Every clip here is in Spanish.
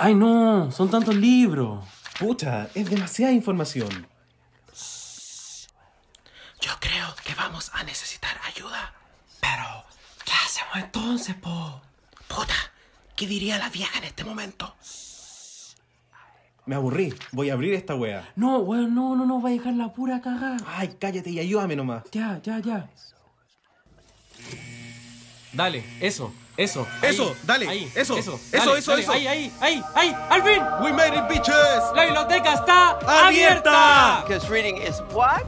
Ay, no, son tantos libros. Pucha, es demasiada información. Yo creo que vamos a necesitar ayuda. Pero, ¿qué hacemos entonces, po? Puta, ¿qué diría la vieja en este momento? Me aburrí. Voy a abrir esta wea. No, weón, no, no, no, va a dejar la pura cagada. Ay, cállate y ayúdame nomás. Ya, ya, ya. Dale, eso, eso. Eso, dale, ahí, eso, eso, eso, dale, eso, dale, eso. Ahí, ahí, ahí, ahí, al fin. We made it, bitches. La biblioteca está ¡Abierta! Because reading is what?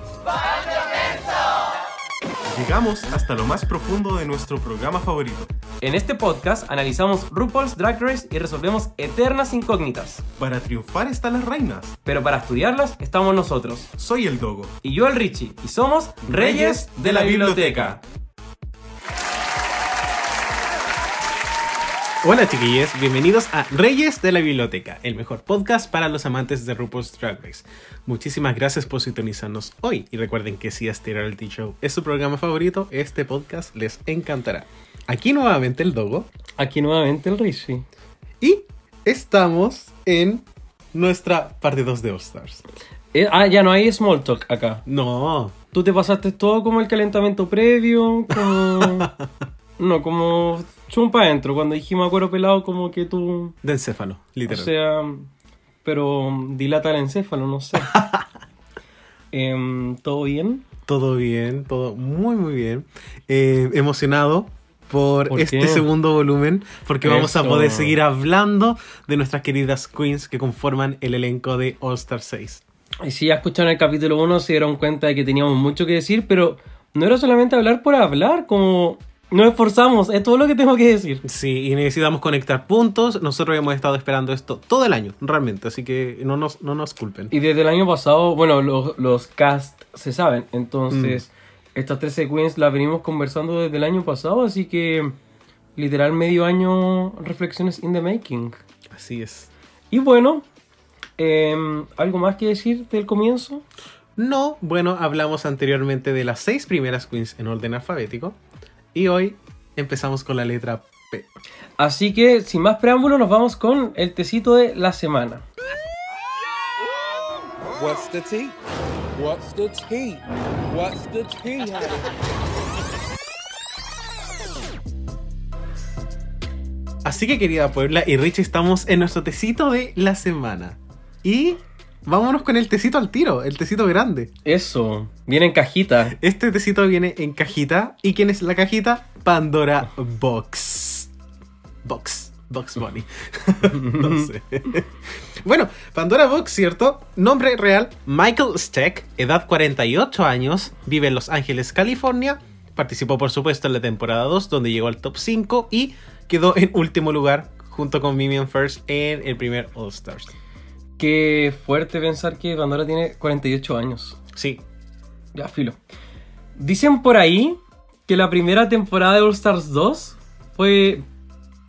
Llegamos hasta lo más profundo de nuestro programa favorito. En este podcast analizamos RuPaul's Drag Race y resolvemos eternas incógnitas. Para triunfar están las reinas. Pero para estudiarlas estamos nosotros. Soy el Dogo. Y yo el Richie. Y somos Reyes de la Biblioteca. Hola chiquillos, bienvenidos a Reyes de la Biblioteca, el mejor podcast para los amantes de RuPaul's Drag Race. Muchísimas gracias por sintonizarnos hoy y recuerden que si este reality show es su programa favorito, este podcast les encantará. Aquí nuevamente el Dogo Aquí nuevamente el Richie. y estamos en nuestra parte 2 de All Stars. Eh, ah, ya no hay small talk acá. No, Tú te pasaste todo como el calentamiento previo, como... no, como chumpa adentro. Cuando dijimos acuerdo pelado, como que tú... de encéfalo, O literal. sea, pero dilata el encéfalo, no sé. Em, ¿Todo bien? Todo bien, todo muy muy bien. Eh, emocionado por, ¿Por este qué? segundo volumen, porque vamos a poder seguir hablando de nuestras queridas queens que conforman el elenco de All Star 6. Y si ya escucharon el capítulo 1 se dieron cuenta de que teníamos mucho que decir, pero no era solamente hablar por hablar, como nos esforzamos, es todo lo que tengo que decir. Sí, y necesitamos conectar puntos. Nosotros hemos estado esperando esto todo el año, realmente, así que no nos, no nos culpen. Y desde el año pasado, bueno, los, los cast se saben, entonces estas 13 queens las venimos conversando desde el año pasado, así que literal medio año reflexiones in the making. Así es. Y bueno, em, ¿algo más que decir del comienzo? No, bueno, hablamos anteriormente de las seis primeras queens en orden alfabético. Y hoy empezamos con la letra P. Así que, sin más preámbulo, nos vamos con el tecito de la semana. What's the tea? What's the tea? What's the tea? Así que querida Puebla y Richie, estamos en nuestro tecito de la semana. Y vámonos con el tecito al tiro, el tecito grande. Eso, viene en cajita. Este tecito viene en cajita. ¿Y quién es la cajita? Pandora Box. Box. Box Bunny. no sé. bueno, Pandora Box, ¿cierto? Nombre real, Michael Steck, edad 48 años, vive en Los Ángeles, California. Participó, por supuesto, en la temporada 2, donde llegó al top 5 y quedó en último lugar junto con Mimian First en el primer All Stars. Qué fuerte pensar que Pandora tiene 48 años. Sí, Ya, filo. Dicen por ahí que la primera temporada de All Stars 2 fue...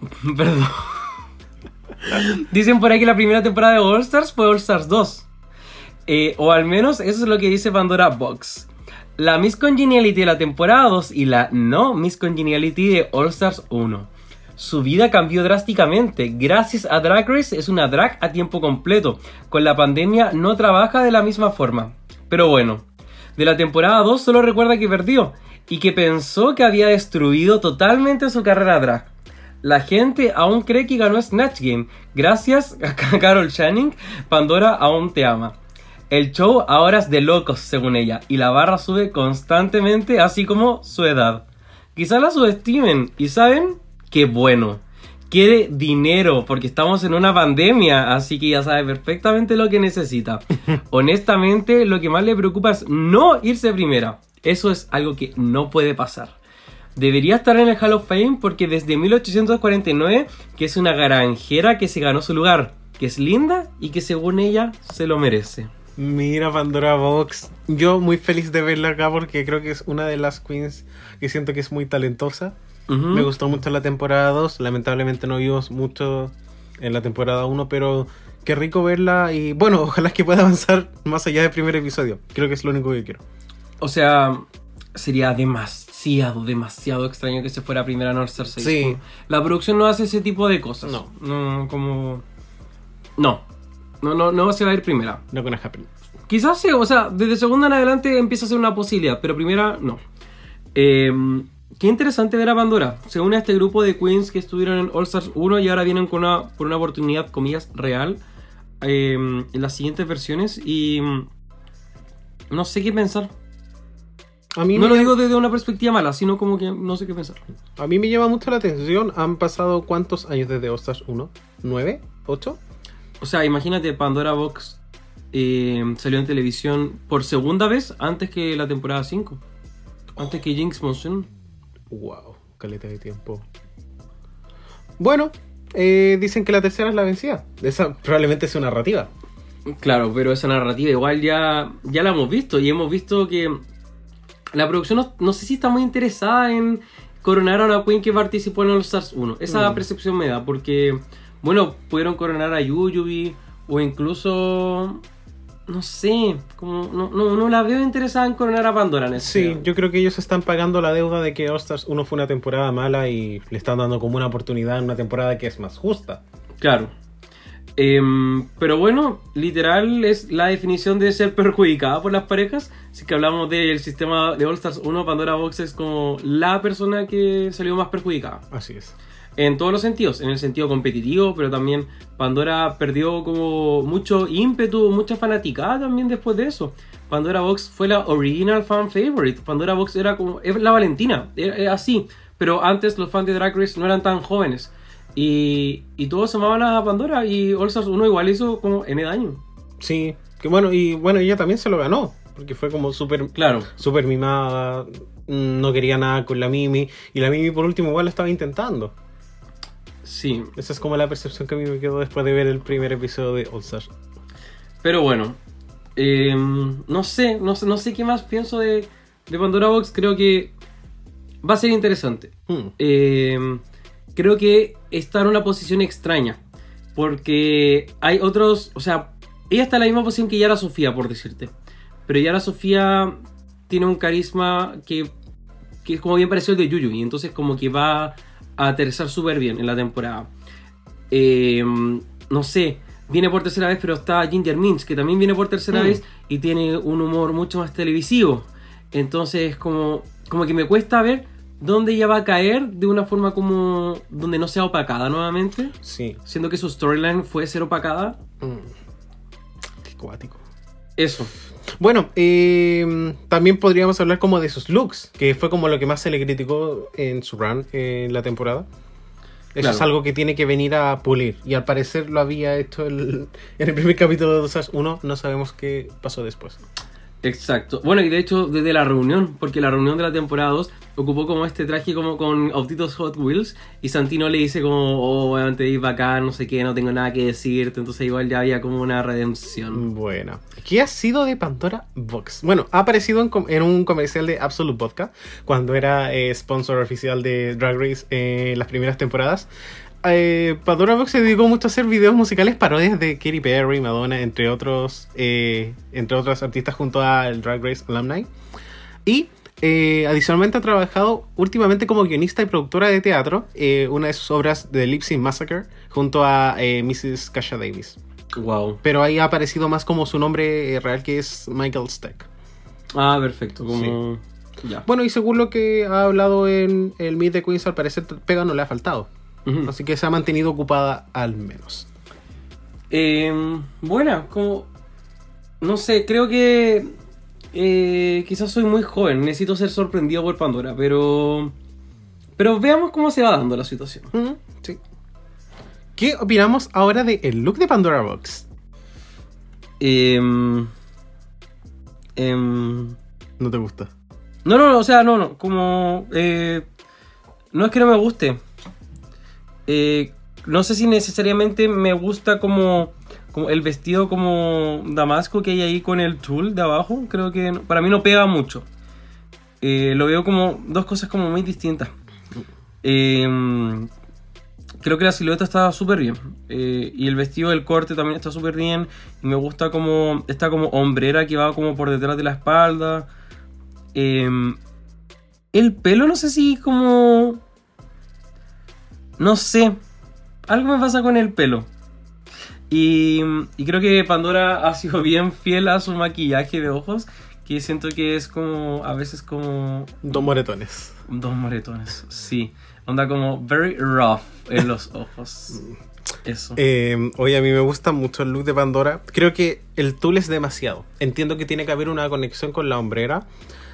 Perdón. Dicen por ahí que la primera temporada de All Stars fue All Stars 2. Eh, o al menos eso es lo que dice Pandora Box. La Miss Congeniality de la temporada 2 y la no Miss Congeniality de All Stars 1. Su vida cambió drásticamente. Gracias a Drag Race es una drag a tiempo completo. Con la pandemia no trabaja de la misma forma. Pero bueno, de la temporada 2 solo recuerda que perdió y que pensó que había destruido totalmente su carrera drag. La gente aún cree que ganó Snatch Game. Gracias a Carol Channing, Pandora aún te ama. El show ahora es de locos, según ella, y la barra sube constantemente, así como su edad. Quizás la subestimen, y saben, qué bueno. Quiere dinero, porque estamos en una pandemia, así que ya sabe perfectamente lo que necesita. Honestamente, lo que más le preocupa es no irse primera. Eso es algo que no puede pasar. Debería estar en el Hall of Fame porque desde 1849 que es una granjera que se ganó su lugar, que es linda y que según ella se lo merece. Mira Pandora Box. Yo muy feliz de verla acá porque creo que es una de las queens que siento que es muy talentosa. Me gustó mucho la temporada 2. Lamentablemente no vimos mucho en la temporada 1, pero qué rico verla y bueno, ojalá que pueda avanzar más allá del primer episodio. Creo que es lo único que quiero. O sea, sería demasiado, demasiado extraño que se fuera primera North Star 6. Sí. La producción no hace ese tipo de cosas. No. No, como... No. No, no, no se va a ir primera. No gonna happen. Quizás sí, o sea, desde segunda en adelante empieza a ser una posibilidad, pero primera no. Eh, qué interesante ver a Pandora. Se une a este grupo de queens que estuvieron en All Stars 1 y ahora vienen con una, por una oportunidad, comillas, real eh, en las siguientes versiones y mm, no sé qué pensar. A mí, No lo digo desde una perspectiva mala, sino como que no sé qué pensar. a mí me llama mucho la atención. Han pasado cuántos años desde All Stars 1? ¿9? ¿8? O sea, imagínate, Pandora Box eh, salió en televisión por segunda vez antes que la temporada 5. Antes que Jinx Monsoon. Wow, caleta de tiempo. Bueno, eh, dicen que la tercera es la vencida. Esa probablemente es una narrativa. Claro, pero esa narrativa igual ya, ya la hemos visto y hemos visto que la producción no, no sé si está muy interesada en coronar a una queen que participó en All Stars 1. Esa Mm. percepción me da porque, bueno, pudieron coronar a Yuyubi o incluso, no sé, como no, no, no la veo interesada en coronar a Pandora en ese Sí, yo creo que ellos están pagando la deuda de que All Stars 1 fue una temporada mala y le están dando como una oportunidad en una temporada que es más justa. Claro. Em, pero bueno, literal es la definición de ser perjudicada por las parejas. Si que hablamos del sistema de All Stars 1, Pandora Box es como la persona que salió más perjudicada. Así es. En todos los sentidos, en el sentido competitivo, pero también Pandora perdió como mucho ímpetu, mucha fanaticada también después de eso. Pandora Box fue la original fan favorite. Pandora Box era como es la Valentina, era, era así. Pero antes los fans de Drag Race no eran tan jóvenes. Y, y todos amaban a Pandora y All Stars 1 igual hizo como N daño. Sí, que bueno, y bueno, ella también se lo ganó, porque fue como súper Claro. súper mimada, no quería nada con la Mimi, y la Mimi por último igual lo estaba intentando. Sí, Esa es como la percepción que a mí me quedó después de ver el primer episodio de All Stars. Pero bueno, eh, no sé, no sé, no sé qué más pienso de, de Pandora Box. Creo que va a ser interesante. Hmm. Eh, creo que está en una posición extraña. Porque hay otros, o sea, ella está en la misma posición que Yara Sofía, por decirte. Pero Yara Sofía tiene un carisma que, que es como bien parecido al de Yuyu. Y entonces como que va a aterrizar súper bien en la temporada. Eh, no sé, viene por tercera vez, pero está Ginger Minch, que también viene por tercera Mm. vez y tiene un humor mucho más televisivo. Entonces, como, como que me cuesta ver dónde ella va a caer de una forma como donde no sea opacada nuevamente. Sí. Siendo que su storyline fue ser opacada. Mm. Qué cuático. Eso. Bueno, eh, también podríamos hablar como de sus looks, que fue como lo que más se le criticó en su run en la temporada. Eso Claro. es algo que tiene que venir a pulir. Y al parecer lo había hecho el- en el primer capítulo de Dosas 1. No sabemos qué pasó después. Exacto. Bueno, y de hecho, desde la reunión, porque la reunión de la temporada 2 ocupó como este traje como con autitos Hot Wheels y Santino le dice como, oh, bueno, te vi bacán, no sé qué, no tengo nada que decirte, entonces igual ya había como una redención. Bueno, ¿qué ha sido de Pandora Box? Bueno, ha aparecido en, un comercial de Absolute Vodka cuando era eh, sponsor oficial de Drag Race en las primeras temporadas. Eh, Pandora Box se dedicó mucho a hacer videos musicales parodias de Katy Perry, Madonna, entre otros, eh, entre otros artistas junto al Drag Race Alumni. Y eh, adicionalmente ha trabajado últimamente como guionista y productora de teatro, eh, una de sus obras de Lip Sync Massacre, junto a Mrs. Kasha Davis. Wow. Pero ahí ha aparecido más como su nombre real que es Michael Steck. Ah, perfecto, como... Ya. Bueno, y según lo que ha hablado en el Meet the Queens, al parecer pega no le ha faltado. Así que se ha mantenido ocupada al menos. Eh, buena, como... No sé, creo que... eh, quizás soy muy joven, necesito ser sorprendido por Pandora, pero... Pero veamos cómo se va dando la situación. Sí. ¿Qué opinamos ahora del look de Pandora Box? Em, em, ¿No te gusta? no, no, no, o sea, no, no, como... eh, no es que no me guste. Eh, no sé si necesariamente me gusta como, como el vestido como damasco que hay ahí con el tul de abajo. Creo que para mí no pega mucho. Eh, lo veo como dos cosas como muy distintas. Em, creo que la silueta está súper bien. Eh, y el vestido del corte también está súper bien. Y me gusta como esta como hombrera que va como por detrás de la espalda. Em, el pelo no sé si como... No sé. Algo me pasa con el pelo. Y, y creo que Pandora ha sido bien fiel a su maquillaje de ojos, que siento que es como, a veces como Dos moretones. dos moretones, sí. Onda como very rough en los ojos. Eso. Eh, oye, a mí me gusta mucho el look de Pandora. Creo que el tul es demasiado. Entiendo que tiene que haber una conexión con la hombrera.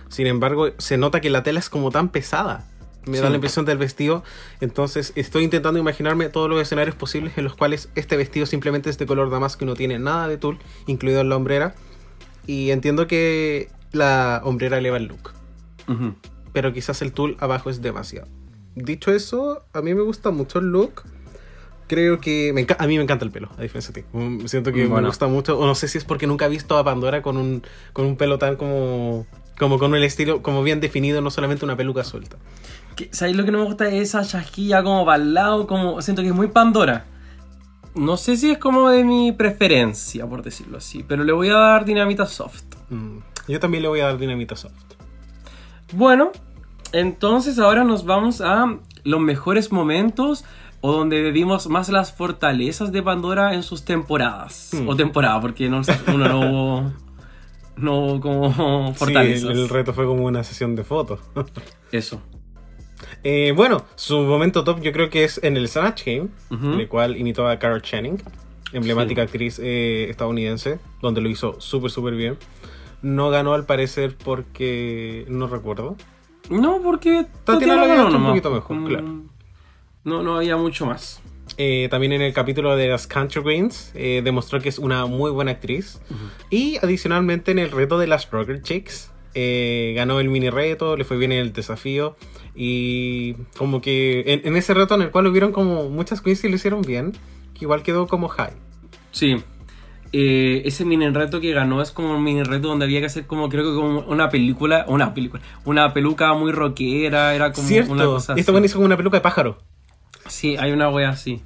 Sin embargo, se nota que la tela es como tan pesada. Me da Sí. la impresión del vestido. Entonces, estoy intentando imaginarme todos los escenarios posibles en los cuales este vestido simplemente es de color damasco y no tiene nada de tul, incluido en la hombrera. Y entiendo que la hombrera eleva el look. Ujú. pero quizás el tul abajo es demasiado. Dicho eso, a mí me gusta mucho el look. Creo que me a mí me encanta el pelo, a diferencia de ti. Mm, Siento que me Bueno. gusta mucho, o no sé si es porque nunca he visto a Pandora con un, con un pelo tan como, como con el estilo como bien definido, no solamente una peluca suelta. Que- ¿Sabéis lo que no me gusta? Es esa chasquilla como para el lado, como siento que es muy Pandora. No sé si es como de mi preferencia, por decirlo así, pero le voy a dar dinamita soft. Mm, Yo también le voy a dar dinamita soft. Bueno, entonces ahora nos vamos a los mejores momentos o donde vimos más las fortalezas de Pandora en sus temporadas. Hmm. O temporada, porque no, uno no hubo, no como Sí, fortalezas. el, el reto fue como una sesión de fotos. Eso. Eh, bueno, su momento top yo creo que es en el Snatch Game, en el cual imitó a Carol Channing, emblemática actriz eh, estadounidense, donde lo hizo súper, súper bien. No ganó al parecer porque no recuerdo. No, porque Tatiana lo ganó un poquito mejor, Mm, claro. No, no había mucho más. Eh, también en el capítulo de las Country Queens eh, demostró que es una muy buena actriz. Y adicionalmente en el reto de las Rocker Chicks eh, ganó el mini reto, le fue bien en el desafío. Y como que en, en ese reto en el cual hubieron como muchas queens que lo hicieron bien, que igual quedó como high. Sí. Eh, ese mini reto que ganó es como un mini reto donde había que hacer como, creo que como una película, una película, una peluca muy rockera, era como Cierto, una cosa esta así. buena hizo como una peluca de pájaro. Sí, hay una wea así.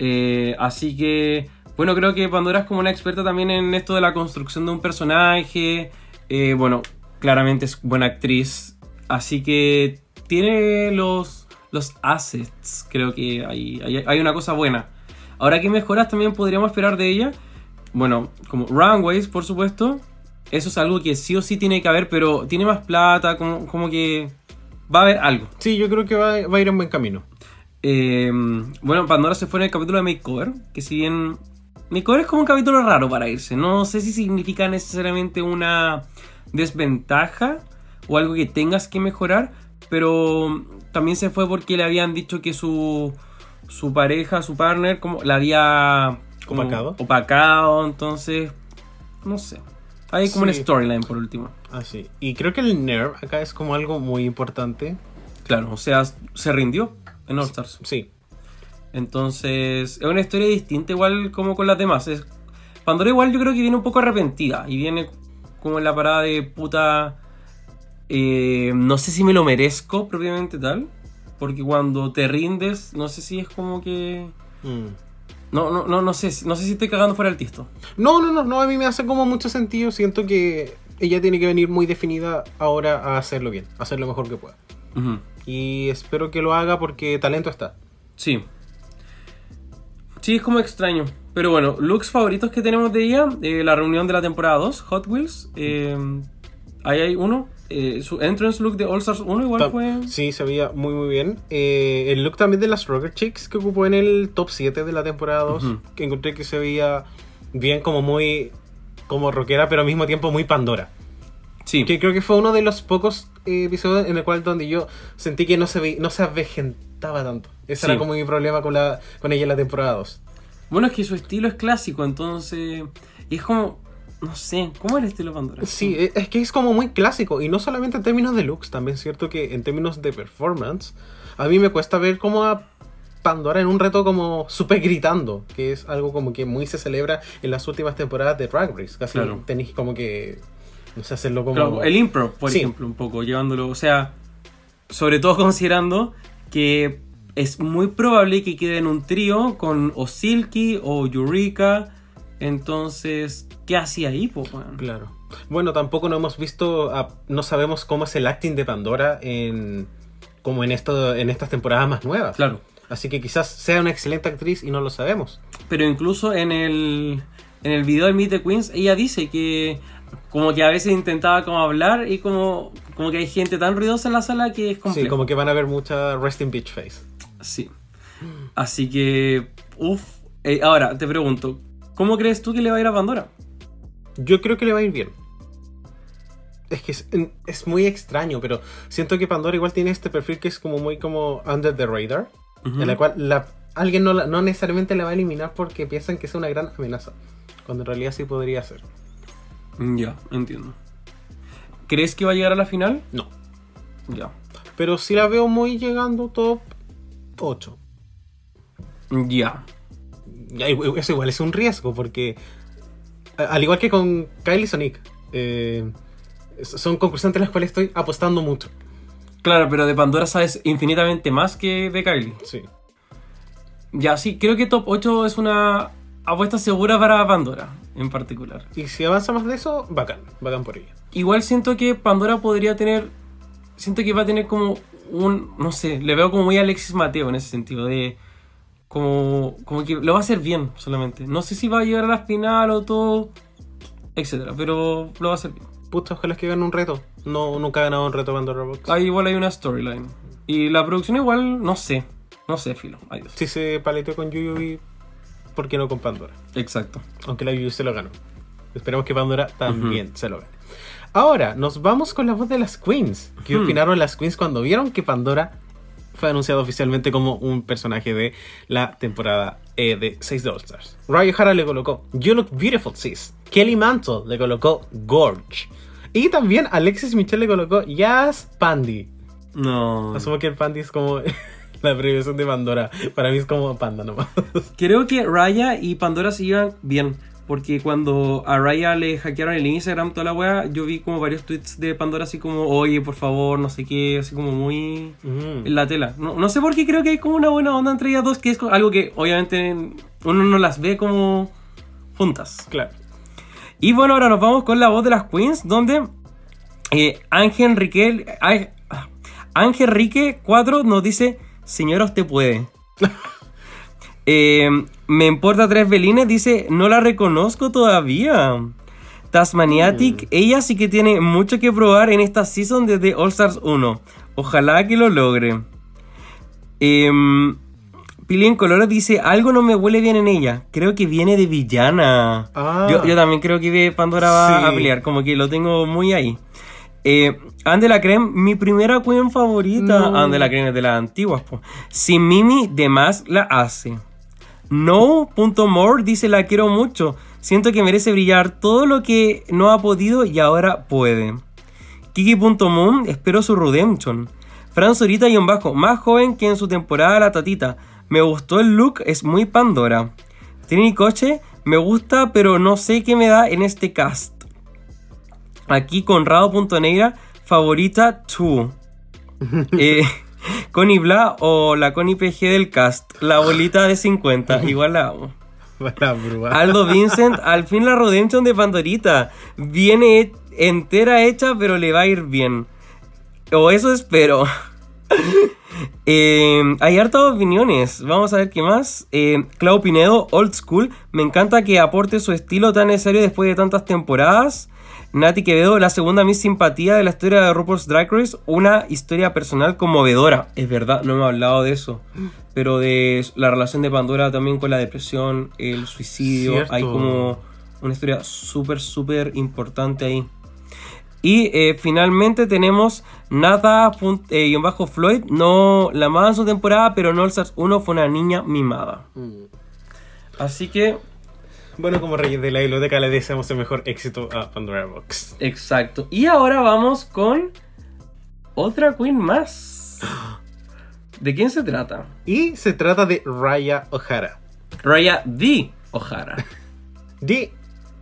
Eh, así que, bueno, creo que Pandora es como una experta también en esto de la construcción de un personaje. Eh, bueno, claramente es buena actriz. Así que tiene los, los assets. Creo que hay, hay, hay una cosa buena. Ahora, ¿qué mejoras también podríamos esperar de ella? Bueno, como runways, por supuesto. Eso es algo que sí o sí tiene que haber, pero tiene más plata, como, como que va a haber algo. Sí, yo creo que va, va a ir en buen camino. Eh, bueno, Pandora se fue en el capítulo de Makeover, que si bien Makeover es como un capítulo raro para irse, no sé si significa necesariamente una desventaja o algo que tengas que mejorar, pero también se fue porque le habían dicho que su, su pareja, su partner, como la había como Opacado. opacado, entonces, no sé. Hay como una Sí. storyline por último. Así. Y creo que el nerve acá es como algo muy importante. Claro, o sea, se rindió en All Stars. Sí. Entonces, es una historia distinta igual como con las demás. Es, Pandora igual yo creo que viene un poco arrepentida y viene como en la parada de puta... eh, no sé si me lo merezco propiamente tal, porque cuando te rindes, no sé si es como que... Mm. No, no, no, no sé, si- no sé si estoy cagando fuera del tiesto. No, no, no, no, a mí me hace como mucho sentido. Siento que ella tiene que venir muy definida ahora a hacerlo bien, a hacer lo mejor que pueda. Y espero que lo haga porque talento está. Sí. Sí, es como extraño. Pero bueno, looks favoritos que tenemos de ella. eh, la reunión de la temporada 2, Hot Wheels. eh, ahí hay uno. Eh, su entrance look de All Stars 1 igual Ta- fue... Sí, se veía muy muy bien. Eh, el look también de las Rocker Chicks que ocupó en el top 7 de la temporada 2, Ujú. que encontré que se veía bien como muy como rockera, pero al mismo tiempo muy Pandora. Sí. Que creo que fue uno de los pocos eh, episodios en el cual donde yo sentí que no se ve, no se avejentaba tanto. Ese Sí. era como mi problema con la con ella en la temporada 2. Bueno, es que su estilo es clásico, entonces... Y es como... No sé, ¿cómo es el estilo de Pandora? Sí, es que es como muy clásico y no solamente en términos de looks, también es cierto que en términos de performance, a mí me cuesta ver como a Pandora en un reto como súper gritando, que es algo como que muy se celebra en las últimas temporadas de Drag Race. Casi Claro. tenéis como que, no sé, hacerlo como... Claro, el improv, por Sí. ejemplo, un poco, llevándolo. O sea, sobre todo considerando que es muy probable que quede en un trío con o Silky o Eureka. Entonces, ¿qué hacía ahí, po? Claro. Bueno, tampoco no hemos visto, a- no sabemos cómo es el acting de Pandora en como en esto en estas temporadas más nuevas. Claro. Así que quizás sea una excelente actriz y no lo sabemos. Pero incluso en el, en el video de Meet the Queens, ella dice que como que a veces intentaba como hablar y como, como que hay gente tan ruidosa en la sala que es complejo. Sí, como que van a ver mucha resting bitch face. Sí. Así que, uff. ahora, te pregunto, ¿cómo crees tú que le va a ir a Pandora? Yo creo que le va a ir bien. Es que es, es muy extraño, pero siento que Pandora igual tiene este perfil que es como muy como under the radar, en la cual la, alguien no, la- no necesariamente la va a eliminar porque piensan que es una gran amenaza, cuando en realidad sí podría ser. Mm, Ya, entiendo. ¿Crees que va a llegar a la final? No, Ya. pero sí la veo muy llegando top 8. Ya. Eso igual es un riesgo porque, al igual que con Kylie Sonic, eh, son concursantes las cuales estoy apostando mucho. Claro, pero de Pandora sabes infinitamente más que de Kylie. Sí. Ya, sí, creo que top 8 es una apuesta segura para Pandora en particular. Y si avanza más de eso, bacán, bacán por ella. Igual siento que Pandora podría tener. Siento que va a tener como un. No sé, le veo como muy Alexis Mateo en ese sentido. De. Como. Como que lo va a hacer bien solamente. No sé si va a llegar a la final o todo. Etcétera, pero lo va a hacer bien. Puta, ojalá que gane un reto. No, nunca ha ganado un reto Pandora Box. Ahí igual hay una storyline. Y la producción igual, no sé. No sé, filo. Adiós. Si se paleteó con Yuyubi, ¿por qué no con Pandora? Exacto. Aunque la Yuyubi se lo ganó. Esperemos que Pandora también se lo gane. Ahora, nos vamos con la voz de las Queens. ¿Qué opinaron las Queens cuando vieron que Pandora fue anunciado oficialmente como un personaje de la temporada eh, de 6 de All Stars? Raya O'Hara le colocó You Look Beautiful Sis. Kelly Mantle le colocó Gorge. Y también Alexis Michelle le colocó Yes Pandy. No. Asumo que el Pandy es como la abreviación de Pandora. Para mí es como Panda nomás. Creo que Raya y Pandora se llevan bien. Porque cuando a Raya le hackearon el Instagram, toda la wea, yo vi como varios tweets de Pandora así como, oye, por favor, no sé qué, así como muy Mm. en la tela. No, no sé por qué creo que hay como una buena onda entre ellas dos, que es algo que obviamente uno no las ve como juntas. Claro. Y bueno, ahora nos vamos con la voz de las Queens, donde eh, Ángel Riquel, ah, Ángel Rique 4 nos dice, señora, usted puede. Eh, me importa tres velines, dice, no la reconozco todavía. Tasmaniatic, ella sí que tiene mucho que probar en esta season desde All Stars 1. Ojalá que lo logre. Em, Pili en Colores dice, algo no me huele bien en ella. Creo que viene de villana. Ah. Yo, yo también creo que Pandora va Sí. a pelear, como que lo tengo muy ahí. Eh, Anne de la Creme, mi primera queen favorita. No. Anne de la Creme es de las antiguas. po. Si Mimi de más la hace. No.more dice la quiero mucho. Siento que merece brillar todo lo que no ha podido y ahora puede. Kiki.moon espero su redemption. Fran Zorita y un bajo, más joven que en su temporada La Tatita. Me gustó el look, es muy Pandora. Trini Coche, me gusta, pero no sé qué me da en este cast. Aquí Conrado.negra, favorita 2. eh, Connie Bla o la Connie PG del cast. La bolita de 50, igual la amo. Aldo Vincent, al fin la redemption de Pandorita. Viene he- entera hecha, pero le va a ir bien. O eso espero. Eh, hay hartas opiniones. Vamos a ver qué más. Eh, Clau Pinedo, Old School. Me encanta que aporte su estilo tan necesario después de tantas temporadas. Nati Quevedo, la segunda Miss Simpatía de la historia de RuPaul's Drag Race. Una historia personal conmovedora. Es verdad, no hemos hablado de eso. Pero de la relación de Pandora también con la depresión, el suicidio. Cierto. Hay como una historia súper, súper importante ahí. Y eh, finalmente tenemos Nada eh, guion bajo Floyd. No la amaba en su temporada, pero no All Stars 1 fue una niña mimada. Así que, Bueno, como Reyes de la Biblioteca le deseamos el mejor éxito a Pandora Box. exacto. Y ahora vamos con otra queen más. ¿De quién se trata? Y se trata de Raya O'Hara. Raya D. O'Hara. De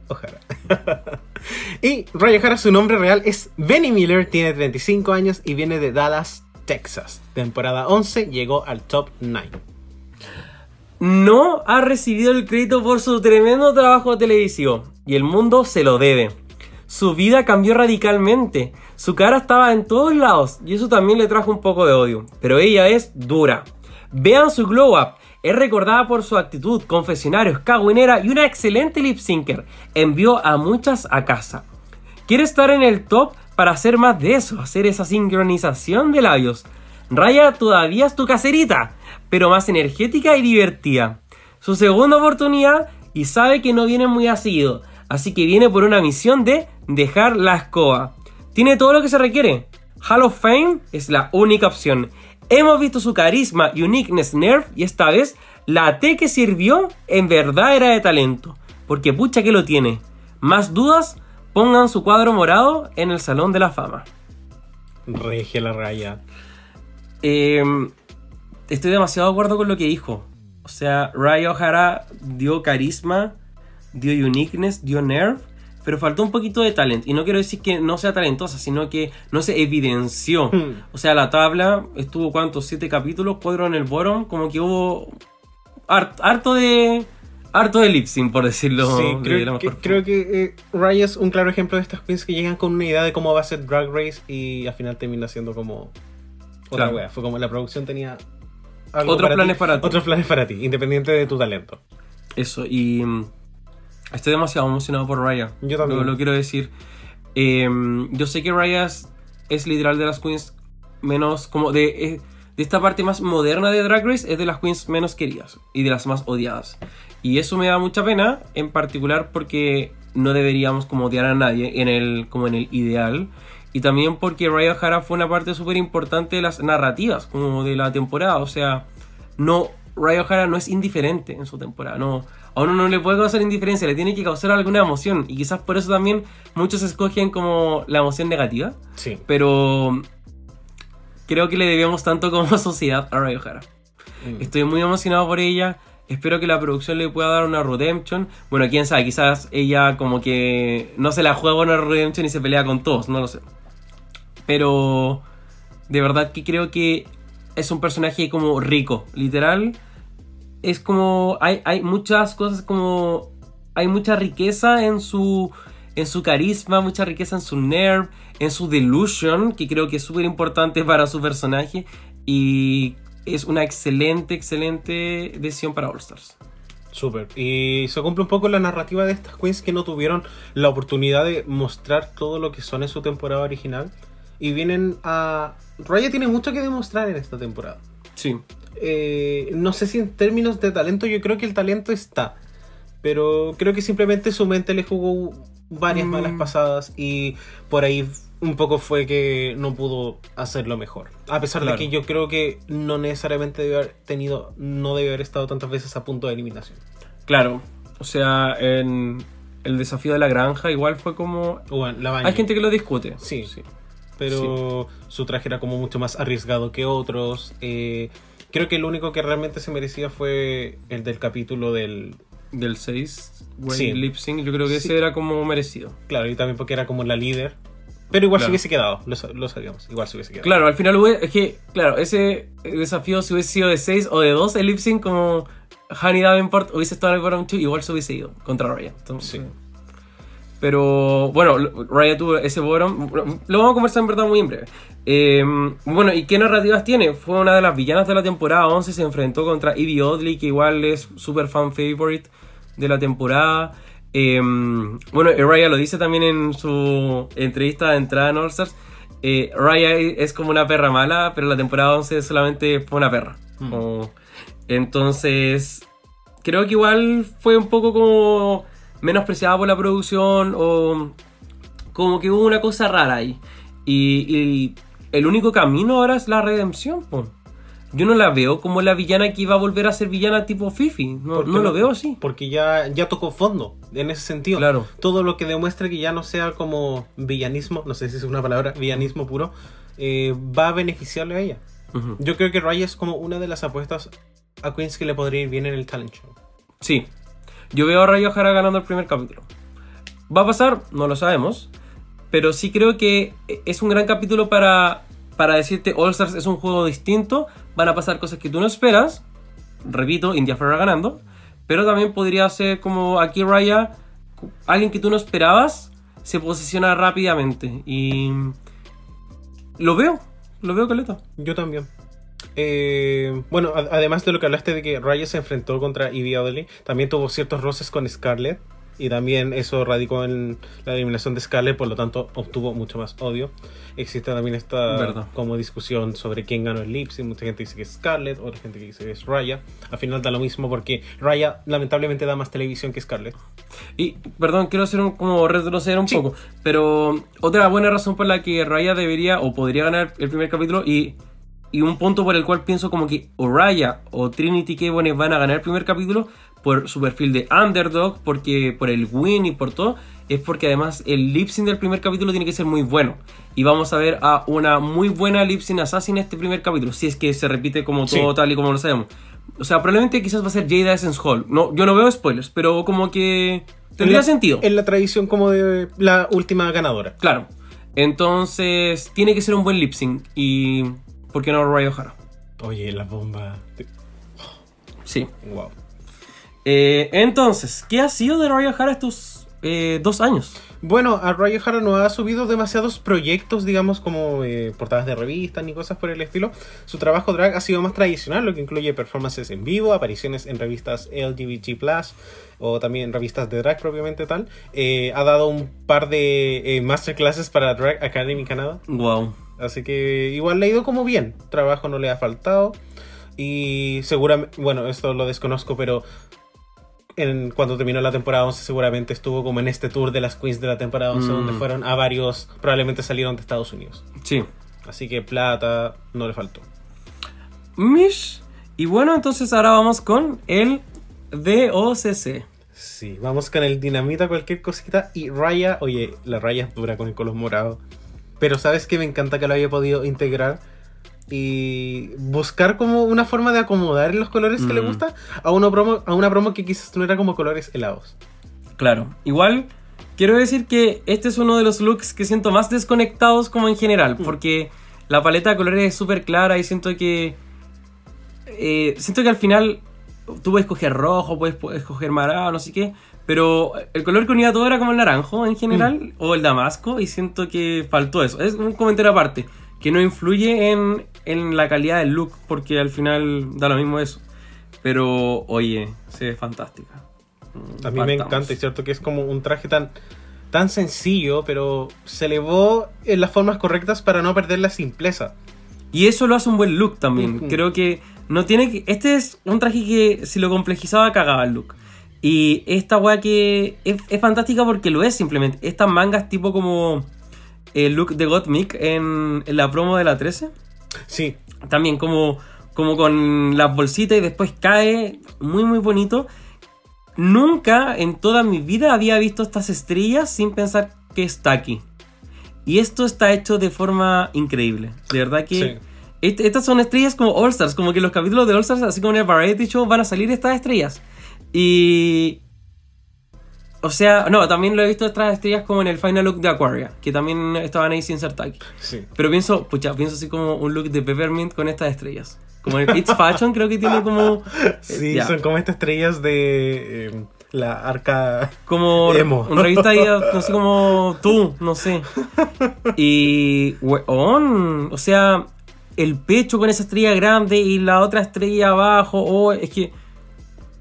O'Hara. y Raya O'Hara, su nombre real es Benny Miller, tiene 35 años y viene de Dallas, Texas. Temporada 11, llegó al top 9. No ha recibido el crédito por su tremendo trabajo televisivo y el mundo se lo debe. Su vida cambió radicalmente, su cara estaba en todos lados y eso también le trajo un poco de odio, pero ella es dura. Vean su glow up. Es recordada por su actitud, confesionarios, cagüinera y una excelente lip syncer. Envió a muchas a casa. Quiere estar en el top para hacer más de eso, hacer esa sincronización de labios. Raya todavía es tu caserita, pero más energética y divertida. Su segunda oportunidad y sabe que no viene muy asido, así que viene por una misión de dejar la escoba. Tiene todo lo que se requiere. Hall of Fame es la única opción. Hemos visto su carisma, uniqueness, nerf y esta vez la T que sirvió en verdad era de talento. Porque pucha que lo tiene. Más dudas, pongan su cuadro morado en el Salón de la Fama. Regia la raya. Eh, estoy demasiado de acuerdo con lo que dijo. O sea, Raya O'Hara dio carisma, dio uniqueness, dio nerve, pero faltó un poquito de talento. Y no quiero decir que no sea talentosa, sino que no se evidenció. Hmm. O sea, la tabla estuvo, ¿cuántos? Siete capítulos, cuatro en el bottom, como que hubo hart- harto de... Harto de lip sync, por decirlo Sí, de la creo, mejor que, creo que eh, Raya es un claro ejemplo de estas queens que llegan con una idea de cómo va a ser Drag Race y al final termina siendo como otra Claro. wea. Fue como la producción tenía Otros planes para ti. Otros planes para ti, independiente de tu talento. Eso, y mm, estoy demasiado emocionado por Raya. Yo también. Lo, lo quiero decir. Eh, yo sé que Raya es, es literal de las queens menos, como de, eh, de esta parte más moderna de Drag Race, es de las queens menos queridas y de las más odiadas. Y eso me da mucha pena, en particular porque no deberíamos como odiar a nadie en el, como en el ideal. Y también porque Raya O'Hara fue una parte súper importante de las narrativas, como de la temporada. O sea, no, Raya O'Hara no es indiferente en su temporada. No, a uno no le puede causar indiferencia, le tiene que causar alguna emoción. Y quizás por eso también muchos escogen como la emoción negativa. Sí. Pero creo que le debemos tanto como sociedad a Raya O'Hara. Mm. Estoy muy emocionado por ella. Espero que la producción le pueda dar una redemption. Bueno, quién sabe, quizás ella como que no se la juega una redemption y se pelea con todos, no lo sé. Pero de verdad que creo que es un personaje como rico, literal. Es como hay, hay muchas cosas como hay mucha riqueza en su en su carisma, mucha riqueza en su nerve, en su delusion, que creo que es súper importante para su personaje y es una excelente, excelente decisión para All Stars. Súper. Y se cumple un poco la narrativa de estas queens que no tuvieron la oportunidad de mostrar todo lo que son en su temporada original. Y vienen a... Raya tiene mucho que demostrar en esta temporada. Sí. Eh, no sé si en términos de talento, yo creo que el talento está. Pero creo que simplemente su mente le jugó varias Mm. malas pasadas y por ahí un poco fue que no pudo hacerlo mejor. A pesar Claro. de que yo creo que no necesariamente debe haber tenido, no debe haber estado tantas veces a punto de eliminación. Claro. O sea, en el desafío de la granja igual fue como... O bueno, la Hay gente que lo discute. Sí. Pero su traje era como mucho más arriesgado que otros. Eh, creo que el único que realmente se merecía fue el del capítulo del... Del 6, güey, Sí. lip sync, yo creo que Sí. ese era como merecido. Claro, y también porque era como la líder. Pero igual se Claro. hubiese quedado, lo, lo sabíamos, igual se hubiese quedado. Claro, al final es que, claro, ese desafío si hubiese sido de 6 o de 2, el lip sync como Honey Davenport hubiese estado en el bottom 2, igual se hubiese ido contra Raya. Entonces, Sí. Pero bueno, Raya tuvo ese bottom. Lo vamos a conversar en verdad muy en breve. Eh, bueno, ¿y qué narrativas tiene? Fue una de las villanas de la temporada 11. Se enfrentó contra Evie Oddly, que igual es super fan favorite de la temporada. Eh, bueno, Raya lo dice también en su entrevista de entrada en All Stars. Eh, Raya es como una perra mala, pero la temporada 11 solamente fue una perra. Mm. Como- entonces, creo que igual fue un poco como menospreciada por la producción o como que hubo una cosa rara ahí. Y, y el único camino ahora es la redención. po. Yo no la veo como la villana que iba a volver a ser villana tipo Fifi. No, ¿Por qué no lo veo así. Porque ya, ya tocó fondo en ese sentido. Claro. Todo lo que demuestre que ya no sea como villanismo, no sé si es una palabra, villanismo puro, eh, va a beneficiarle a ella. Yo creo que Raya es como una de las apuestas a Queens que le podría ir bien en el talent show. Sí. Yo veo a Rayo O'Hara ganando el primer capítulo. ¿Va a pasar? No lo sabemos. Pero sí creo que es un gran capítulo para, para decirte All Stars es un juego distinto. Van a pasar cosas que tú no esperas. Repito, India Ferrer ganando. Pero también podría ser como aquí Raya, alguien que tú no esperabas, se posiciona rápidamente. Y lo veo, lo veo, Caleta. Yo también. Eh, bueno, además de lo que hablaste de que Raya se enfrentó contra Evie Oddly, también tuvo ciertos roces con Scarlett. Y también eso radicó en la eliminación de Scarlett, por lo tanto obtuvo mucho más odio. Existe también esta Verdad. como discusión sobre quién ganó el lip sync. Mucha gente dice que es Scarlett, otra gente que dice que es Raya. Al final da lo mismo porque Raya lamentablemente da más televisión que Scarlett. Y, perdón, quiero hacer un, como retroceder un Sí. poco. Pero otra buena razón por la que Raya debería o podría ganar el primer capítulo y, y un punto por el cual pienso como que o Raya o Trinity K. Bonet van a ganar el primer capítulo por su perfil de underdog, porque por el win y por todo, es porque además el lip sync del primer capítulo tiene que ser muy bueno. Y vamos a ver a una muy buena lip sync assassin este primer capítulo, si es que se repite como todo Sí. tal y como lo sabemos. O sea, probablemente quizás va a ser Jada Essence Hall. No, yo no veo spoilers, pero como que tendría En la- sentido. En la tradición como de la última ganadora. Claro. Entonces, tiene que ser un buen lip sync. Y. ¿Por qué no Raya O'Hara? Oye, la bomba. Sí. Wow. Eh, entonces, ¿qué ha sido de Raya O'Hara estos eh, dos años? Bueno, a Raya O'Hara no ha subido demasiados proyectos, digamos, como eh, portadas de revistas ni cosas por el estilo. Su trabajo drag ha sido más tradicional, lo que incluye performances en vivo, apariciones en revistas LGBT+, o también revistas de drag propiamente tal. Eh, ha dado un par de eh, masterclasses para Drag Academy Canadá. Wow. Así que igual le ha ido como bien. Trabajo no le ha faltado. Y seguramente, bueno, esto lo desconozco, pero en, cuando terminó la temporada 11 seguramente estuvo como en este tour de las queens de la temporada 11 Mm. donde fueron a varios, probablemente salieron de Estados Unidos. Sí. Así que plata no le faltó. Mish. Y bueno, entonces ahora vamos con el DOCC. Sí, vamos con el dinamita, cualquier cosita. Y Raya, oye, la Raya es dura con el color morado. Pero sabes que me encanta que lo haya podido integrar y buscar como una forma de acomodar los colores que le Mm. gusta a una promo, a una promo que quizás no era como colores helados. Claro. Igual, quiero decir que este es uno de los looks que siento más desconectados como en general. Porque la paleta de colores es súper clara y siento que. eh, siento que al final tú puedes escoger rojo, puedes, puedes escoger marado, no sé qué. Pero el color que unía todo era como el naranjo en general, o el damasco, y siento que faltó eso. Es un comentario aparte, que no influye en, en la calidad del look, porque al final da lo mismo eso. Pero, oye, se ve fantástica. Mm, A mí me partamos. encanta, es cierto que es como un traje tan, tan sencillo, pero se elevó en las formas correctas para no perder la simpleza. Y eso lo hace un buen look también. Ujú. Creo que no tiene que. Este es un traje que si lo complejizaba cagaba el look. Y esta weá que es, es fantástica porque lo es simplemente. Estas mangas tipo como el look de Gottmik en, en la promo de la 13. Sí, También como, como con las bolsitas y después cae. Muy muy bonito. Nunca en toda mi vida había visto estas estrellas sin pensar que está aquí. Y esto está hecho de forma increíble. De verdad que... Sí. Est- estas son estrellas como All Stars, como que los capítulos de All Stars, así como en el Variety Show, van a salir estas estrellas. Y. O sea, no, también lo he visto estas estrellas como en el final look de Aquaria, que también estaban ahí sin ser aquí. sí. Pero pienso, pucha, pienso así como un look de Peppermint con estas estrellas. Como en el It's Fashion, creo que tiene como. Sí, ya. son como estas estrellas de eh, la arca. Como Emo. una revista ahí, no sé, como tú, no sé. Y, weón, o sea, el pecho con esa estrella grande y la otra estrella abajo, oh, es que,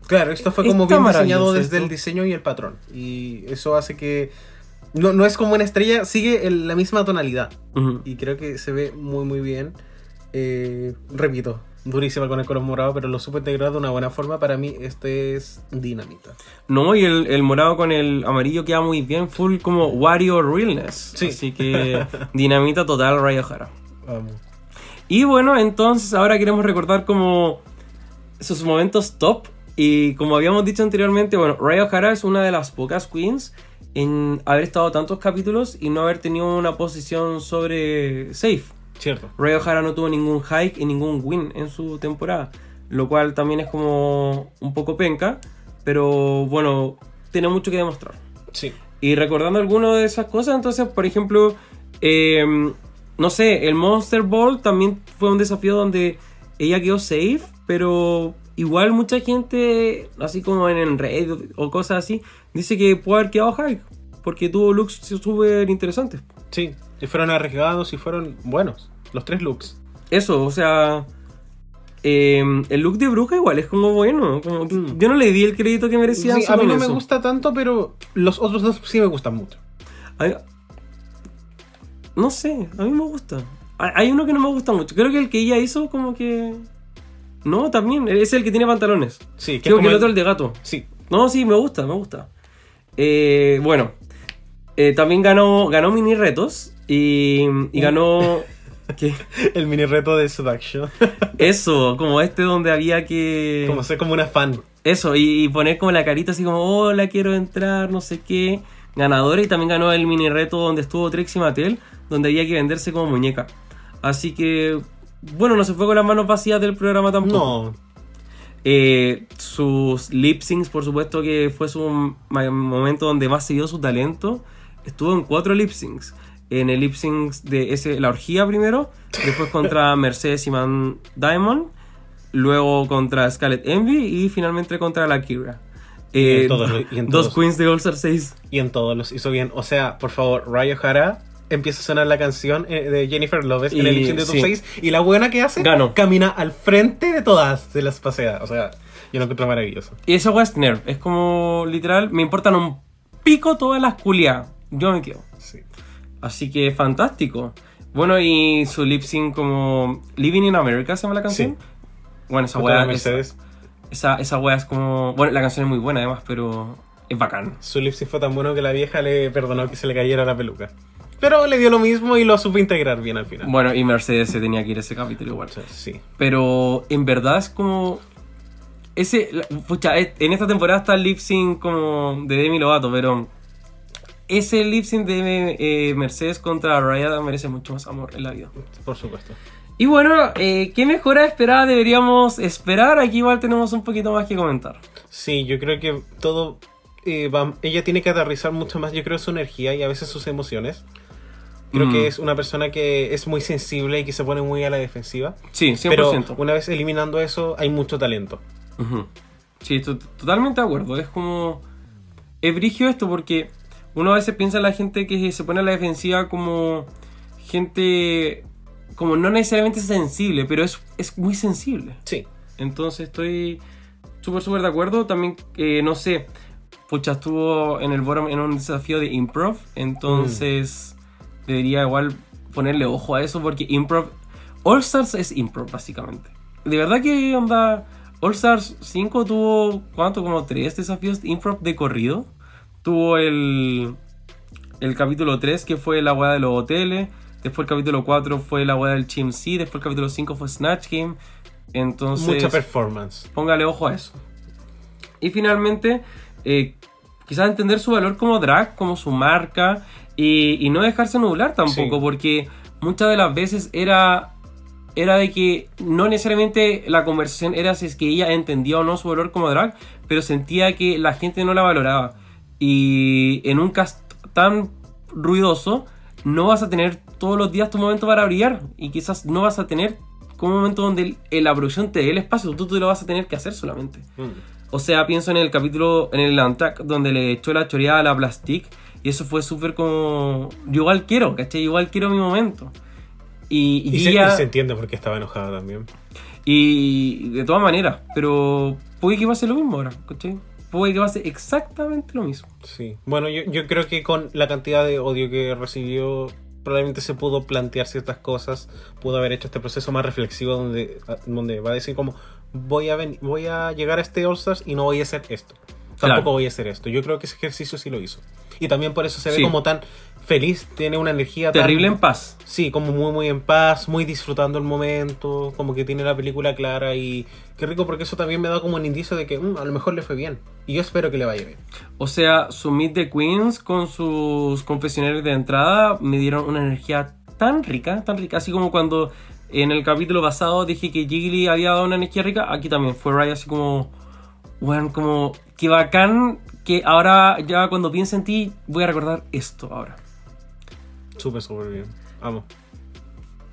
Claro, esto fue como Está bien diseñado desde esto. el diseño y el patrón. Y eso hace que. No, no es como una estrella, sigue el- la misma tonalidad. Y creo que se ve muy, muy bien. Eh, repito, durísima con el color morado, pero lo supo integrar de una buena forma. Para mí, este es dinamita. no, y el, el morado con el amarillo queda muy bien, full como Wario Realness. Sí. Así que, dinamita total, Ray O'Hara. Vamos. Y bueno, entonces ahora queremos recordar como sus momentos top. Y como habíamos dicho anteriormente, bueno, Raya O'Hara es una de las pocas queens en haber estado tantos capítulos y no haber tenido una posición sobre safe. Cierto. Raya O'Hara no tuvo ningún hike y ningún win en su temporada, lo cual también es como un poco penca, pero bueno, tiene mucho que demostrar. Sí. Y recordando algunas de esas cosas, entonces, por ejemplo, eh, no sé, el Monster Ball también fue un desafío donde ella quedó safe, pero igual mucha gente, así como en el red o cosas así, dice que puede haber quedado high, porque tuvo looks súper interesantes. Sí. Y fueron arriesgados y fueron buenos. Los tres looks. Eso, o sea, eh, el look de Bruja igual es como bueno. como que Yo no le di el crédito que merecía. Sí, a mí no me gusta tanto, pero los otros dos sí me gustan mucho. Hay- No sé, a mí me gusta. Hay uno que no me gusta mucho. Creo que el que ella hizo como que... No, también. Es el que tiene pantalones. Sí, que Creo es que como el el- otro el de gato. Sí, No, sí, me gusta, me gusta. Eh, bueno, eh, también ganó, ganó mini retos y, y ganó... ¿qué? el mini reto de Seduction. Eso, como este donde había que... como ser como una fan. Eso, y, y poner como la carita así como, hola, quiero entrar, no sé qué. Ganadora y también ganó el mini reto donde estuvo Trixie Mattel, donde había que venderse como muñeca. Así que, bueno, no se fue con las manos vacías del programa tampoco. No, Eh, sus lip syncs, por supuesto que fue su momento donde más se vio su talento. Estuvo en cuatro lip syncs. En el lip sync de ese, la orgía primero, después contra Mercedes y Man Diamond, luego contra Scarlet Envy y finalmente contra la Kira. Y en Eh, todos los- y en dos queens de All Star 6. y en todos los hizo bien. O sea, por favor, Raya O'Hara empieza a sonar la canción eh, de Jennifer Lopez en el de Top sí. 6 y la buena que hace camina al frente de todas, se las pasea. O sea, yo lo encuentro maravilloso. Y esa weá es como literal, me importan un pico todas las culiadas. Yo me quedo. Sí. Así que fantástico. Bueno, y su lip sync como Living in America se llama la canción. Bueno, esa weá, Mercedes. esa, esa weá es como. Bueno, la canción es muy buena además, pero es bacán. Su lip sync fue tan bueno que la vieja le perdonó que se le cayera la peluca. Pero le dio lo mismo y lo supo integrar bien al final. Bueno, y Mercedes se tenía que ir a ese capítulo igual. Sí. Pero en verdad es como. Ese. Pucha, es- en esta temporada está el lip sync como de Demi Lovato, pero. Ese lip sync de eh, Mercedes contra Raya merece mucho más amor en la vida. Por supuesto. Y bueno, eh, ¿qué mejora esperada deberíamos esperar? Aquí igual tenemos un poquito más que comentar. Sí, yo creo que todo. eh, va- ella tiene que aterrizar mucho más, yo creo, su energía y a veces sus emociones. Creo Mm. que es una persona que es muy sensible y que se pone muy a la defensiva. Sí, 100%. Pero una vez eliminando eso, hay mucho talento. Ujú. Sí, to- totalmente de acuerdo. Es como. Es brigio esto porque uno a veces piensa en la gente que se pone a la defensiva como gente. como no necesariamente sensible, pero es, es muy sensible. Sí. Entonces estoy súper, súper de acuerdo. También, eh, no sé, pucha, estuvo en el bottom en un desafío de improv. Entonces debería igual ponerle ojo a eso porque improv. All Stars es improv, básicamente. De verdad que onda. All Stars 5 tuvo, ¿cuánto? Como tres desafíos de improv de corrido. Tuvo el, el capítulo 3 que fue la weá de los hoteles. Después el capítulo 4 fue la weá del Chimp Después el capítulo 5 fue Snatch Game. Entonces, Mucha performance. póngale ojo a eso. Y finalmente, eh, quizás entender su valor como drag, como su marca, y, y no dejarse nublar tampoco, Sí. porque muchas de las veces era, era de que no necesariamente la conversación era si es que ella entendía o no su valor como drag, pero sentía que la gente no la valoraba. Y en un cast tan ruidoso, no vas a tener todos los días tu momento para brillar, y quizás no vas a tener como un momento donde el- la producción te dé el espacio, tú, tú lo vas a tener que hacer solamente. Mm. O sea, pienso en el capítulo, en el Antac, donde le echó la choreada a la Plastic. Y eso fue súper como. Yo igual quiero, ¿cachai? Igual quiero mi momento. Y, y Y se, ella- y se entiende por qué estaba enojada también. y de todas maneras, pero puede que pase lo mismo ahora, ¿cachai? Puede que pase exactamente lo mismo. Sí. Bueno, yo, yo creo que con la cantidad de odio que recibió, probablemente se pudo plantear ciertas cosas, pudo haber hecho este proceso más reflexivo donde, donde va a decir como voy a voy a llegar a este All Stars y no voy a hacer esto. Tampoco voy a hacer esto. Yo creo que ese ejercicio sí lo hizo. Y también por eso se ve Sí. como tan feliz, tiene una energía tan- Terrible en paz. Sí, como muy muy en paz, muy disfrutando el momento, como que tiene la película clara y qué rico porque eso también me da como un indicio de que mm, a lo mejor le fue bien. Y yo espero que le vaya bien. O sea, su Meet the Queens con sus confesionarios de entrada me dieron una energía tan rica, tan rica. Así como cuando en el capítulo pasado dije que Jiggly había dado una energía rica, aquí también fue Raya así como, bueno, como que bacán que ahora ya cuando piense en ti voy a recordar esto ahora. Súper, súper bien. Vamos.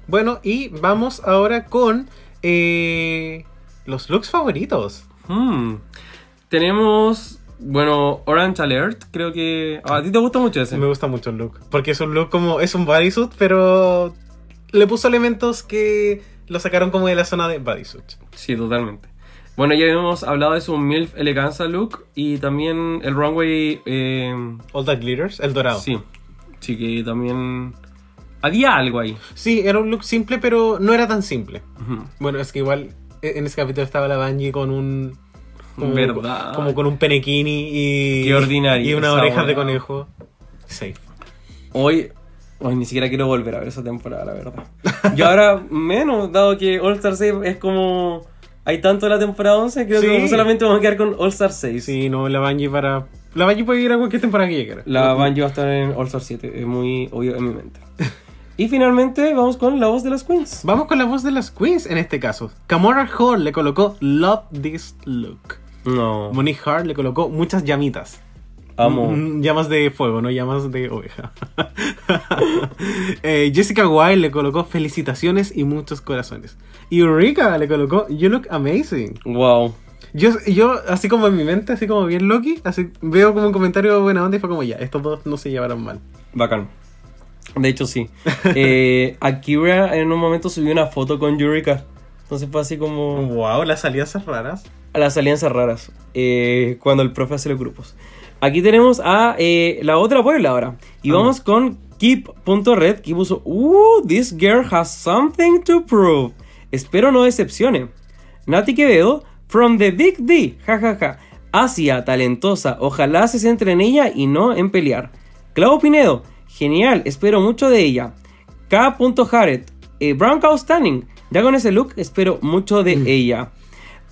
Bueno, y vamos ahora con eh, los looks favoritos. Hmm. Tenemos, bueno, Orange Alert, creo que... ah, ¿A ti te gusta mucho ese? Me gusta mucho el look. Porque es un look como. Es un bodysuit, pero. Le puso elementos que lo sacaron como de la zona de bodysuit. Sí, totalmente. Bueno, ya hemos hablado de su MILF eleganza look y también el runway. eh, All That Glitters, el dorado. sí, sí, que también. Había algo ahí. Sí, era un look simple, pero no era tan simple. Bueno, es que igual e- en ese capítulo estaba la Bungie con un. Como, Verdad. Como con un penequini y. Qué ordinario Y una oreja de conejo. Safe. Hoy, hoy ni siquiera quiero volver a ver esa temporada, la verdad. Yo ahora menos, dado que All Star 6 es como. Hay tanto la temporada 11, creo Sí. que solamente vamos a quedar con All Star 6. Sí, no, la Bungie para. La Bungie puede ir a cualquier temporada que llegue. La Bungie va a estar en All Star 7, es muy obvio en mi mente. Y finalmente vamos con la voz de las queens. Vamos con la voz de las queens en este caso. Kamora Hall le colocó Love This Look. No, Monique Hart le colocó muchas llamitas. Amo. Mm, Llamas de fuego, no llamas de oveja. Eh, Jessica Wilde le colocó felicitaciones y muchos corazones. Y Eureka le colocó You look amazing. Wow. Yo, yo, así como en mi mente, así como bien Loki, así veo como un comentario buena onda y fue como ya, estos dos no se llevaron mal. Bacán. De hecho, sí. Eh, Akira en un momento subió una foto con Yurika. Entonces fue así como. Wow, las salidas raras. las alianzas raras eh, cuando el profe hace los grupos. Aquí tenemos a eh, la otra Puebla ahora. Y vamos con Keep.red que puso Uh, this girl has something to prove. Espero no decepcione. Nati Quevedo, from the Big D, jajaja. Asia, talentosa, ojalá se centre en ella y no en pelear. Clau Pinedo, genial, espero mucho de ella. K. Eh, Brown Cow Stunning, ya con ese look espero mucho de ella.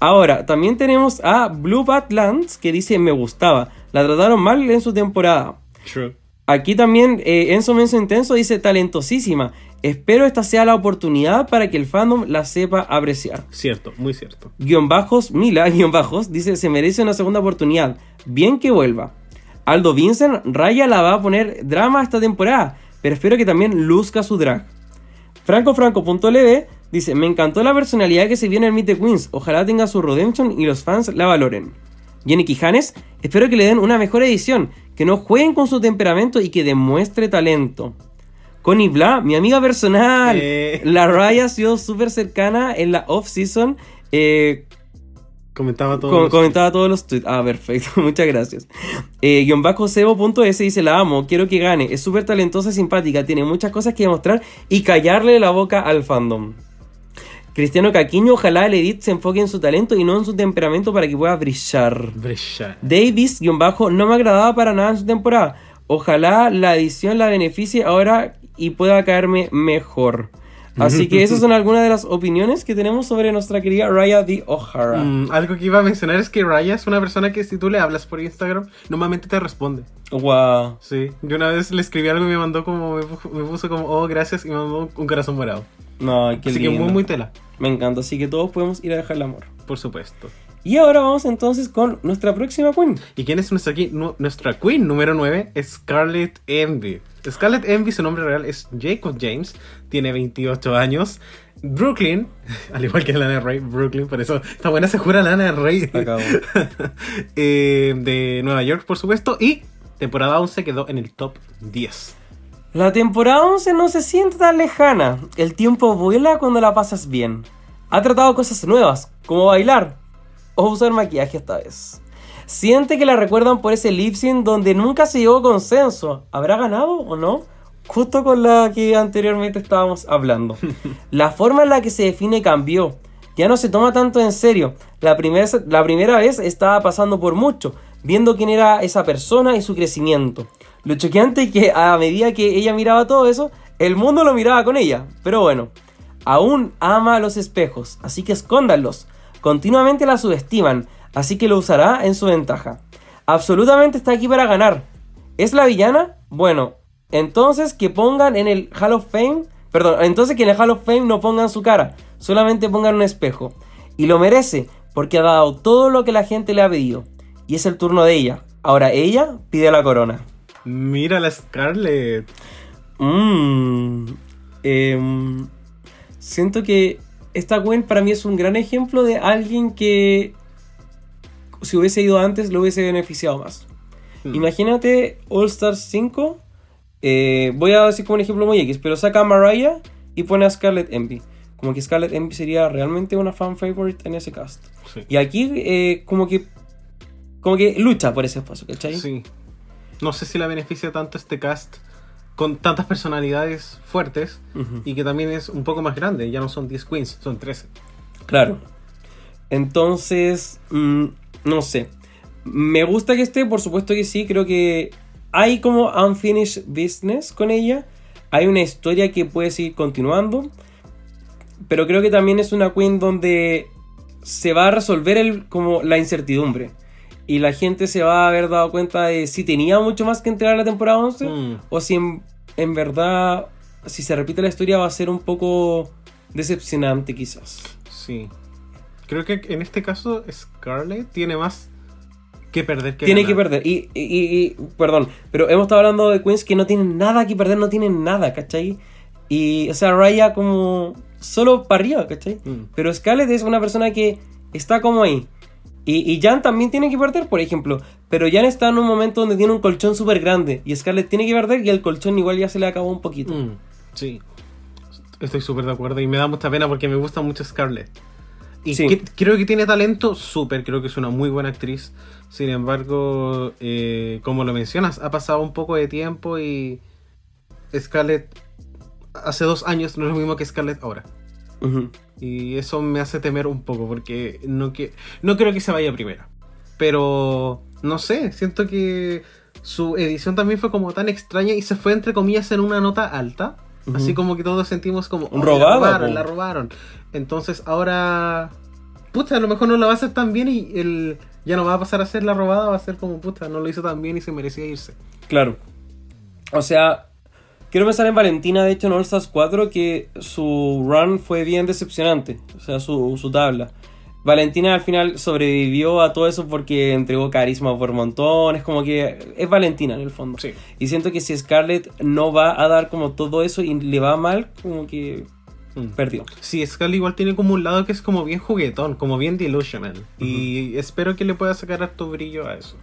Ahora, también tenemos a Blue Badlands que dice me gustaba, la trataron mal en su temporada. True. Aquí también eh, Enzo Menso Intenso dice talentosísima. Espero esta sea la oportunidad para que el fandom la sepa apreciar. Cierto, muy cierto. Guión bajos, Mila, guion bajos, dice se merece una segunda oportunidad. Bien que vuelva. Aldo Vincent, Raya la va a poner drama esta temporada, pero espero que también luzca su drag. FrancoFranco.lv dice, me encantó la personalidad que se viene en Meet the Queens, ojalá tenga su redemption y los fans la valoren. Jenny Quijanes, espero que le den una mejor edición, que no jueguen con su temperamento y que demuestre talento. Connie Bla, mi amiga personal. Eh. La Raya ha sido súper cercana en la off-season. Eh, Comentaba todo. com- comentaba todos los tweets. Ah, perfecto, muchas gracias. Eh, guion bajo sebo.s dice: La amo, quiero que gane. Es súper talentosa y simpática, tiene muchas cosas que demostrar y callarle la boca al fandom. Cristiano Caquiño, ojalá el Edith se enfoque en su talento y no en su temperamento para que pueda brillar. Brescia. Davis, guion bajo, no me agradaba para nada en su temporada. Ojalá la edición la beneficie ahora y pueda caerme mejor. Así que esas son algunas de las opiniones que tenemos sobre nuestra querida Raya D. O'Hara. Mm, algo que iba a mencionar es que Raya es una persona que si tú le hablas por Instagram, normalmente te responde. Wow. Sí, yo una vez le escribí algo y me mandó como, me puso como, oh, gracias, y me mandó un corazón morado. No, qué Así lindo. que muy, muy tela, Me encanta, así que todos podemos ir a dejar el amor. por supuesto. Y ahora vamos entonces con nuestra próxima queen. ¿Y quién es nuestra, nuestra queen número 9? Scarlett Envy. Scarlett Envy, su nombre real es Jacob James, tiene 28 años. Brooklyn, al igual que Lana Rey, Brooklyn, por eso está buena se jura Lana Rey. Eh, de Nueva York, por supuesto. Y temporada 11 quedó en el top 10. La temporada 11 no se siente tan lejana. El tiempo vuela cuando la pasas bien. Ha tratado cosas nuevas, como bailar o usar maquillaje esta vez. Siente que la recuerdan por ese lip sync donde nunca se llegó a consenso. ¿Habrá ganado o no? Justo con la que anteriormente estábamos hablando. La forma en la que se define cambió. Ya no se toma tanto en serio. La primera, la primera vez estaba pasando por mucho, viendo quién era esa persona y su crecimiento. Lo choqueante es que a medida que ella miraba todo eso, el mundo lo miraba con ella. Pero bueno, aún ama los espejos, así que escóndanlos. Continuamente la subestiman, así que lo usará en su ventaja. Absolutamente está aquí para ganar. ¿Es la villana? Bueno, entonces que pongan en el Hall of Fame, perdón, entonces que en el Hall of Fame no pongan su cara, solamente pongan un espejo. Y lo merece, porque ha dado todo lo que la gente le ha pedido. Y es el turno de ella. Ahora ella pide la corona. Mira la Scarlett. Mmm. Em, siento que esta Gwen para mí es un gran ejemplo de alguien que si hubiese ido antes lo hubiese beneficiado más. Hmm. Imagínate All Stars 5. eh, voy a decir como un ejemplo muy X, pero saca a Mariah y pone a Scarlett Envy. como que Scarlett Envy sería realmente una fan favorite en ese cast. Sí. Y aquí eh, como que como que lucha por ese espacio, ¿cachai? Sí. No sé si la beneficia tanto este cast con tantas personalidades fuertes y que también es un poco más grande. Ya no son 10 queens, son 13. Claro. Entonces, mm, no sé. Me gusta que esté, por supuesto que sí. Creo que hay como unfinished business con ella. Hay una historia que puede seguir continuando. Pero creo que también es una queen donde se va a resolver el, como la incertidumbre. Y la gente se va a haber dado cuenta de si tenía mucho más que entregar la temporada 11 Mm. o si en, en verdad, si se repite la historia, va a ser un poco decepcionante quizás. Sí. Creo que en este caso Scarlett tiene más que perder que tiene ganar. que perder. Y, y- y- y- perdón, pero hemos estado hablando de queens que no tienen nada que perder, no tienen nada, ¿cachai? Y, o sea, Raya como solo para arriba, ¿cachai? Mm. Pero Scarlett es una persona que está como ahí. Y, y Jan también tiene que perder, por ejemplo. Pero Jan está en un momento donde tiene un colchón súper grande. Y Scarlett tiene que perder y el colchón igual ya se le acabó un poquito. Mm, Sí. Estoy súper de acuerdo y me da mucha pena porque me gusta mucho Scarlett. Y Sí. que- creo que tiene talento súper, creo que es una muy buena actriz. Sin embargo, eh, como lo mencionas, ha pasado un poco de tiempo y Scarlett hace dos años no es lo mismo que Scarlett ahora. Y eso me hace temer un poco porque no, que, no creo que se vaya primera. Pero no sé, siento que su edición también fue como tan extraña y se fue entre comillas en una nota alta. Así como que todos sentimos como... "Oh, robado, La robaron, po". la robaron. Entonces ahora... Puta, a lo mejor no la va a hacer tan bien y el, ya no va a pasar a ser la robada, va a ser como puta, no lo hizo tan bien y se merecía irse. Claro. O sea, quiero pensar en Valentina, de hecho, en All Stars 4, que su run fue bien decepcionante. O sea, su, su tabla. Valentina al final sobrevivió a todo eso porque entregó carisma por montones. Como que es Valentina en el fondo. Sí. Y siento que si Scarlett no va a dar como todo eso y le va mal, como que Mm. perdió. Sí, Scully igual tiene como un lado que es como bien juguetón, como bien delusional. Y espero que le pueda sacar harto brillo a eso.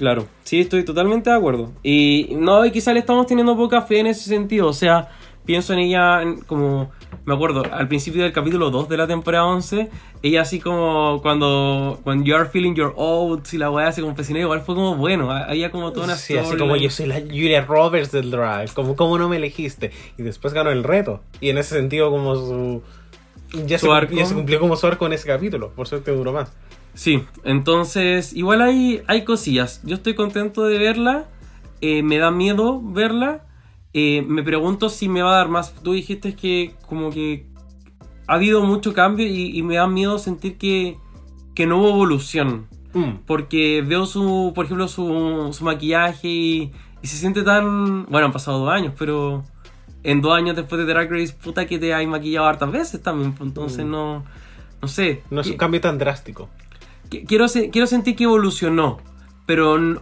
Claro, sí, estoy totalmente de acuerdo. Y no, y quizá le estamos teniendo poca fe en ese sentido. O sea, pienso en ella como. Me acuerdo, al principio del capítulo 2 de la temporada 11, ella así como cuando. When you are feeling your oats y la weá se confesionó, igual fue como bueno. Había como toda una. Sí, así storyline. como yo soy la Julia Roberts del drag, como cómo no me elegiste. Y después ganó el reto. Y en ese sentido como su... Ya, Su se, arco. ya se cumplió como su arco en ese capítulo, por suerte duró más. Sí, entonces, igual hay, hay cosillas. Yo estoy contento de verla. eh, me da miedo verla. eh, me pregunto si me va a dar más. Tú dijiste que como que ha habido mucho cambio y, y me da miedo sentir que, que no hubo evolución. Mm. Porque veo su, por ejemplo, su, su maquillaje y, y se siente tan... Bueno, han pasado dos años, pero en dos años después de Drag Race, puta que te hay maquillado hartas veces también. pues, Entonces Mm. no... No sé. No es un ¿Qué- cambio tan drástico. Quiero, quiero sentir que evolucionó, pero no,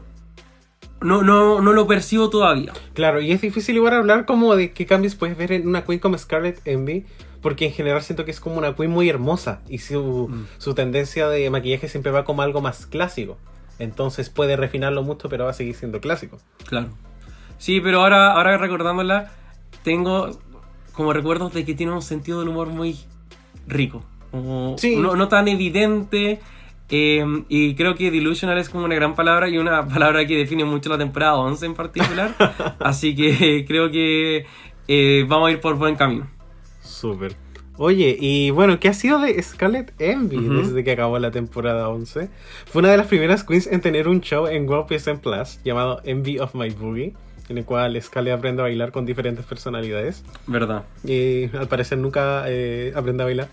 no, no lo percibo todavía. Claro, y es difícil igual hablar como de qué cambios puedes ver en una queen como Scarlett Envy, porque en general siento que es como una queen muy hermosa y su, Mm. su tendencia de maquillaje siempre va como algo más clásico. Entonces puede refinarlo mucho, pero va a seguir siendo clásico. Claro. Sí, pero ahora, ahora recordándola, tengo como recuerdos de que tiene un sentido del humor muy rico. Como Sí. no, no tan evidente. Eh, y creo que delusional es como una gran palabra y una palabra que define mucho la temporada 11 en particular. Así que creo que eh, vamos a ir por buen camino. Súper. Oye, y bueno, ¿qué ha sido de Scarlett Envy Ujú. desde que acabó la temporada 11? Fue una de las primeras queens en tener un show en World PSN Plus llamado Envy of My Boogie, en el cual Scarlett aprende a bailar con diferentes personalidades. ¿Verdad? Y al parecer nunca eh, aprende a bailar.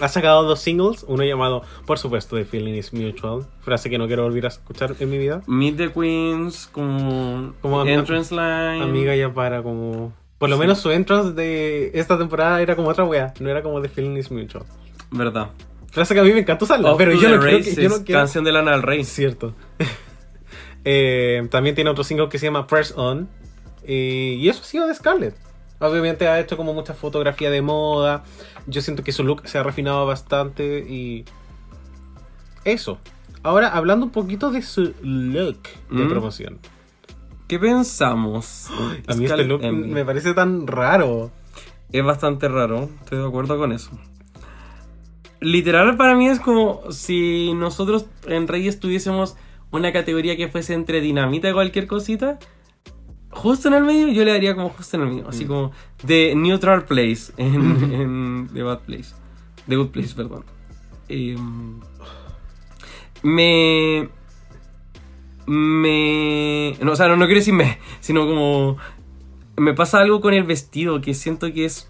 Ha sacado dos singles, uno llamado, por supuesto, The Feeling is Mutual, frase que no quiero volver a escuchar en mi vida. Meet the Queens, como, Como Entrance Line. Amiga ya para como... Por lo Sí. menos su entrance de esta temporada era como otra wea, no era como The Feeling is Mutual. ¿Verdad? Frase que a mí me encanta usarla, Off pero yo no, que- yo no quiero... Canción de Lana del Rey. Cierto. Eh, también tiene otro single que se llama Press On. eh, y eso ha sido de Scarlett. Obviamente ha hecho como mucha fotografía de moda. Yo siento que su look se ha refinado bastante y... Eso. Ahora, hablando un poquito de su look de Mm. promoción. ¿Qué pensamos? A mí este look me parece tan raro. Es bastante raro, estoy de acuerdo con eso. literal para mí es como si nosotros en Reyes tuviésemos una categoría que fuese entre dinamita y cualquier cosita. Justo en el medio, yo le daría como justo en el medio. Así como de neutral place en, en The Bad Place. The Good Place, perdón. Em, me. Me. No, o sea, no, no quiero decir me, sino como. Me pasa algo con el vestido que siento que es.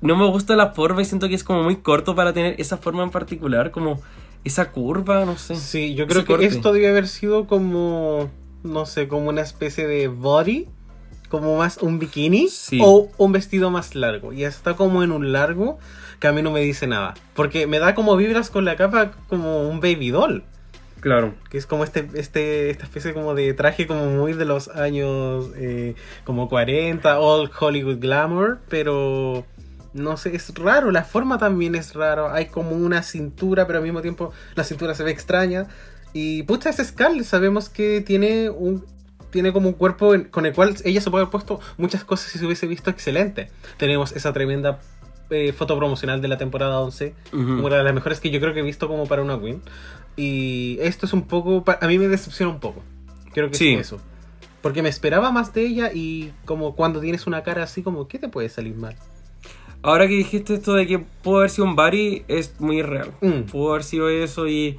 No me gusta la forma y siento que es como muy corto para tener esa forma en particular, como esa curva, no sé. Sí, yo creo que corte. esto debe haber sido como, no sé, como una especie de body, como más un bikini Sí. o un vestido más largo. Y está como en un largo que a mí no me dice nada. Porque me da como vibras con la capa como un baby doll. Claro. Que es como este, este, esta especie como de traje como muy de los años eh, como 40, old Hollywood glamour, pero no sé, es raro, la forma también es raro, hay como una cintura, pero al mismo tiempo la cintura se ve extraña. Y pucha, es Scarlett, sabemos que tiene un tiene como un cuerpo en- con el cual ella se puede haber puesto muchas cosas si se hubiese visto excelente. Tenemos esa tremenda eh, foto promocional de la temporada 11, Ujú. una de las mejores que yo creo que he visto como para una Queen. Y esto es un poco. A mí me decepciona un poco. Creo que Sí. sí. eso. Porque me esperaba más de ella y como cuando tienes una cara así como, ¿qué te puede salir mal? Ahora que dijiste esto de que pudo haber sido un body, es muy real. Mm. Pudo haber sido eso y.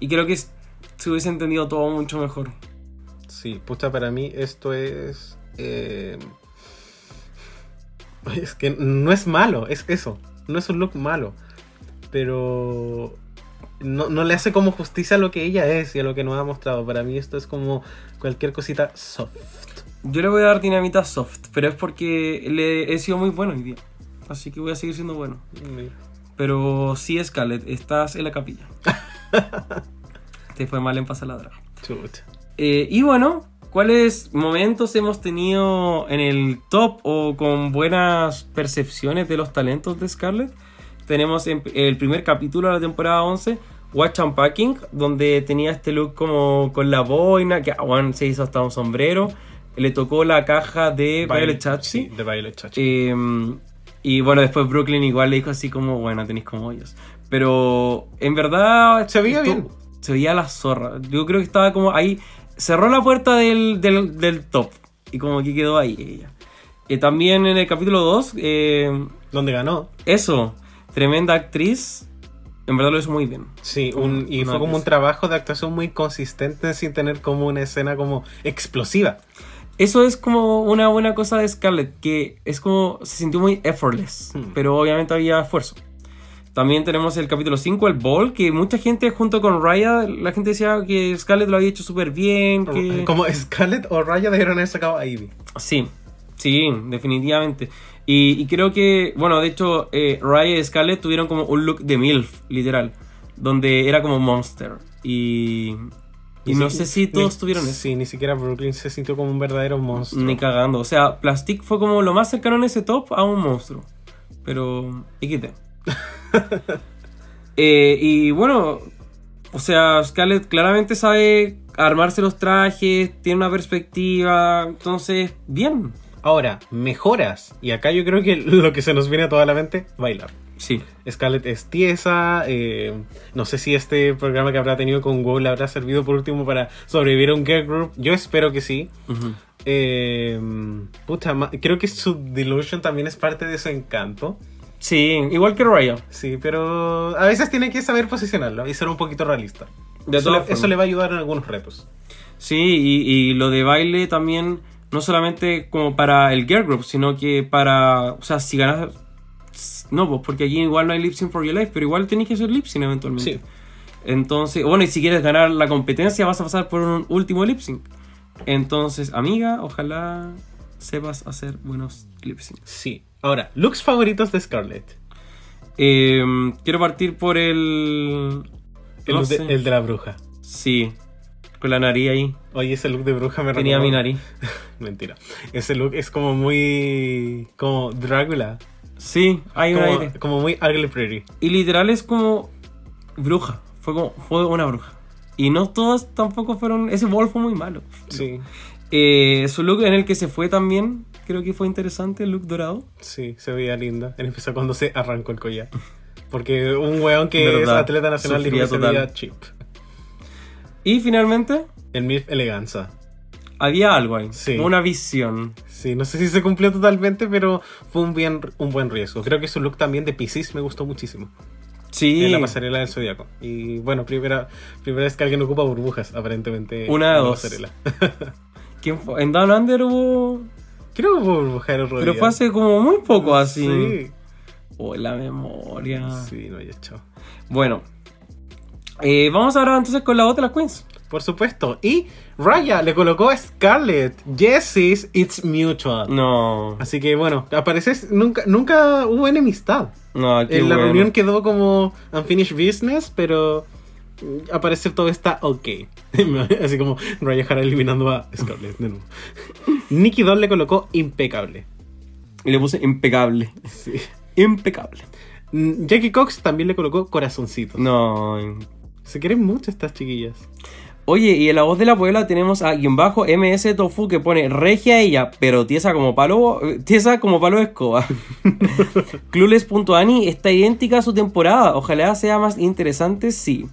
Y creo que se hubiese entendido todo mucho mejor. Sí, pucha, para mí esto es. eh, Es que no es malo, es eso. No es un look malo. Pero. No, no le hace como justicia a lo que ella es y a lo que nos ha mostrado. Para mí esto es como cualquier cosita soft. Yo le voy a dar dinamita soft, pero es porque le he sido muy bueno hoy día. Así que voy a seguir siendo bueno. Pero sí, Scarlett, estás en la capilla. Te fue mal en pasar la draga. Chucha. Eh, y bueno, ¿cuáles momentos hemos tenido en el top o con buenas percepciones de los talentos de Scarlett? Tenemos en- el primer capítulo de la temporada 11, Watch Unpacking, donde tenía este look como con la boina, que aguan se hizo hasta un sombrero. Le tocó la caja de Violet Chachki. Sí, de Violet Chachki. Eh, y bueno, después Brooklyn igual le dijo así como, bueno, tenéis como ellos. Pero en verdad... Se veía bien. Se veía la zorra. Yo creo que estaba como ahí... Cerró la puerta del, del, del top. Y como que quedó ahí ella. Y también en el capítulo 2, eh, Donde ganó. eso, tremenda actriz. En verdad lo hizo muy bien. Sí, un, y fue como un trabajo de actuación muy consistente sin tener como una escena como explosiva. Eso es como una buena cosa de Scarlett, que es como se sintió muy effortless, Hmm. pero obviamente había esfuerzo. También tenemos el capítulo 5, el Ball, que mucha gente junto con Raya, la gente decía que Scarlett lo había hecho súper bien, que... Como Scarlett o Raya debieron haber sacado a Ivy. Sí, sí, definitivamente. Y, y creo que, bueno, de hecho, eh, Raya y Scarlett tuvieron como un look de MILF, literal, donde era como Monster. Y, y no si- sé si todos ni- tuvieron eso. Sí, ni siquiera Brooklyn se sintió como un verdadero monstruo. Ni cagando. O sea, Plastic fue como lo más cercano en ese top a un monstruo. Pero. XD. Eh, y bueno. O sea, Scarlett claramente sabe armarse los trajes, tiene una perspectiva. Entonces, bien. Ahora, mejoras. Y acá yo creo que lo que se nos viene a toda la mente, bailar. Sí. Scarlett es tiesa. eh, no sé si este programa que habrá tenido con WoW le habrá servido por último para sobrevivir a un girl group. Yo espero que sí. Ujú. Eh, puta, creo que su delusion también es parte de su encanto. Sí, igual que Raya. Sí, pero a veces tiene que saber posicionarlo y ser un poquito realista. De eso, le, eso le va a ayudar en algunos retos. Sí, y, y lo de baile también, no solamente como para el girl group, sino que para, o sea, si ganas, no, pues porque allí igual no hay lip sync for your life, pero igual tenés que hacer lip sync eventualmente. Sí. Entonces, bueno, y si quieres ganar la competencia vas a pasar por un último lip sync. Entonces, amiga, ojalá sepas hacer buenos lip sync. Sí. Ahora, looks favoritos de Scarlett. Eh, quiero partir por el... El, no de, sé. el de la bruja. Sí, con la nariz ahí. Oye, ese look de bruja me Tenía mi nariz. Mentira. Ese look es como muy. como Drácula. Sí, hay un Como, aire. como muy ugly pretty. Y literal es como bruja. Fue como fue una bruja. Y no todas tampoco fueron. Ese ball fue muy malo. Sí, Eh, su look en el que se fue también, creo que fue interesante, el look dorado. sí, se veía linda. En especial cuando se arrancó el collar. Porque un weón que es atleta nacional dijo que se veía chip. Y finalmente, El MILF Eleganza. había algo ahí. Sí. Una visión. Sí, no sé si se cumplió totalmente, pero fue un, bien, un buen riesgo. Creo que su look también de Pisces me gustó muchísimo. Sí. En la pasarela del Zodíaco. Y bueno, primera, primera vez que alguien ocupa burbujas, aparentemente. Una de dos. pasarela. ¿Quién fue? En Down Under hubo. Creo que hubo burbujas otro Pero fue hace como muy poco así. Sí. Oh, la memoria. Sí, no, ya chao. Bueno. Eh, vamos ahora entonces con la otra de las queens. Por supuesto. Y Raya le colocó a Scarlett. Yes, is, it's mutual. No. Así que bueno, apareces. Nunca, nunca hubo enemistad. No, en la bueno. reunión quedó como unfinished business, pero al parecer todo está ok. Así como Raya Hara eliminando a Scarlett de nuevo. Nicky Doll le colocó impecable. Y le puse impecable. Sí. Impecable. Mm, Jackie Cox también le colocó corazoncito. No. Se quieren mucho estas chiquillas. Oye, y en la voz de la Puebla tenemos a guion bajo MS Tofu que pone regia ella, pero tiesa como palo, tiesa como palo de escoba. Clueless.ani está idéntica a su temporada. Ojalá sea más interesante, sí.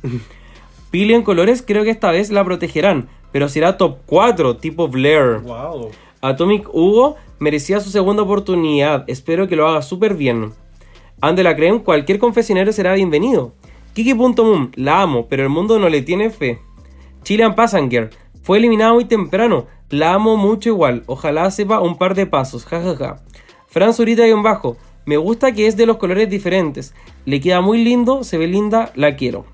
Pili en colores creo que esta vez la protegerán, pero será top 4, tipo Blair. Wow. Atomic Hugo merecía su segunda oportunidad. Espero que lo haga súper bien. Ande la creen, cualquier confesionario será bienvenido. Kiki.mum, la amo, pero el mundo no le tiene fe. Chilean Passenger, fue eliminada muy temprano. La amo mucho igual. Ojalá sepa un par de pasos. jajaja. Fran Zurita y un bajo. Me gusta que es de los colores diferentes. Le queda muy lindo, se ve linda, la quiero.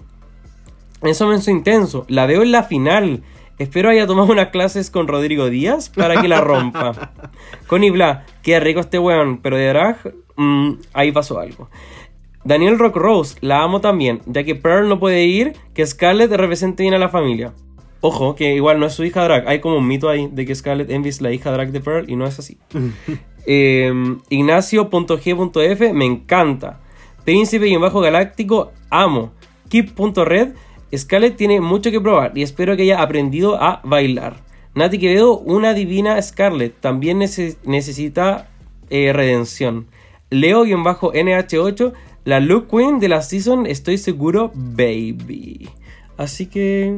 Eso menso intenso. La veo en la final. Espero haya tomado unas clases con Rodrigo Díaz para que la rompa. Connie Bla, queda rico este weón, pero de drag, mm, ahí pasó algo. Daniel Rock Rose, la amo también, ya que Pearl no puede ir, que Scarlett represente bien a la familia. Ojo, que igual no es su hija drag. Hay como un mito ahí de que Scarlett Envy es la hija drag de Pearl y no es así. Eh, Ignacio.g.f, me encanta. Príncipe y en bajo galáctico, amo. Keep.red, Scarlett tiene mucho que probar y espero que haya aprendido a bailar. Nati Quevedo, una divina Scarlett, también nece- necesita eh, redención. Leo-NH8, la look queen de la season, estoy seguro, baby. Así que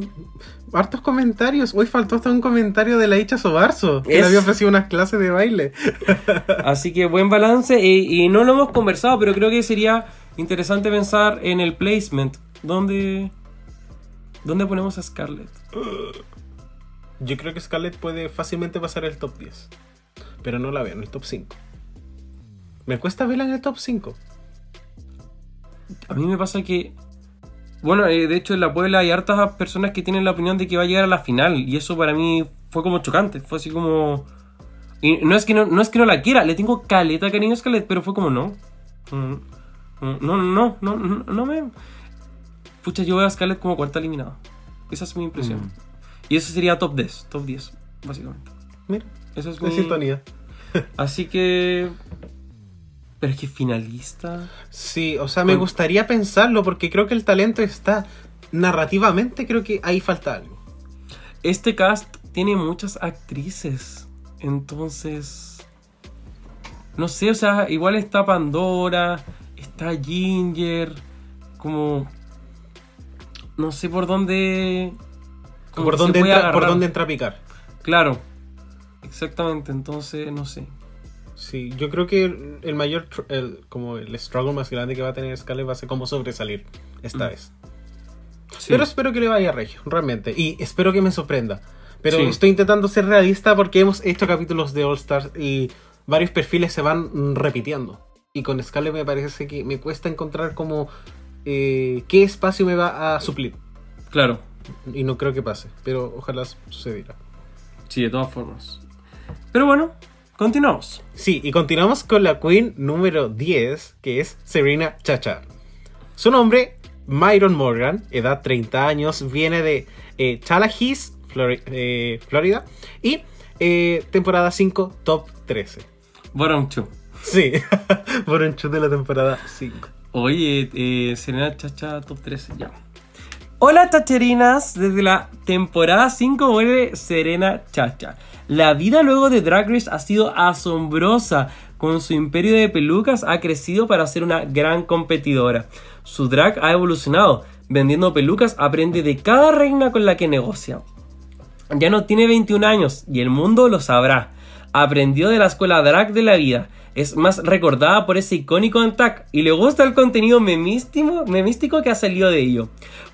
Hartos comentarios. Hoy faltó hasta un comentario de la Icha Sobarzo, que Es- le había ofrecido unas clases de baile. Así que buen balance y, y no lo hemos conversado, pero creo que sería interesante pensar en el placement. ¿Dónde, dónde ponemos a Scarlett? Yo creo que Scarlett puede fácilmente pasar el top 10. Pero no la veo en el top 5. Me cuesta verla en el top 5. A mí me pasa que... Bueno, eh, de hecho en la Puebla hay hartas personas que tienen la opinión de que va a llegar a la final y eso para mí fue como chocante, fue así como... Y no es que no, no, es que no la quiera, le tengo caleta cariño a Scarlett, pero fue como no. Mm, mm, No, no, no, no, no me... Pucha, yo veo a Scarlett como cuarta eliminada. Esa es mi impresión. Y eso sería top 10, top 10, básicamente. Mira, Eso es mi... sintonía. Así que... Pero es que finalista... Sí, o sea, me Con- gustaría pensarlo porque creo que el talento está. Narrativamente, creo que ahí falta algo. Este cast tiene muchas actrices. Entonces. No sé, o sea, igual está Pandora, está Ginger, como. No sé por dónde. como ¿Por dónde, entra, ¿Por dónde entra a picar? Claro. Exactamente, entonces, no sé. Sí, yo creo que el, el mayor, el, como el struggle más grande que va a tener Scarlett va a ser como sobresalir esta Mm. vez. Sí. Pero espero que le vaya a regio, realmente. Y espero que me sorprenda. Pero Sí. estoy intentando ser realista porque hemos hecho capítulos de All Stars y varios perfiles se van mm, repitiendo. Y con Scarlett me parece que me cuesta encontrar como eh, qué espacio me va a suplir. Claro. Y no creo que pase, pero ojalá sucediera. Sí, de todas formas. Pero bueno, continuamos. Sí, y continuamos con la queen número 10, que es Serena Chacha. Su nombre, Myron Morgan, edad 30 años, viene de eh, Tallahassee, Flori- eh, Florida, y eh, temporada 5, top 13. Bottom. Sí, un chute de la temporada 5. Oye, eh, Serena Chacha Top 13, ya. Hola Chacherinas, desde la temporada 5 vuelve Serena Chacha. La vida luego de Drag Race ha sido asombrosa. Con su imperio de pelucas ha crecido para ser una gran competidora. Su drag ha evolucionado. Vendiendo pelucas aprende de cada reina con la que negocia. Ya no tiene 21 años y el mundo lo sabrá. Aprendió de la escuela drag de la vida. Es más recordada por ese icónico tag y le gusta el contenido memístico que ha salido de ello.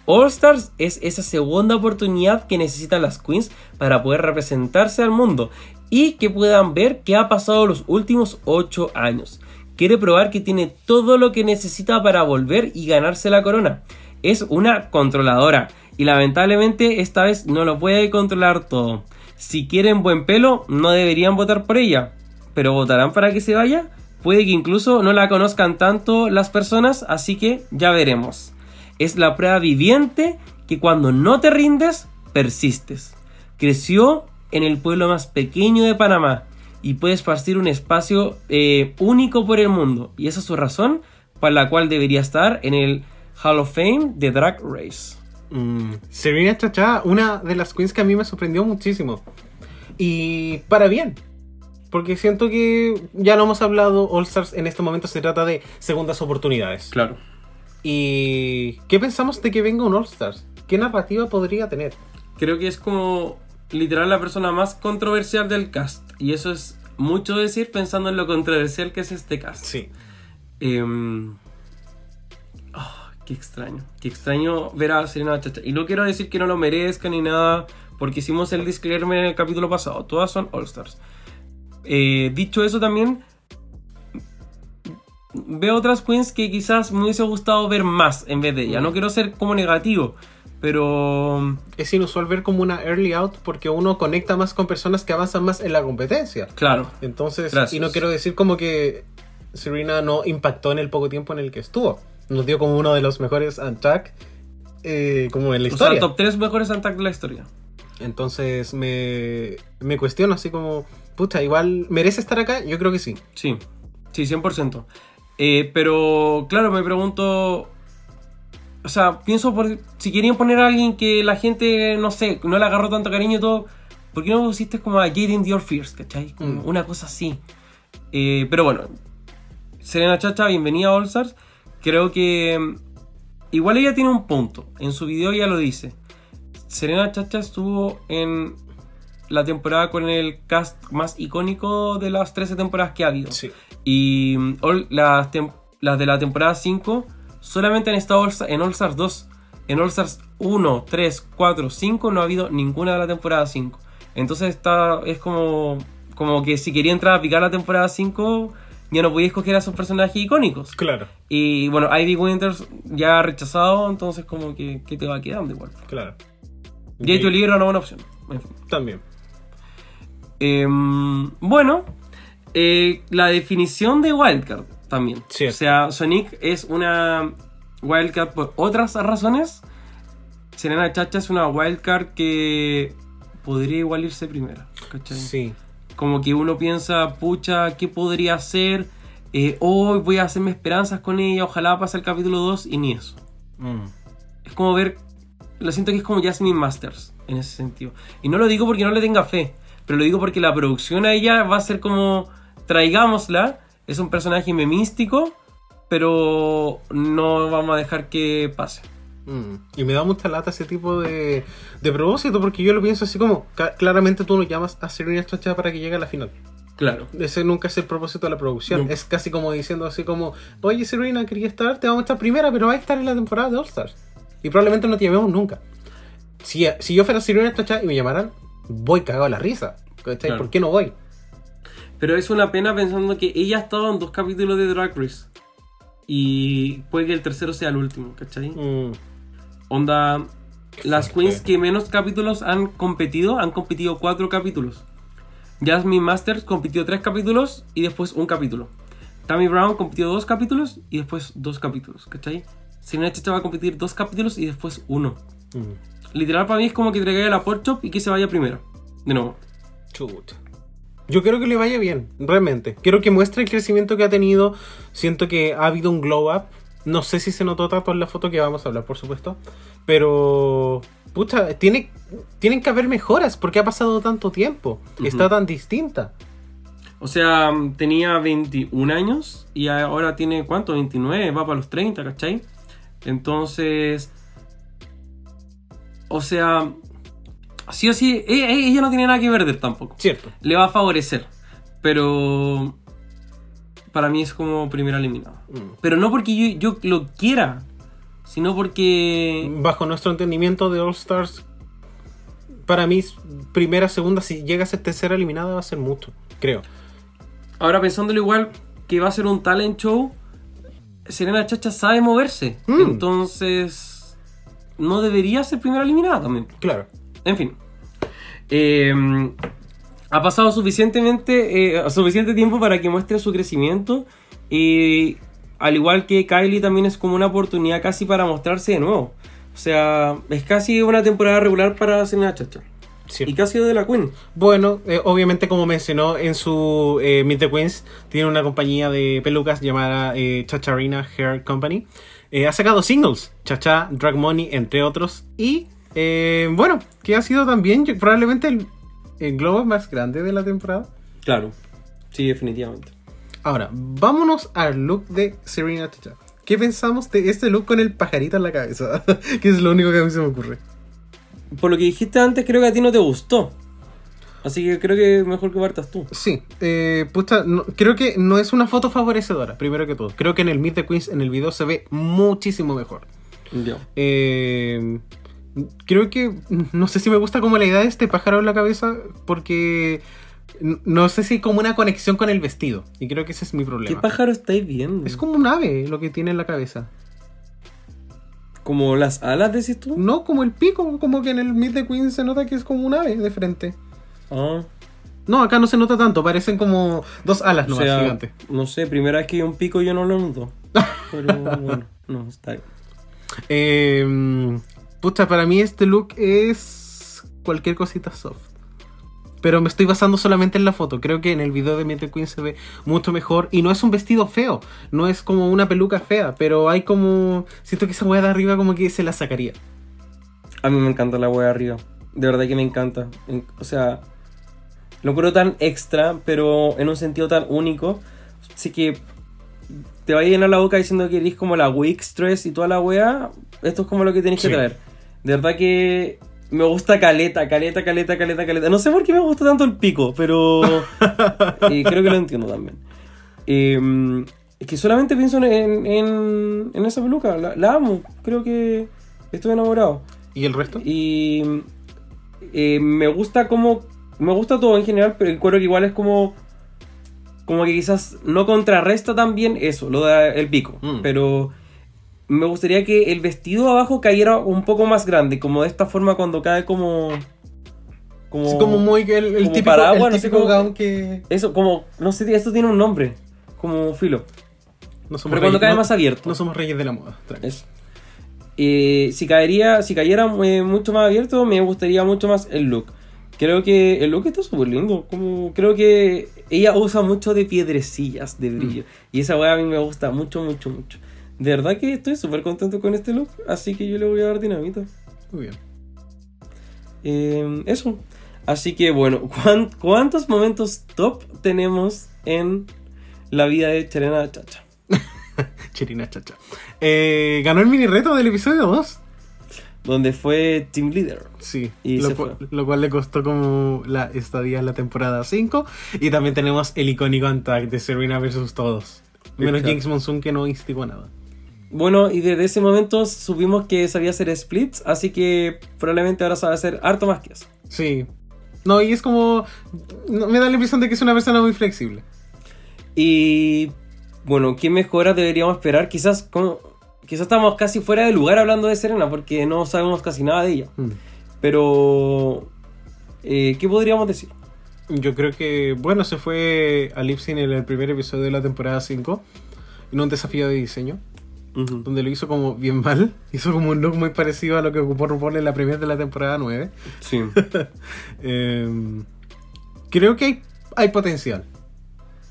All Stars es esa segunda oportunidad que necesitan las queens para poder representarse al mundo y que puedan ver qué ha pasado los últimos 8 años. Quiere probar que tiene todo lo que necesita para volver y ganarse la corona. Es una controladora y lamentablemente esta vez no lo puede controlar todo. Si quieren buen pelo, no deberían votar por ella, pero votarán para que se vaya. Puede que incluso no la conozcan tanto las personas, así que ya veremos. Es la prueba viviente que cuando no te rindes, persistes. Creció en el pueblo más pequeño de Panamá y puede esparcir un espacio eh, único por el mundo. Y esa es su razón para la cual debería estar en el Hall of Fame de Drag Race. Mm, Serena Chacha, una de las queens que a mí me sorprendió muchísimo. Y para bien. Porque siento que ya lo hemos hablado, All Stars en este momento se trata de segundas oportunidades. Claro. ¿Y qué pensamos de que venga un All Stars? ¿Qué narrativa podría tener? Creo que es como literal la persona más controversial del cast. Y eso es mucho decir pensando en lo controversial que es este cast. Sí. Em, ah, qué extraño. Qué extraño ver a Serena Chacha. Y no quiero decir que no lo merezca ni nada, porque hicimos el disclaimer en el capítulo pasado. Todas son All Stars. Eh, dicho eso también, veo otras queens que quizás me hubiese gustado ver más en vez de ella. No quiero ser como negativo, pero Es inusual ver como una early out porque uno conecta más con personas que avanzan más en la competencia. claro. Entonces, Gracias. y no quiero decir como que Serena no impactó en el poco tiempo en el que estuvo. Nos dio como uno de los mejores attack eh, como en la O sea, historia. top 3 mejores attack de la historia. Entonces me, me cuestiono así como, pucha, igual merece estar acá. Yo creo que sí. Sí, sí, 100%. Eh, pero, claro, me pregunto. O sea, pienso por, si querían poner a alguien que la gente, no sé, no le agarró tanto cariño y todo, ¿por qué no pusiste como a Jaden Dior Fierce, ¿cachai? Como Mm. Una cosa así. Eh, pero bueno, Serena Chacha, bienvenida a All Stars. Creo que igual ella tiene un punto. En su video ya lo dice. Serena Chacha estuvo en la temporada con el cast más icónico de las 13 temporadas que ha habido. Sí. Y mm, all- las, las de la temporada 5 solamente han estado en All Stars 2. En All Stars 1, 3, 4, 5 no ha habido ninguna de la temporada 5. Entonces está, es como, como que si quería entrar a picar la temporada 5 ya no podía escoger a esos personajes icónicos. Claro, Y bueno, Ivy Winters ya ha rechazado, entonces como que, ¿qué te va quedando igual? claro. Jay Jolie era una buena opción. En fin. También. Em, bueno, eh, la definición de wildcard también. O sea, Sonic es una wildcard por otras razones. Serena Chacha es una wildcard que podría igual irse primera. ¿cachai? Sí. Como que uno piensa, pucha, ¿qué podría hacer? Eh, hoy voy a hacerme esperanzas con ella, ojalá pase el capítulo 2 y ni eso. Mm. Es como ver, lo siento que es como Jasmine Masters en ese sentido. Y no lo digo porque no le tenga fe, pero lo digo porque la producción a ella va a ser como, traigámosla, es un personaje memístico, pero no vamos a dejar que pase. Mm. Y me da mucha lata ese tipo de, de propósito porque yo lo pienso así como, claramente tú no llamas a Serena Chacha para que llegue a la final. Claro. Ese nunca es el propósito de la producción. Es casi como diciendo así como, oye Serena, quería estar, te vamos a estar primera, pero va a estar en la temporada de All Stars. Y probablemente no te llamemos nunca. Si, si yo fuera Serena Chacha y me llamaran, voy cagado a la risa. ¿Por qué no voy? Pero es una pena pensando que ella ha estado en dos capítulos de Drag Race. Y puede que el tercero sea el último, ¿cachai? Mm, Onda, las queens que menos capítulos han competido, han competido cuatro capítulos. Jasmine Masters compitió tres capítulos y después un capítulo. Tammy Brown compitió dos capítulos y después dos capítulos, ¿cachai? Serena Chacha va a competir dos capítulos y después uno. mm. Literal para mí es como que traiga la Porchop y que se vaya primero. De nuevo. Chuta. Yo quiero que le vaya bien, realmente. Quiero que muestre el crecimiento que ha tenido. Siento que ha habido un glow up. No sé si se notó tanto en la foto que vamos a hablar, por supuesto. Pero. Pucha, tiene, tienen que haber mejoras porque ha pasado tanto tiempo. Está tan distinta. O sea, tenía 21 años y ahora tiene, ¿cuánto? 29, va para los 30, ¿cachai? Entonces, o sea, sí o sí, ella, ella no tiene nada que perder tampoco. Cierto. Le va a favorecer, pero para mí es como primera eliminada. Mm. Pero no porque yo, yo lo quiera, sino porque... Bajo nuestro entendimiento de All Stars, para mí, primera, segunda, si llega a ser tercera eliminada, va a ser mucho, creo. Ahora pensándolo igual que va a ser un talent show, Serena Chacha sabe moverse. Mm. Entonces, no debería ser primera eliminada también. Claro. En fin. Eh, ha pasado suficientemente eh, suficiente tiempo para que muestre su crecimiento. Y al igual que Kylie, también es como una oportunidad casi para mostrarse de nuevo. O sea, es casi una temporada regular para Serena Chacha. Cierto. Y casi de la Queen. Bueno, eh, obviamente como mencionó en su eh, Meet the Queens, tiene una compañía de pelucas llamada eh, Chacharina Hair Company. Ha sacado singles, Chacha, Drag Money, entre otros. Y eh, bueno, que ha sido también yo- probablemente el, el globo más grande de la temporada. Claro. Sí, definitivamente. Ahora, vámonos al look de Serena Chacha. ¿Qué pensamos de este look con el pajarito en la cabeza? que es lo único que a mí se me ocurre. Por lo que dijiste antes, creo que a ti no te gustó. Así que creo que mejor que partas tú. Sí, eh, puta, no- creo que no es una foto favorecedora, primero que todo. Creo que en el Meet the Queens, en el video, se ve muchísimo mejor. Ya. Eh, creo que no sé si me gusta como la idea de este pájaro en la cabeza, porque no sé si hay como una conexión con el vestido. Y creo que ese es mi ¿Qué problema. pájaro estáis viendo? Es como un ave lo que tiene en la cabeza. como las alas, decís tú. No como el pico, como que en el Meet the Queens se nota que es como un ave de frente. Ah, No, acá no se nota tanto, parecen como dos alas o nomás sea, gigantes. no sé, primera vez que un pico yo no lo noto. Pero bueno, no, está bien. Eh, puta, para mí este look es cualquier cosita soft. Pero me estoy basando solamente en la foto. Creo que en el video de the Queen se ve mucho mejor. Y no es un vestido feo. No es como una peluca fea. Pero hay como. Siento que esa hueá de arriba como que se la sacaría. A mí me encanta la wea arriba. De verdad que me encanta. En- O sea, lo creo tan extra, pero en un sentido tan único. Así que te va a llenar la boca diciendo que eres como la weak stress y toda la wea. Esto es como lo que tenéis Sí. que traer. De verdad que me gusta caleta, caleta, caleta, caleta, caleta. No sé por qué me gusta tanto el pico, pero eh, creo que lo entiendo también. Eh, es que solamente pienso en, en, en esa peluca. La, la amo. Creo que estoy enamorado. ¿Y el resto? Y eh, me gusta como. Me gusta todo en general, pero encuentro que igual es como. Como que quizás no contrarresta tan bien eso, lo del pico. Mm. Pero me gustaría que el vestido abajo cayera un poco más grande, como de esta forma cuando cae como. Como, Es como muy el, el como típico, paraguas, el no sé típico cómo- gown que. Eso, como. No sé, esto tiene un nombre. Como filo. No somos Pero cuando reyes- cae no- más abierto. No somos reyes de la moda. Eh, si caería, si cayera eh, mucho más abierto, me gustaría mucho más el look. Creo que el look está súper lindo. Como, creo que ella usa mucho de piedrecillas de brillo. Y esa weá a mí me gusta mucho, mucho, mucho. De verdad que estoy súper contento con este look. Así que yo le voy a dar dinamita. Muy bien. Eh, eso. Así que bueno, ¿cuán- ¿cuántos momentos top tenemos en la vida de Cherena Chacha? Chirina chacha. Eh, ganó el mini reto del episodio 2. Donde fue Team Leader. Sí, Y lo, cual, fue. lo cual le costó como la estadía en la temporada 5. Y también tenemos el icónico tag de Serena versus todos. Menos. Jinx Monsoon que no instigó nada. Bueno, y desde ese momento supimos que sabía hacer splits, así que probablemente ahora sabe hacer harto más que eso. Sí. No, y es como. me da la impresión de que es una persona muy flexible. Y bueno, ¿qué mejoras deberíamos esperar? Quizás como, quizás estamos casi fuera de lugar hablando de Serena porque no sabemos casi nada de ella. Mm. Pero, eh, ¿qué podríamos decir? Yo creo que, bueno, se fue a Lipsin en el primer episodio de la temporada 5. En un desafío de diseño. Donde lo hizo como bien mal. Hizo como un look muy parecido a lo que ocupó RuPaul en la primera de la temporada 9. Sí. Eh, creo que hay, hay potencial.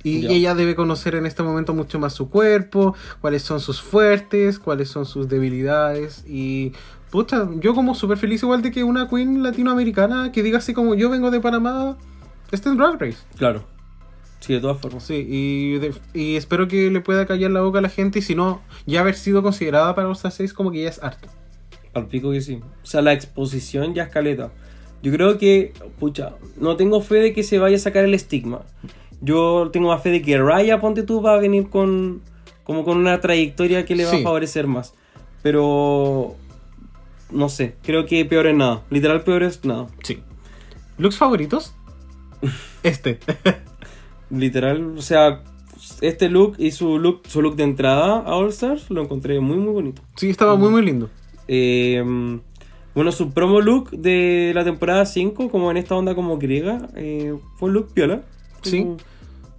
Y ella debe conocer en este momento mucho más su cuerpo, cuáles son sus fuertes, cuáles son sus debilidades. Y, puta, yo como súper feliz igual de que una queen latinoamericana que diga así como yo vengo de Panamá, esté en Drag Race. Claro. Sí, de todas formas. Sí, y, de- y espero que le pueda callar la boca a la gente y si no, ya haber sido considerada para All Stars 6 como que ya es harto. Al pico que sí. O sea, la exposición ya es caleta. Yo creo que, pucha, no tengo fe de que se vaya a sacar el estigma. Yo tengo más fe de que Raya, ponte tú, va a venir con como con una trayectoria que le va Sí. a favorecer más. Pero, no sé, creo que peor es nada. Literal, peor es nada. Sí. ¿Looks favoritos? Este. Literal, o sea, este look y su look, su look de entrada a All Stars lo encontré muy, muy bonito. Sí, estaba muy, muy lindo. Eh, bueno, su promo look de la temporada 5, como en esta onda como griega, eh, fue un look piola. Sí. Como-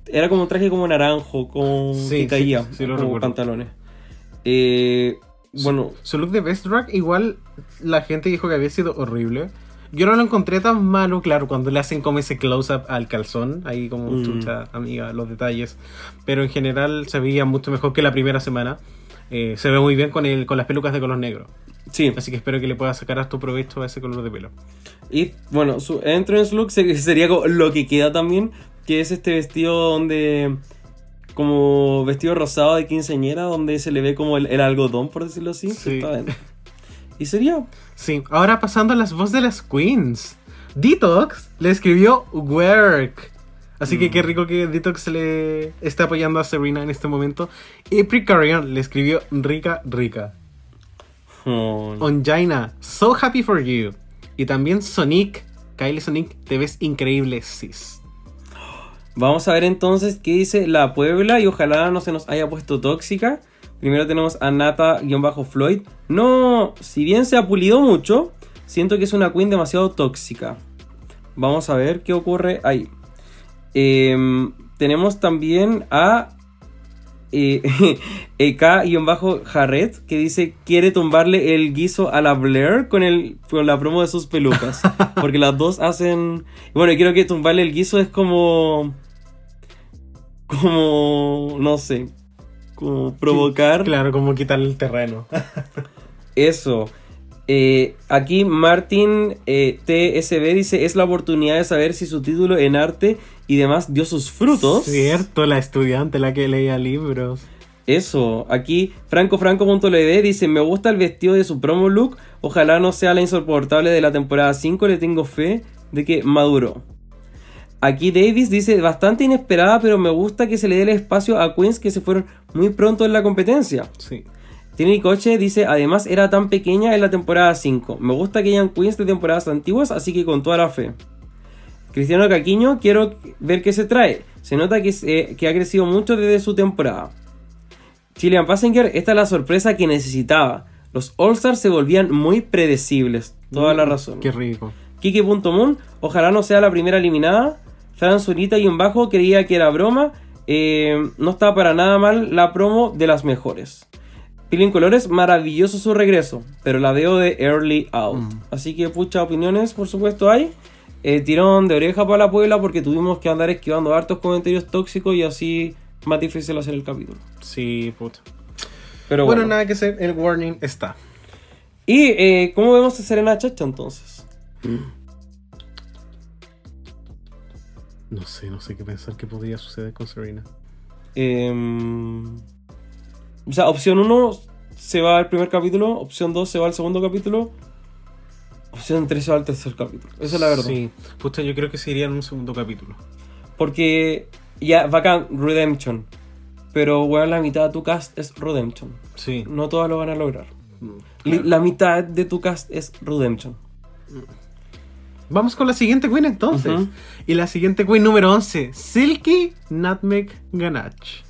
Era como un traje como naranjo, con Sí, que caía, sí, lo como recuerdo. pantalones. Eh, bueno, Su look de Best Drag, igual la gente dijo que había sido horrible. Yo no lo encontré tan malo, claro, cuando le hacen como ese close-up al calzón, ahí como Mm. chucha, amiga, los detalles. Pero en general se veía mucho mejor que la primera semana. Eh, se ve muy bien con, el, con las pelucas de color negro. sí. Así que espero que le pueda sacar harto provecho a ese color de pelo. Y bueno, su entrance look se- sería lo que queda también, que es este vestido donde. Como vestido rosado de quinceañera, donde se le ve como el, el algodón, por decirlo así. Sí. está dentro. Y sería Sí, ahora pasando a las voces de las queens. Detox le escribió Work. Así que qué rico que Detox le esté apoyando a Serena en este momento. Y Precarion le escribió Rica Rica. Oh, Onjaina, so happy for you. Y también Sonic, Kylie Sonic, te ves increíble, sis. Vamos a ver entonces qué dice la Puebla y ojalá no se nos haya puesto tóxica. Primero tenemos a Nata-Floyd. No, si bien se ha pulido mucho, siento que es una queen demasiado tóxica. Vamos a ver qué ocurre ahí. Em, tenemos también a eh, EK-Jarret que dice quiere tumbarle el guiso a la Blair con, el, con la promo de sus pelucas. Porque las dos hacen... Bueno, creo que tumbarle el guiso es como... Como... No sé. Como provocar Claro, como quitar el terreno. eso. Eh, aquí Martin eh, TSB dice es la oportunidad de saber si su título en arte y demás dio sus frutos. Cierto, la estudiante, la que leía libros. Eso, aquí francofranco.led dice, me gusta el vestido de su promo look, ojalá no sea la insoportable de la temporada 5, le tengo fe de que maduró. Aquí Davis dice, bastante inesperada, pero me gusta que se le dé el espacio a queens que se fueron muy pronto en la competencia. Sí. Trini Coche dice, además era tan pequeña en la temporada 5, me gusta que hayan queens de temporadas antiguas, así que con toda la fe. Cristiano Caquiño, quiero ver qué se trae. Se nota que, se- que ha crecido mucho desde su temporada. Chilean Passenger, esta es la sorpresa que necesitaba. Los All-Stars se volvían muy predecibles. Toda la razón. Mm, Qué rico. Kiki.moon, ojalá no sea la primera eliminada. Fran Zurita y un bajo creía que era broma. Eh, no estaba para nada mal la promo de las mejores. Pilín Colores, maravilloso su regreso, pero la veo de early out. Mm. Así que pucha opiniones, por supuesto, hay. Eh, tirón de oreja para la Puebla porque tuvimos que andar esquivando hartos comentarios tóxicos y así más difícil hacer el capítulo. Sí, puta. Pero Bueno, bueno. nada que hacer, el warning está. ¿Y eh, cómo vemos a Serena Chacha entonces? No sé, no sé qué pensar que podría suceder con Serena. Em, o sea, opción 1 se va al primer capítulo, opción 2 se va al segundo capítulo, opción 3 se va al tercer capítulo. Esa es la verdad. Sí, puta, yo creo que se iría en un segundo capítulo. Porque ya, bacán, Redemption. Pero, bueno, la mitad de tu cast es Redemption. Sí. No todas lo van a lograr. Mm, claro. La mitad de tu cast es Redemption. Vamos con la siguiente queen entonces. Y la siguiente queen número 11, Silky Nutmeg Ganache.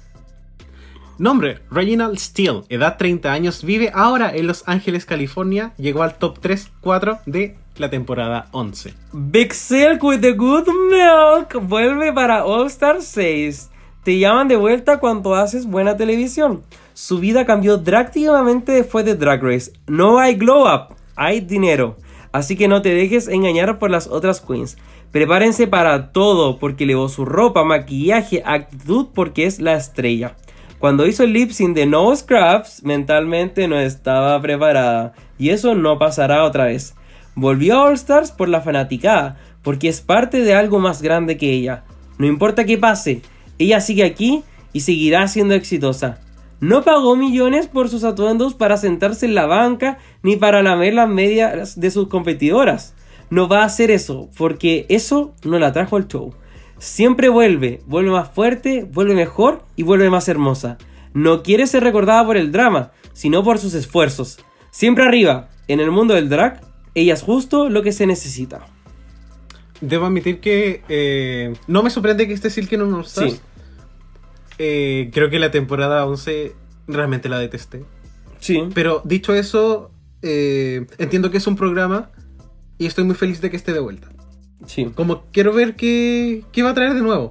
Nombre, Reginald Steele, edad 30 años, vive ahora en Los Ángeles, California. Llegó al top 3-4 de la temporada 11. Big Silk with the Good Milk vuelve para All Star 6. Te llaman de vuelta cuando haces buena televisión. Su vida cambió drásticamente después de Drag Race. No hay glow up, hay dinero. Así que no te dejes engañar por las otras queens. Prepárense para todo porque elevó su ropa, maquillaje, actitud porque es la estrella. Cuando hizo el lip sync de No Scraps, mentalmente no estaba preparada. Y eso no pasará otra vez. Volvió a All Stars por la fanaticada, porque es parte de algo más grande que ella. No importa qué pase, Ella sigue aquí y seguirá siendo exitosa. No pagó millones por sus atuendos para sentarse en la banca ni para lamer las medias de sus competidoras. No va a hacer eso, porque eso no la trajo al show. Siempre vuelve, vuelve más fuerte, vuelve mejor y vuelve más hermosa. No quiere ser recordada por el drama, sino por sus esfuerzos. Siempre arriba, en el mundo del drag, ella es justo lo que se necesita. Debo admitir que eh, no me sorprende que esté Silk en un All Stars. Sí. Eh, creo que la temporada 11 realmente la detesté. Sí. Pero dicho eso, eh, entiendo que es un programa y estoy muy feliz de que esté de vuelta. Sí. Como quiero ver qué, qué va a traer de nuevo.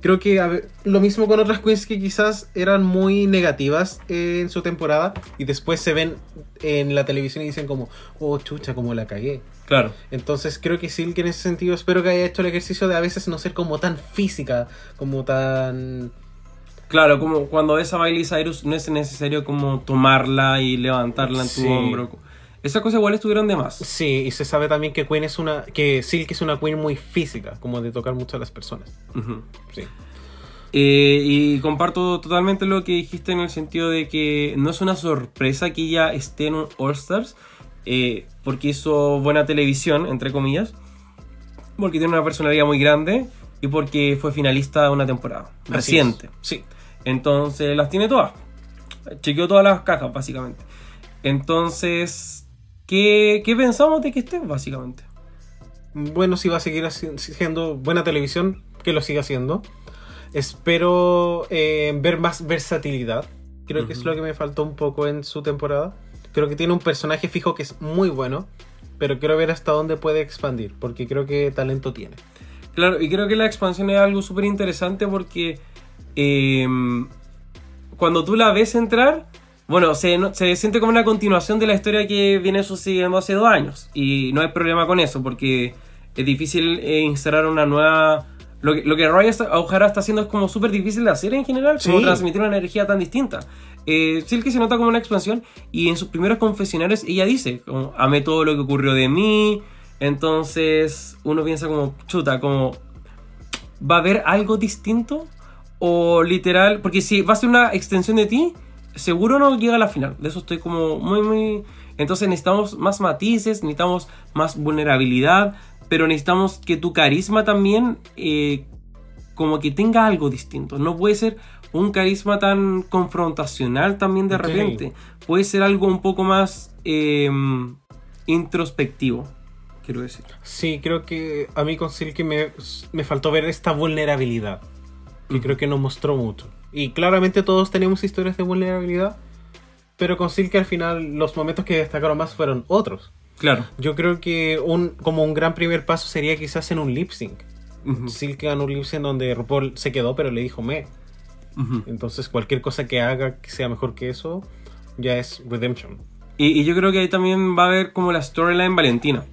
Creo que a ver, lo mismo con otras queens que quizás eran muy negativas en su temporada y después se ven en la televisión y dicen como, oh chucha, como la cagué. Claro. Entonces creo que Silk en ese sentido espero que haya hecho el ejercicio de a veces no ser como tan física, como tan... Claro, como cuando ves a Miley Cyrus no es necesario como tomarla y levantarla en tu Sí. hombro. Esas cosas igual estuvieron de más. Sí, y se sabe también que Queen es una... que Silk es una queen muy física, como de tocar mucho a las personas. Sí. Eh, y comparto totalmente lo que dijiste en el sentido de que no es una sorpresa que ella esté en un All Stars, eh, porque hizo buena televisión, entre comillas, porque tiene una personalidad muy grande y porque fue finalista de una temporada Así reciente. es. Sí. Entonces las tiene todas. Chequeó todas las cajas, básicamente. Entonces, ¿qué, qué pensamos de que esté, básicamente? Bueno, si va a seguir siendo buena televisión, que lo siga haciendo. Espero eh, ver más versatilidad. Creo que es lo que me faltó un poco en su temporada. Creo que tiene un personaje fijo que es muy bueno, pero quiero ver hasta dónde puede expandir, porque creo que talento tiene. Claro, y creo que la expansión es algo súper interesante porque eh, cuando tú la ves entrar, bueno, se, se siente como una continuación de la historia que viene sucediendo hace dos años. Y no hay problema con eso porque es difícil eh, instalar una nueva... Lo que, lo que Raya O'Hara está haciendo es como súper difícil de hacer en general, como Sí. transmitir una energía tan distinta. Eh, Silky se nota como una expansión y en sus primeros confesionarios ella dice, como, amé todo lo que ocurrió de mí, entonces uno piensa como, chuta, como, ¿va a haber algo distinto? O literal, porque si va a ser una extensión de ti, seguro no llega a la final. De eso estoy como muy, muy... Entonces necesitamos más matices, necesitamos más vulnerabilidad, pero necesitamos que tu carisma también eh, como que tenga algo distinto. No puede ser un carisma tan confrontacional también de repente. Puede ser algo un poco más eh, introspectivo, quiero decir. Sí, creo que a mí con Silky me, me faltó ver esta vulnerabilidad, que creo que nos mostró mucho. Y claramente todos tenemos historias de vulnerabilidad, pero con Silky al final los momentos que destacaron más fueron otros. Claro. Yo creo que un, como un gran primer paso sería quizás en un lip sync. Ujú, Silky ganó un lip sync donde RuPaul se quedó, pero le dijo me. Entonces cualquier cosa que haga que sea mejor que eso, ya es redemption. Y, y yo creo que ahí también va a haber como la storyline Valentina.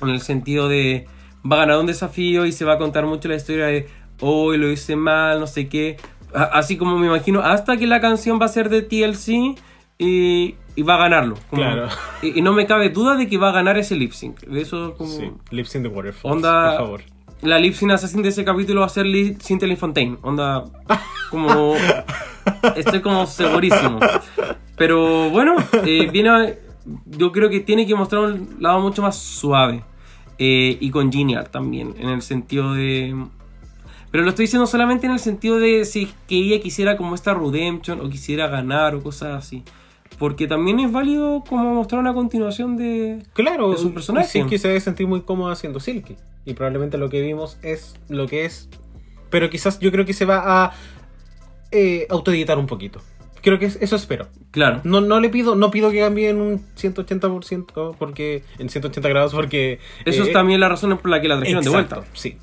En el sentido de va a ganar un desafío y se va a contar mucho la historia de hoy lo hice mal, no sé qué. A- Así como me imagino, hasta que la canción va a ser de TLC y, y va a ganarlo. Como- Claro. Y, y no me cabe duda de que va a ganar ese lip sync. De eso como. Sí, lip sync de Waterfalls, Onda- por favor. La lip sync assassin de ese capítulo va a ser Li- Cynthia Fontaine. Onda. Como. Estoy como segurísimo. Pero bueno, eh, viene. Yo creo que tiene que mostrar un lado mucho más suave. eh, y congenial también. En el sentido de. Pero lo estoy diciendo solamente en el sentido de si que ella quisiera como esta redemption o quisiera ganar o cosas así. Porque también es válido como mostrar una continuación de. Claro, Es un personaje. Silky se debe sentir muy cómodo haciendo Silky. Y probablemente lo que vimos es lo que es. Pero quizás yo creo que se va a eh, autoeditar un poquito. Creo que es- eso espero. Claro. No, no le pido, no pido que cambie en un 180% porque. En 180 grados porque. Eso eh, es también la razón por la que la trajeron de vuelta. Sí.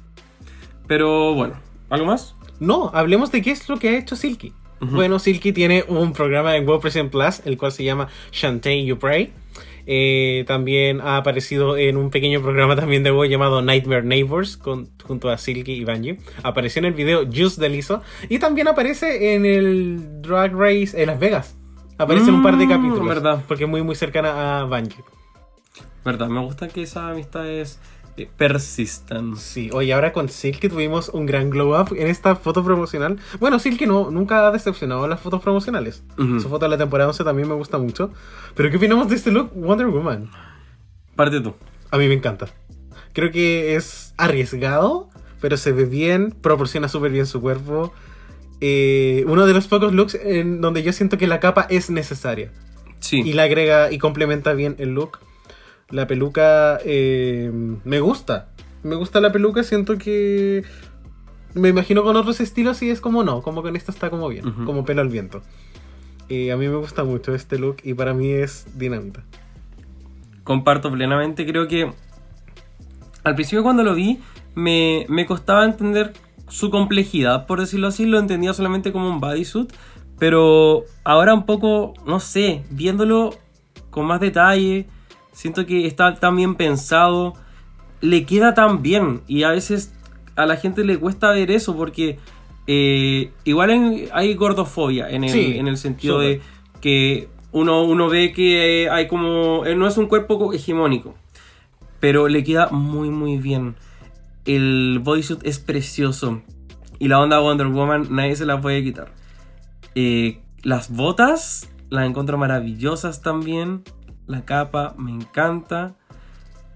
Pero bueno, ¿algo más? No, hablemos de qué es lo que ha hecho Silky. Bueno, Silky tiene un programa en World Present Plus, el cual se llama Shantae You Pray. Eh, también ha aparecido en un pequeño programa también de voz llamado Nightmare Neighbors con, junto a Silky y Bungie. Apareció en el video Juice de Lizzo y también aparece en el Drag Race en Las Vegas. Aparece en un par de Mm, capítulos. verdad. Porque es muy muy cercana a Bungie. Verdad, me gusta que esas amistades eh, persistan. Sí, oye, ahora con Silky tuvimos un gran glow up en esta foto promocional. Bueno, Silky no, nunca ha decepcionado en las fotos promocionales. Ujú. Su foto de la temporada 11 también me gusta mucho. Pero ¿qué opinamos de este look Wonder Woman? Parte tú. A mí me encanta. Creo que es arriesgado, pero se ve bien, proporciona súper bien su cuerpo. Eh, uno de los pocos looks en donde yo siento que la capa es necesaria. Sí. Y la agrega y complementa bien el look. La peluca eh, me gusta. Me gusta la peluca, siento que... Me imagino con otros estilos y es como no, como con esta está como bien, como pelo al viento. Eh, a mí me gusta mucho este look y para mí es dinamita. comparto plenamente. Creo que al principio cuando lo vi me, me costaba entender su complejidad, por decirlo así. Lo entendía solamente como un bodysuit. Pero ahora un poco, no sé, viéndolo con más detalle, siento que está tan bien pensado. Le queda tan bien. Y a veces a la gente le cuesta ver eso porque eh, igual hay gordofobia en el, Sí, en el sentido de que uno, uno ve que hay como... eh, No es un cuerpo hegemónico, pero le queda muy muy bien. El bodysuit es precioso. Y la onda Wonder Woman nadie se la puede quitar. Eh, las botas las encuentro maravillosas también. La capa me encanta.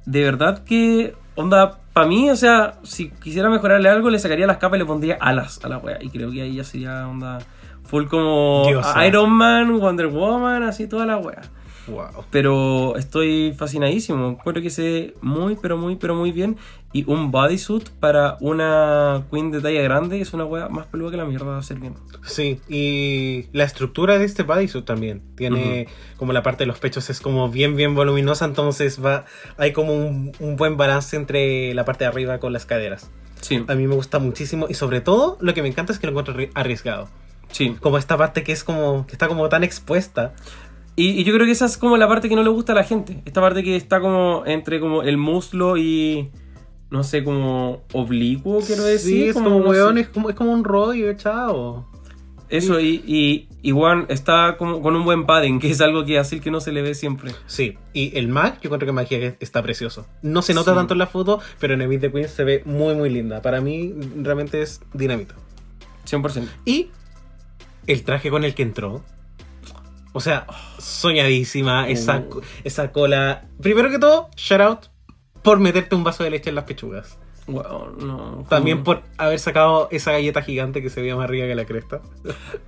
De verdad que, onda, para mí, o sea, si quisiera mejorarle algo, le sacaría las capas y le pondría alas a la wea. Y creo que ahí ya sería, onda, full como Diosa. Iron Man, Wonder Woman, así toda la wea. Wow. Pero estoy fascinadísimo. Encuentro que se muy, pero muy, pero muy bien. Y un bodysuit para una queen de talla grande es una wea más peluda que la mierda va a ser bien. Sí, y la estructura de este bodysuit también. Tiene como la parte de los pechos es como bien, bien voluminosa, entonces va hay como un, un buen balance entre la parte de arriba con las caderas. Sí, A mí me gusta muchísimo y sobre todo lo que me encanta es que lo encuentro arri- arriesgado. sí. Como esta parte que es como, que está como tan expuesta. Y, y yo creo que esa es como la parte que no le gusta a la gente. Esta parte que está como entre como el muslo y... No sé, como oblicuo, quiero decir. Sí, es como, no weón, es como, es como un rollo, chao. Eso, y, y igual está como con un buen padding, que es algo que así que no se le ve siempre. Sí, y el Mac, yo encuentro que magia está precioso. No se nota Sí. tanto en la foto, pero en Evit the Queen se ve muy, muy linda. Para mí, realmente es dinamita. 100%. Y el traje con el que entró. O sea, soñadísima, esa, esa cola. Primero que todo, shout out por meterte un vaso de leche en las pechugas. Wow, no. También por haber sacado esa galleta gigante que se veía más rica que la cresta.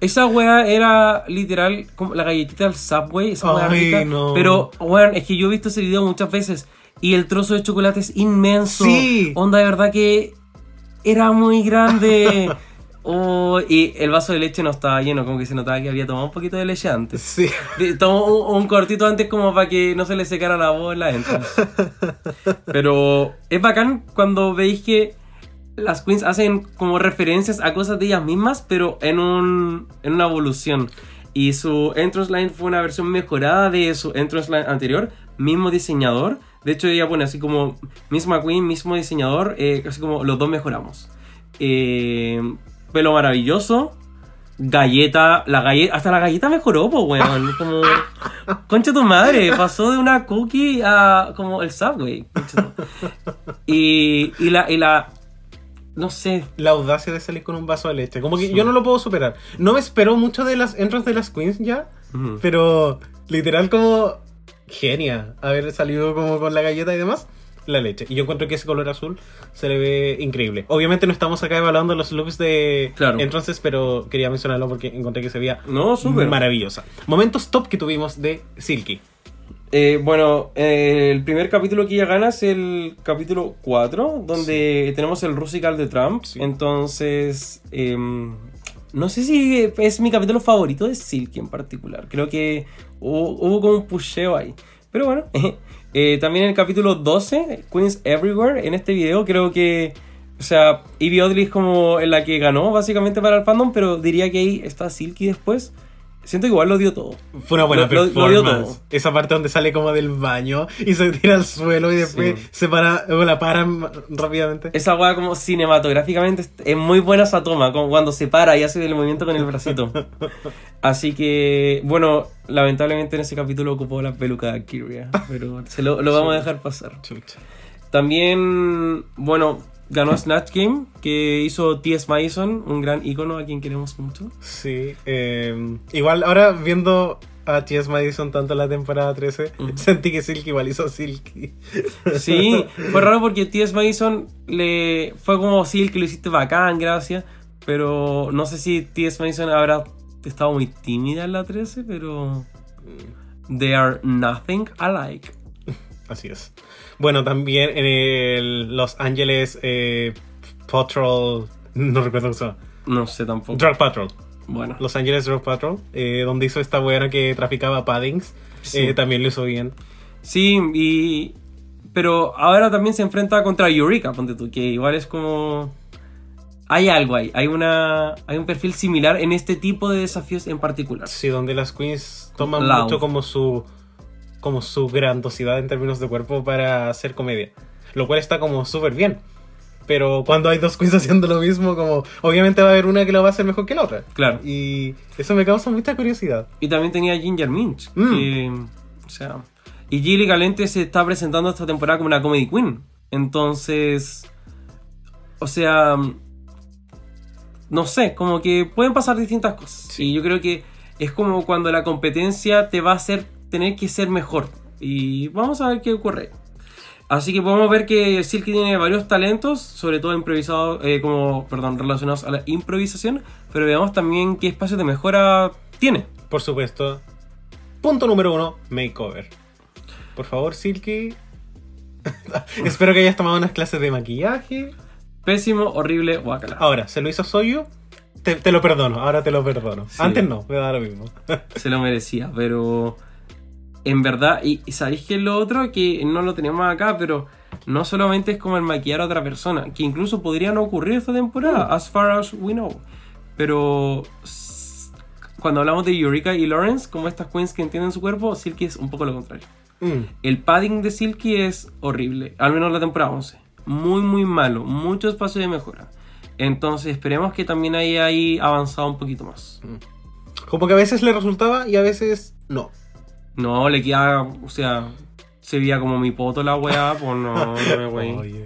Esa wea era literal como la galletita del Subway, esa wea Ay, rica. no. Pero, weón, es que yo he visto ese video muchas veces y el trozo de chocolate es inmenso. Sí. Onda, de verdad que era muy grande. Oh, y el vaso de leche no estaba lleno, como que se notaba que había tomado un poquito de leche antes. Sí. Tomó un, un cortito antes como para que no se le secara la voz en la. Pero es bacán cuando veis que las queens hacen como referencias a cosas de ellas mismas, pero en, un, en una evolución. Y su entrance line fue una versión mejorada de su entrance line anterior, mismo diseñador. De hecho, ella pone así como misma queen, mismo diseñador, eh, casi como los dos mejoramos. Eh, pelo maravilloso, galleta, la galleta, hasta la galleta mejoró, pues, weón. Como, concha tu madre, pasó de una cookie a como el Subway. Y, y la, y la, no sé, La audacia de salir con un vaso de leche. Como que yo no lo puedo superar. No me esperó mucho de las entras de las queens ya. Pero literal como genia haber salido como con la galleta y demás. La leche. Y yo encuentro que ese color azul se le ve increíble. Obviamente no estamos acá evaluando los looks de Claro. entonces, pero quería mencionarlo porque encontré que se veía no, súper. maravillosa. Momentos top que tuvimos de Silky. Eh, bueno, eh, el primer capítulo que ella gana es el capítulo 4, donde tenemos el Rusical de Trump. Sí. Entonces, em, no sé si es mi capítulo favorito de Silky en particular. Creo que hubo, hubo como un pusheo ahí. Pero bueno, eh, también en el capítulo 12, Queens Everywhere, en este video creo que... O sea, Evie Oddly es como en la que ganó básicamente para el fandom, pero diría que ahí está Silky después. Siento que igual lo dio todo. Fue una buena Lo- lo- lo dio performance. todo. Esa parte donde sale como del baño y se tira al suelo y después Sí. se para, o la paran rápidamente. Esa weá como cinematográficamente es- es muy buena esa toma, como cuando se para y hace el movimiento con el bracito. Así que, bueno, lamentablemente en ese capítulo ocupó la peluca de Kyria, pero se lo, lo vamos a dejar pasar. Chucha. También, bueno, ganó Snatch Game, que hizo T.S. Madison, un gran ícono a quien queremos mucho. Sí, eh, igual ahora viendo a T.S. Madison tanto en la temporada 13, Ujú. sentí que Silky igual hizo Silky. Sí, fue raro porque T.S. Madison le fue como que lo hiciste bacán, gracias. Pero no sé si T.S. Madison habrá estado muy tímida en la 13, pero. They are nothing alike. Así es. Bueno, también en el Los Angeles eh, Patrol, no recuerdo cómo se llama, No sé tampoco. Drug Patrol. Bueno, Los Angeles Drug Patrol, eh, donde hizo esta buena que traficaba paddings, Sí. eh, también lo hizo bien. sí, y. Pero ahora también se enfrenta contra Eureka, ponte tú, que igual es como. Hay algo ahí, hay, una, hay un perfil similar en este tipo de desafíos en particular. Sí, donde las queens toman Loud. mucho como su como su grandosidad en términos de cuerpo para hacer comedia, lo cual está como súper bien. Pero cuando hay dos queens haciendo lo mismo, como obviamente va a haber una que lo va a hacer mejor que la otra. Claro. Y eso me causa mucha curiosidad. Y también tenía Ginger Minch. Mm. que, o sea. Y Gilly Galente se está presentando esta temporada como una comedy queen. Entonces. O sea. No sé, como que pueden pasar distintas cosas. Y yo creo que es como cuando la competencia te va a hacer tener que ser mejor. Y vamos a ver qué ocurre. Así que podemos ver que Silky tiene varios talentos, sobre todo improvisados, eh, como, perdón, relacionados a la improvisación, pero veamos también qué espacio de mejora tiene. Por supuesto. Punto número uno, makeover. Por favor, Silky. Espero que hayas tomado unas clases de maquillaje. Pésimo, horrible, guacala. Ahora, ¿se lo hizo Soyu? Te, te lo perdono, ahora te lo perdono. Sí. Antes no, me da lo mismo. Se lo merecía, pero en verdad, y, y sabéis que lo otro que no lo tenemos acá, pero no solamente es como el maquillar a otra persona, que incluso podría no ocurrir esta temporada, as far as we know. Pero cuando hablamos de Eureka y Lawrence, como estas queens que entienden su cuerpo, Silky es un poco lo contrario. Mm. El padding de Silky es horrible, al menos la temporada 11. Muy, muy malo, mucho espacio de mejora. Entonces esperemos que también haya ahí avanzado un poquito más. Como que a veces le resultaba y a veces no. No, le queda, o sea, se veía como mi poto la weá, pues no, no me wey. Oye.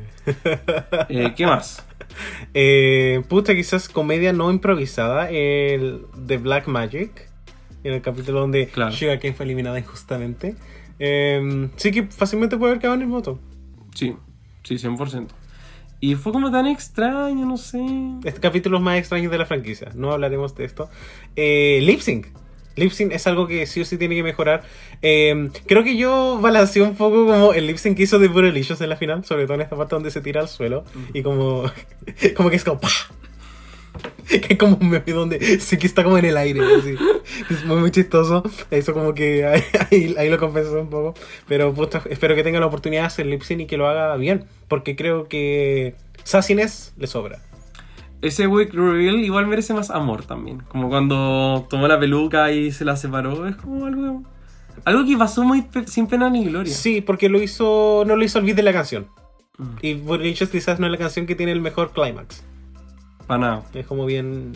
Eh, ¿Qué más? Eh, puta, quizás comedia no improvisada. El de Black Magic. En el capítulo donde Claro. Sugar Cane fue eliminada injustamente. Eh, sí que fácilmente puede haber quedado en el voto. Sí, sí, 100%. Y fue como tan extraño, no sé. Este capítulo es más extraño de la franquicia. No hablaremos de esto. Eh, lip sync. Lip sync es algo que sí o sí tiene que mejorar. Eh, creo que yo balanceé un poco como el lip sync que hizo de Burelicious en la final, sobre todo en esta parte donde se tira al suelo. Y como, como que es como ¡pah! Que es como un meme donde sí que está como en el aire. así. Es muy, muy chistoso. Eso como que ahí, ahí, ahí lo compensó un poco. Pero puta, espero que tenga la oportunidad de hacer lip sync y que lo haga bien. Porque creo que Sassiness le sobra. Ese wig reveal igual merece más amor también. Como cuando tomó la peluca y se la separó. Es como algo. Algo que pasó muy pe- sin pena ni gloria. Sí, porque lo hizo, no lo hizo el beat de la canción. Mm. Y Borilicious quizás no es la canción que tiene el mejor climax. Para nada. Es como bien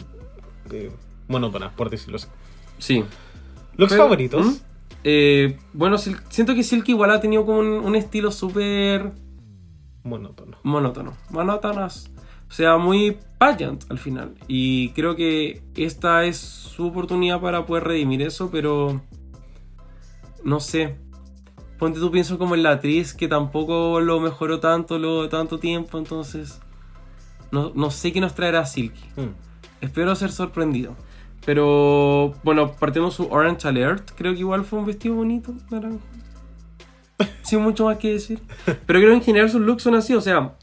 eh, monótona, por decirlo así. Sí. Pero- favoritos. ¿Mm? Eh, bueno, siento que Silky igual ha tenido como un, un estilo súper Monótono. monótono. Monótonas. O sea, muy pageant al final. Y creo que esta es su oportunidad para poder redimir eso, pero. No sé. Ponte tú pienso como en la actriz que tampoco lo mejoró tanto luego de tanto tiempo, entonces. No, no sé qué nos traerá Silky. Mm. Espero ser sorprendido. Pero bueno, partiendo su Orange Alert, creo que igual fue un vestido bonito, naranjo. Sin mucho más que decir. Pero creo que en general sus looks son así, o sea,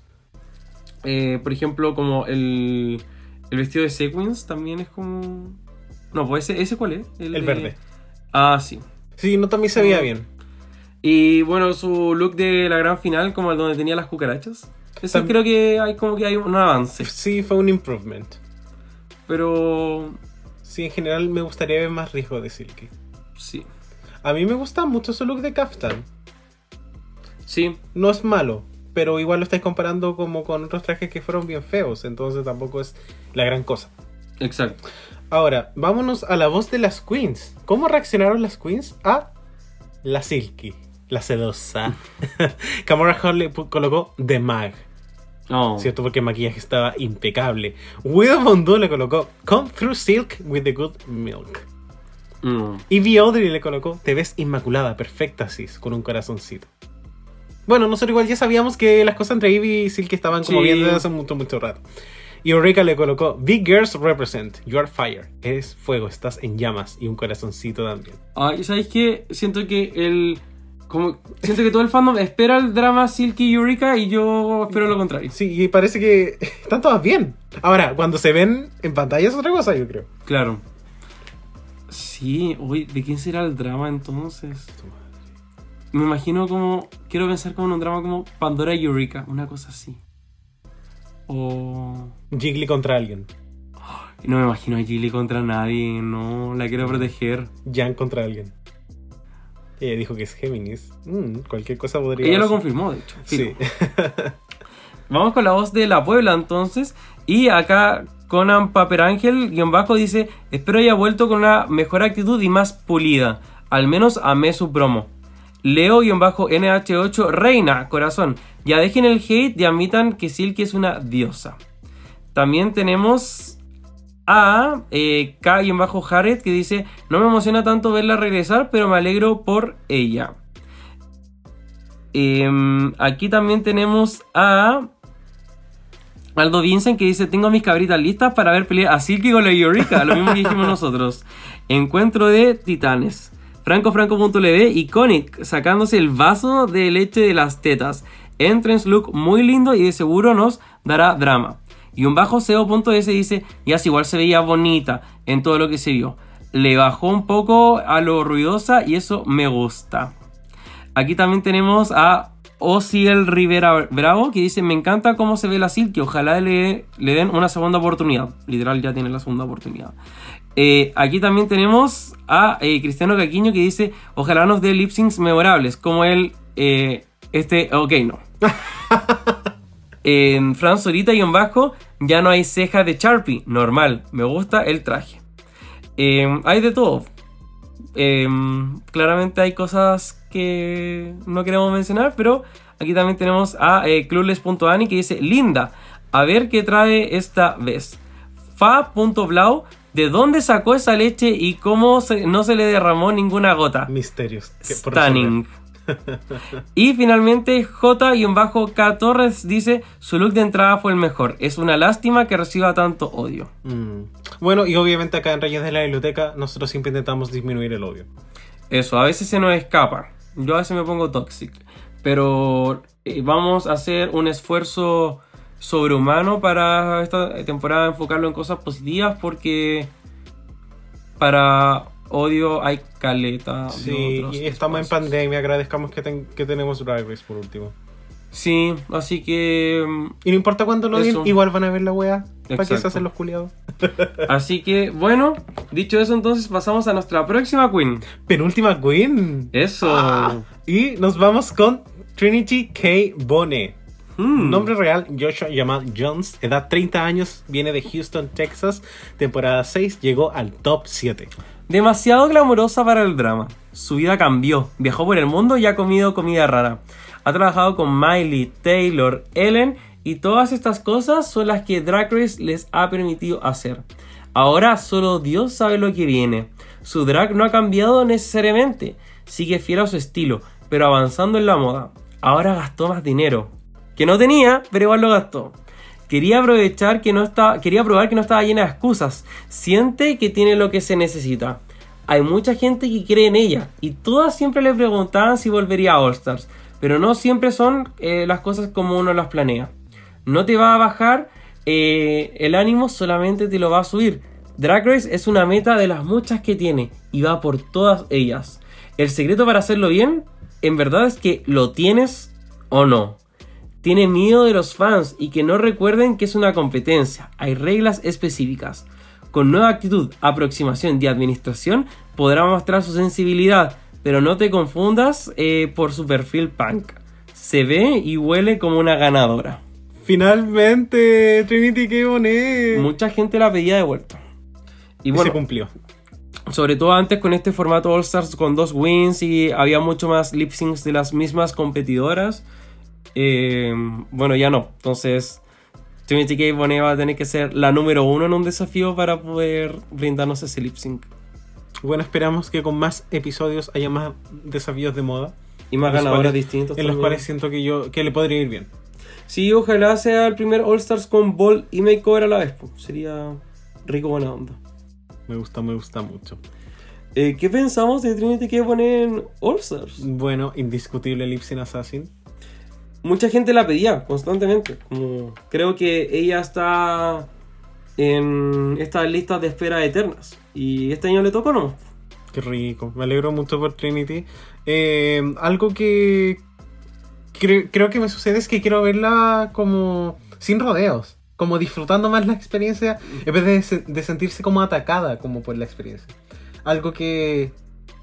eh, por ejemplo, como el, el vestido de Sequins también es como. No, pues ese, ¿ese cuál es? El de- verde. Ah, sí. Sí, no también se veía bien. Y bueno, su look de la gran final, como el donde tenía las cucarachas. Eso creo que hay como que hay un avance. Sí, fue un improvement. Pero. Sí, en general me gustaría ver más riesgo de Silky. Sí. A mí me gusta mucho su look de Kaftan. Sí, No es malo, pero igual lo estáis comparando como con otros trajes que fueron bien feos, entonces tampoco es la gran cosa. exacto. Ahora, vámonos a la voz de las queens. ¿Cómo reaccionaron las queens a la Silky? la sedosa. Camora Hall colocó The Mag, Oh. ¿cierto? Porque el maquillaje estaba impecable. Widow Bondú le colocó Come Through Silk with the Good Milk. Mm. Y V. Audrey le colocó Te ves inmaculada, perfecta, sis, con un corazoncito. Bueno, nosotros igual ya sabíamos que las cosas entre Ivy y Silk estaban como Sí. bien desde hace mucho, mucho rato. Y Eureka le colocó Big Girls Represent, You are fire. Eres fuego, estás en llamas. Y un corazoncito también. Ay, ¿sabéis qué? Siento que el. Como, siento que todo el fandom espera el drama Silky y Eureka y yo espero lo contrario. Sí, y parece que están todas bien. Ahora, cuando se ven en pantalla es otra cosa, yo creo. Claro. Sí, uy, ¿de quién será el drama entonces? Me imagino como. Quiero pensar como en un drama como Pandora y Eureka, una cosa así. O. Jiggly contra alguien. No me imagino a Gilly contra nadie, no, la quiero proteger. Jan contra alguien. Ella dijo que es Géminis. Mm, cualquier cosa podría Ella lo confirmó, de hecho. Sí. Vamos con la voz de la Puebla entonces. Y acá Conan Paper Ángel, guion bajo, dice: Espero haya vuelto con una mejor actitud y más pulida. Al menos amé su promo. Leo, guion bajo NH8, Reina, corazón. Ya dejen el hate y admitan que Silky es una diosa. También tenemos a eh, K-Jared que dice: No me emociona tanto verla regresar, pero me alegro por ella. Em, aquí también tenemos a Aldo Vincent que dice: Tengo mis cabritas listas para ver pelear a Silky con la Eureka. Lo mismo que dijimos nosotros. Encuentro de titanes. FrancoFranco.lv Iconic sacándose el vaso de leche de las tetas. Entrance look muy lindo y de seguro nos dará drama. Y un bajo SEO.es dice: Ya si igual se veía bonita en todo lo que se vio. Le bajó un poco a lo ruidosa y eso me gusta. Aquí también tenemos a Ociel Rivera Bravo que dice: Me encanta cómo se ve la Silky. Ojalá le, le den una segunda oportunidad. Literal, ya tiene la segunda oportunidad. Eh, aquí también tenemos a eh, Cristiano Caquiño que dice: Ojalá nos dé lip syncs memorables. Como el. eh, este. Ok, no. En Fran Sorita y en bajo ya no hay ceja de Sharpie. Normal, me gusta el traje. Eh, hay de todo. Eh, claramente hay cosas que no queremos mencionar, pero aquí también tenemos a clueless.ani que dice: Linda, a ver qué trae esta vez. Fa.blau, ¿de dónde sacó esa leche y cómo se- no se le derramó ninguna gota? Misterios. Stunning. y finalmente J-K Torres dice su look de entrada fue el mejor. Es una lástima que reciba tanto odio. Mm. Bueno, y obviamente acá en Reyes de la Biblioteca nosotros siempre intentamos disminuir el odio. Eso, a veces se nos escapa. Yo a veces me pongo toxic. Pero eh, vamos a hacer un esfuerzo sobrehumano para esta temporada enfocarlo en cosas positivas porque para odio hay caleta. Sí, y estamos en pandemia, agradezcamos que, ten- que tenemos Drag Race por último. Sí, así que mm, Y no importa cuándo lo den, igual van a ver la wea. ¿Para qué se hacen los culiados? Así que, bueno, dicho eso, entonces pasamos a nuestra próxima queen. Penúltima Queen. Eso. Ah, y nos vamos con Trinity K. Bone. Hmm. Nombre real, Joshua Jamal Jones. Edad 30 años, viene de Houston, Texas. Temporada 6, llegó al top 7. Demasiado glamurosa para el drama. Su vida cambió. Viajó por el mundo y ha comido comida rara. Ha trabajado con Miley, Taylor, Ellen y todas estas cosas son las que Drag Race les ha permitido hacer. Ahora solo Dios sabe lo que viene. Su drag no ha cambiado necesariamente. Sigue fiel a su estilo, pero avanzando en la moda. Ahora gastó más dinero. Que no tenía, pero igual lo gastó. Quería aprovechar que no está, quería probar que no estaba llena de excusas. Siente que tiene lo que se necesita. Hay mucha gente que cree en ella y todas siempre le preguntaban si volvería a All Stars, pero no siempre son eh, las cosas como uno las planea. No te va a bajar eh, el ánimo, solamente te lo va a subir. Drag Race es una meta de las muchas que tiene y va por todas ellas. El secreto para hacerlo bien, en verdad es que lo tienes o no. Tiene miedo de los fans y que no recuerden que es una competencia. Hay reglas específicas. Con nueva actitud, aproximación y administración podrá mostrar su sensibilidad, pero no te confundas eh, por su perfil punk. Se ve y huele como una ganadora. Finalmente, Trinity K. Bone. Mucha gente la pedía de vuelta. Y Y se cumplió. Sobre todo antes con este formato All Stars con dos wins y había mucho más lip syncs de las mismas competidoras. Eh, bueno, ya no. Entonces, Trinity K. Bonet va a tener que ser la número uno en un desafío para poder brindarnos ese lip sync. Bueno, esperamos que con más episodios haya más desafíos de moda. Y más ganadores distintos. En los cuales siento que yo que le podría ir bien. Sí, ojalá sea el primer All Stars con Ball y Makeover a la vez. pues. Sería rico buena onda. Me gusta, me gusta mucho. Eh, ¿Qué pensamos de Trinity K. Bonet en All Stars? Bueno, indiscutible Lipsin Assassin. Mucha gente la pedía constantemente. Como creo que ella está en estas listas de espera eternas. Y este año le tocó, ¿no? Qué rico. Me alegro mucho por Trinity. Eh, algo que cre- creo que me sucede es que quiero verla como sin rodeos. Como disfrutando más la experiencia en vez de sentirse como atacada como por la experiencia. Algo que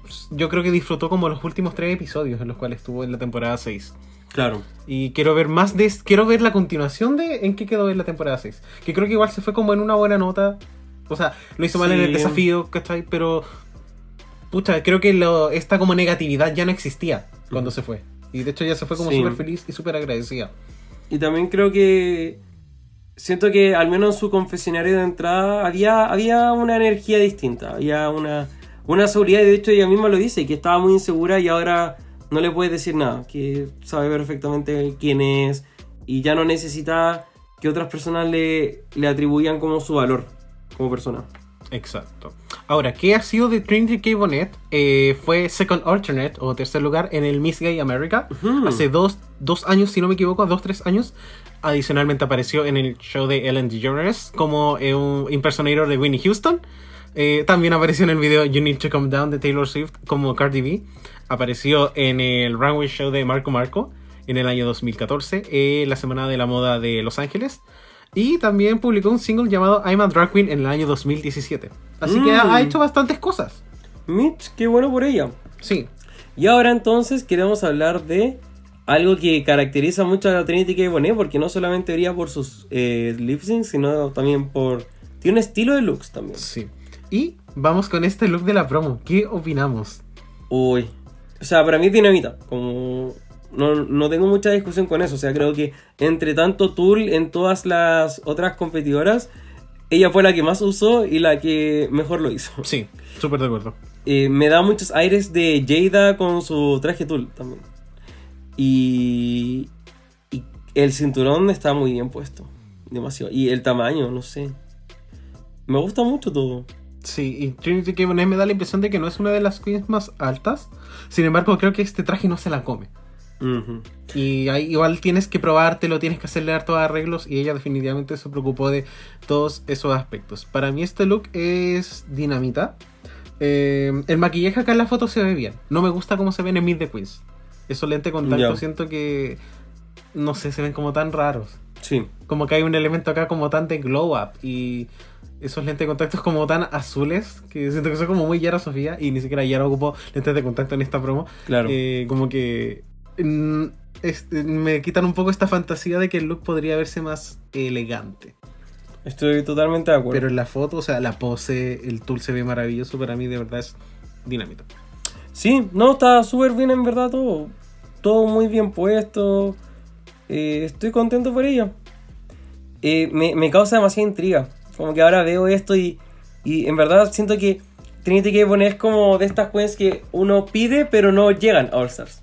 pues, yo creo que disfrutó como los últimos tres episodios en los cuales estuvo en la temporada 6. Claro. Y quiero ver más de... Quiero ver la continuación de en qué quedó en la temporada 6. Que creo que igual se fue como en una buena nota. O sea, lo hizo mal en el desafío, ¿cachai? Pero... Pucha, creo que lo, esta como negatividad ya no existía cuando se fue. Y de hecho ya se fue como Sí. súper feliz y súper agradecida. Y también creo que. Siento que al menos en su confesionario de entrada había, había una energía distinta. Había una, una seguridad. Y de hecho ella misma lo dice, que estaba muy insegura y ahora no le puedes decir nada. Que sabe perfectamente quién es. Y ya no necesita que otras personas le, le atribuyan como su valor como persona. Exacto. Ahora, ¿qué ha sido de Trinity K. Bonnet? Eh, fue Second Alternate o tercer lugar en el Miss Gay America. Hace dos, dos años, si no me equivoco, dos, tres años. Adicionalmente apareció en el show de Ellen DeGeneres como eh, un impersonator de Winnie Houston. Eh, también apareció en el video You Need to Come Down de Taylor Swift como Cardi B. Apareció en el Runway Show de Marco Marco en el año 2014, eh, la Semana de la Moda de Los Ángeles. Y también publicó un single llamado I'm a Drag Queen en el año 2017. Así que ha, Mm. ha hecho bastantes cosas. Mitch, qué bueno por ella. Sí. Y ahora entonces queremos hablar de algo que caracteriza mucho a Trinity K. Bonet, porque no solamente brilla por sus eh, lip syncs, sino también por... Tiene un estilo de looks también. Sí. Y vamos con este look de la promo. ¿Qué opinamos? Uy. O sea, para mí es dinamita. Como... No, no tengo mucha discusión con eso. O sea, creo que entre tanto Tool en todas las otras competidoras, ella fue la que más usó y la que mejor lo hizo. Sí, súper de acuerdo. Eh, me da muchos aires de Jada con su traje Tool también. Y, y el cinturón está muy bien puesto. Demasiado. Y el tamaño, no sé. Me gusta mucho todo. Sí, y Trinity K. Bonet me da la impresión de que no es una de las queens más altas. Sin embargo, creo que este traje no se la come. Y ahí igual tienes que probártelo, tienes que hacerle hartos arreglos y ella definitivamente se preocupó de todos esos aspectos. Para mí este look es dinamita. Eh, el maquillaje acá en la foto se ve bien. No me gusta cómo se ven en Meet the Queens. Esos lentes con contacto siento que, no sé, se ven como tan raros. Sí. Como que hay un elemento acá como tan de glow up y esos lentes de contacto como tan azules que siento que son como muy Yara Sofía y ni siquiera Yara ocupó lentes de contacto en esta promo. Claro. Eh, como que mm, me quitan un poco esta fantasía de que el look podría verse más elegante. Estoy totalmente de acuerdo. Pero en la foto, o sea, la pose, el tool se ve maravilloso. Para mí, de verdad, es dinamita. Sí, no, está súper bien en verdad todo. Todo muy bien puesto. Eh, estoy contento por ello. Eh, me, me causa demasiada intriga. Como que ahora veo esto y, y en verdad siento que Trinity. Bonet es como de estas queens que uno pide pero no llegan a All Stars.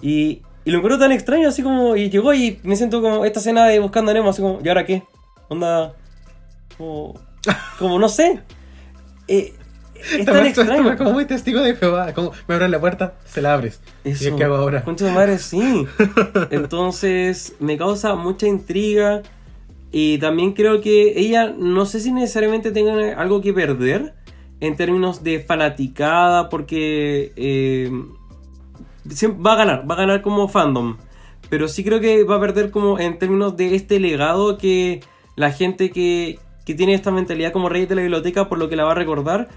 Y, y lo encuentro tan extraño, así como. Y llegó y me siento como esta escena de Buscando a Nemo, así como, ¿y ahora qué? Onda. Como. Como no sé. Eh, es tan Además, esto extraño. es como muy testigo de Jehová. Como me abres la puerta, se la abres. ¿Y Eso. qué hago ahora? Concha de madre, sí. Entonces, me causa mucha intriga. Y también creo que ella, no sé si necesariamente tenga algo que perder en términos de fanaticada, porque eh, va a ganar, va a ganar como fandom. Pero sí creo que va a perder como en términos de este legado que la gente que, que tiene esta mentalidad como rey de la biblioteca, por lo que la va a recordar,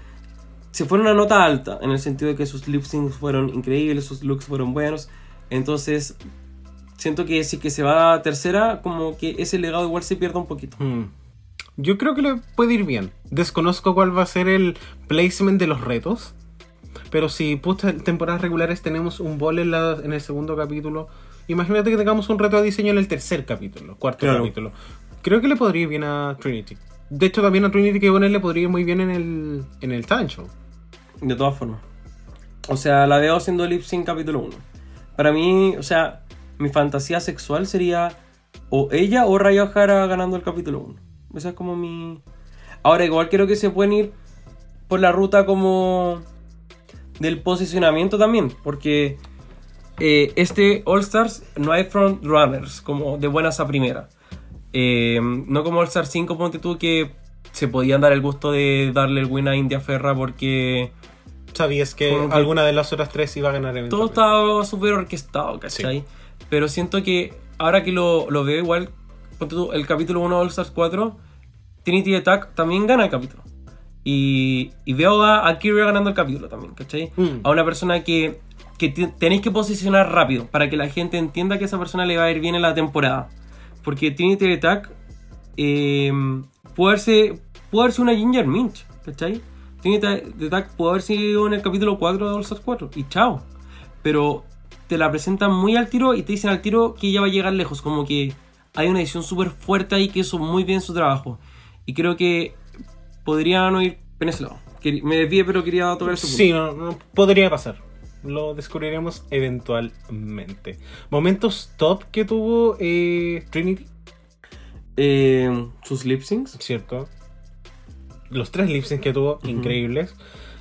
se fue en una nota alta, en el sentido de que sus lip syncs fueron increíbles, sus looks fueron buenos. Entonces, siento que si que se va a tercera, como que ese legado igual se pierde un poquito. Hmm. Yo creo que le puede ir bien. Desconozco cuál va a ser el placement de los retos. Pero si puta, en temporadas regulares tenemos un bol en, la- en el segundo capítulo, imagínate que tengamos un reto de diseño en el tercer capítulo, cuarto Claro. capítulo. Creo que le podría ir bien a Trinity. De hecho, también a Trinity que le podría ir muy bien en el, en el talent show. De todas formas. O sea, la veo haciendo lip sync capítulo 1. Para mí, o sea, mi fantasía sexual sería o ella o Raya O'Hara ganando el capítulo 1. Esa es como mi. Ahora, igual creo que se pueden ir por la ruta como del posicionamiento también, porque eh, este All Stars no hay front runners como de buenas a primera. Eh, no como All Stars 5, ponte tú que se podían dar el gusto de darle el win a India Ferra porque ¿Sabías que que- alguna de las otras tres iba a ganar todo estaba súper orquestado, ¿cachai? Pero siento que ahora que lo, lo veo igual, el capítulo 1 de All Stars 4, Trinity Attack también gana el capítulo. Y, y veo a, a Kira ganando el capítulo también, ¿cachai? Mm. A una persona que, que te- tenéis que posicionar rápido para que la gente entienda que esa persona le va a ir bien en la temporada. Porque Trinity Attack eh, puede, haberse, puede haberse una Ginger Minch, ¿cachai? Trinity Attack puede haber sido en el capítulo 4 de All Stars 4 y chao. Pero te la presentan muy al tiro y te dicen al tiro que ella va a llegar lejos. Como que hay una edición súper fuerte ahí que hizo muy bien su trabajo. Y creo que podría no ir en ese lado. Me desvié, pero quería tocar punto. Sí, no, no, podría pasar. Lo descubriremos eventualmente. Momentos top que tuvo eh, Trinity, Eh, sus lip syncs. ¿cierto? Los tres lip que tuvo, increíbles.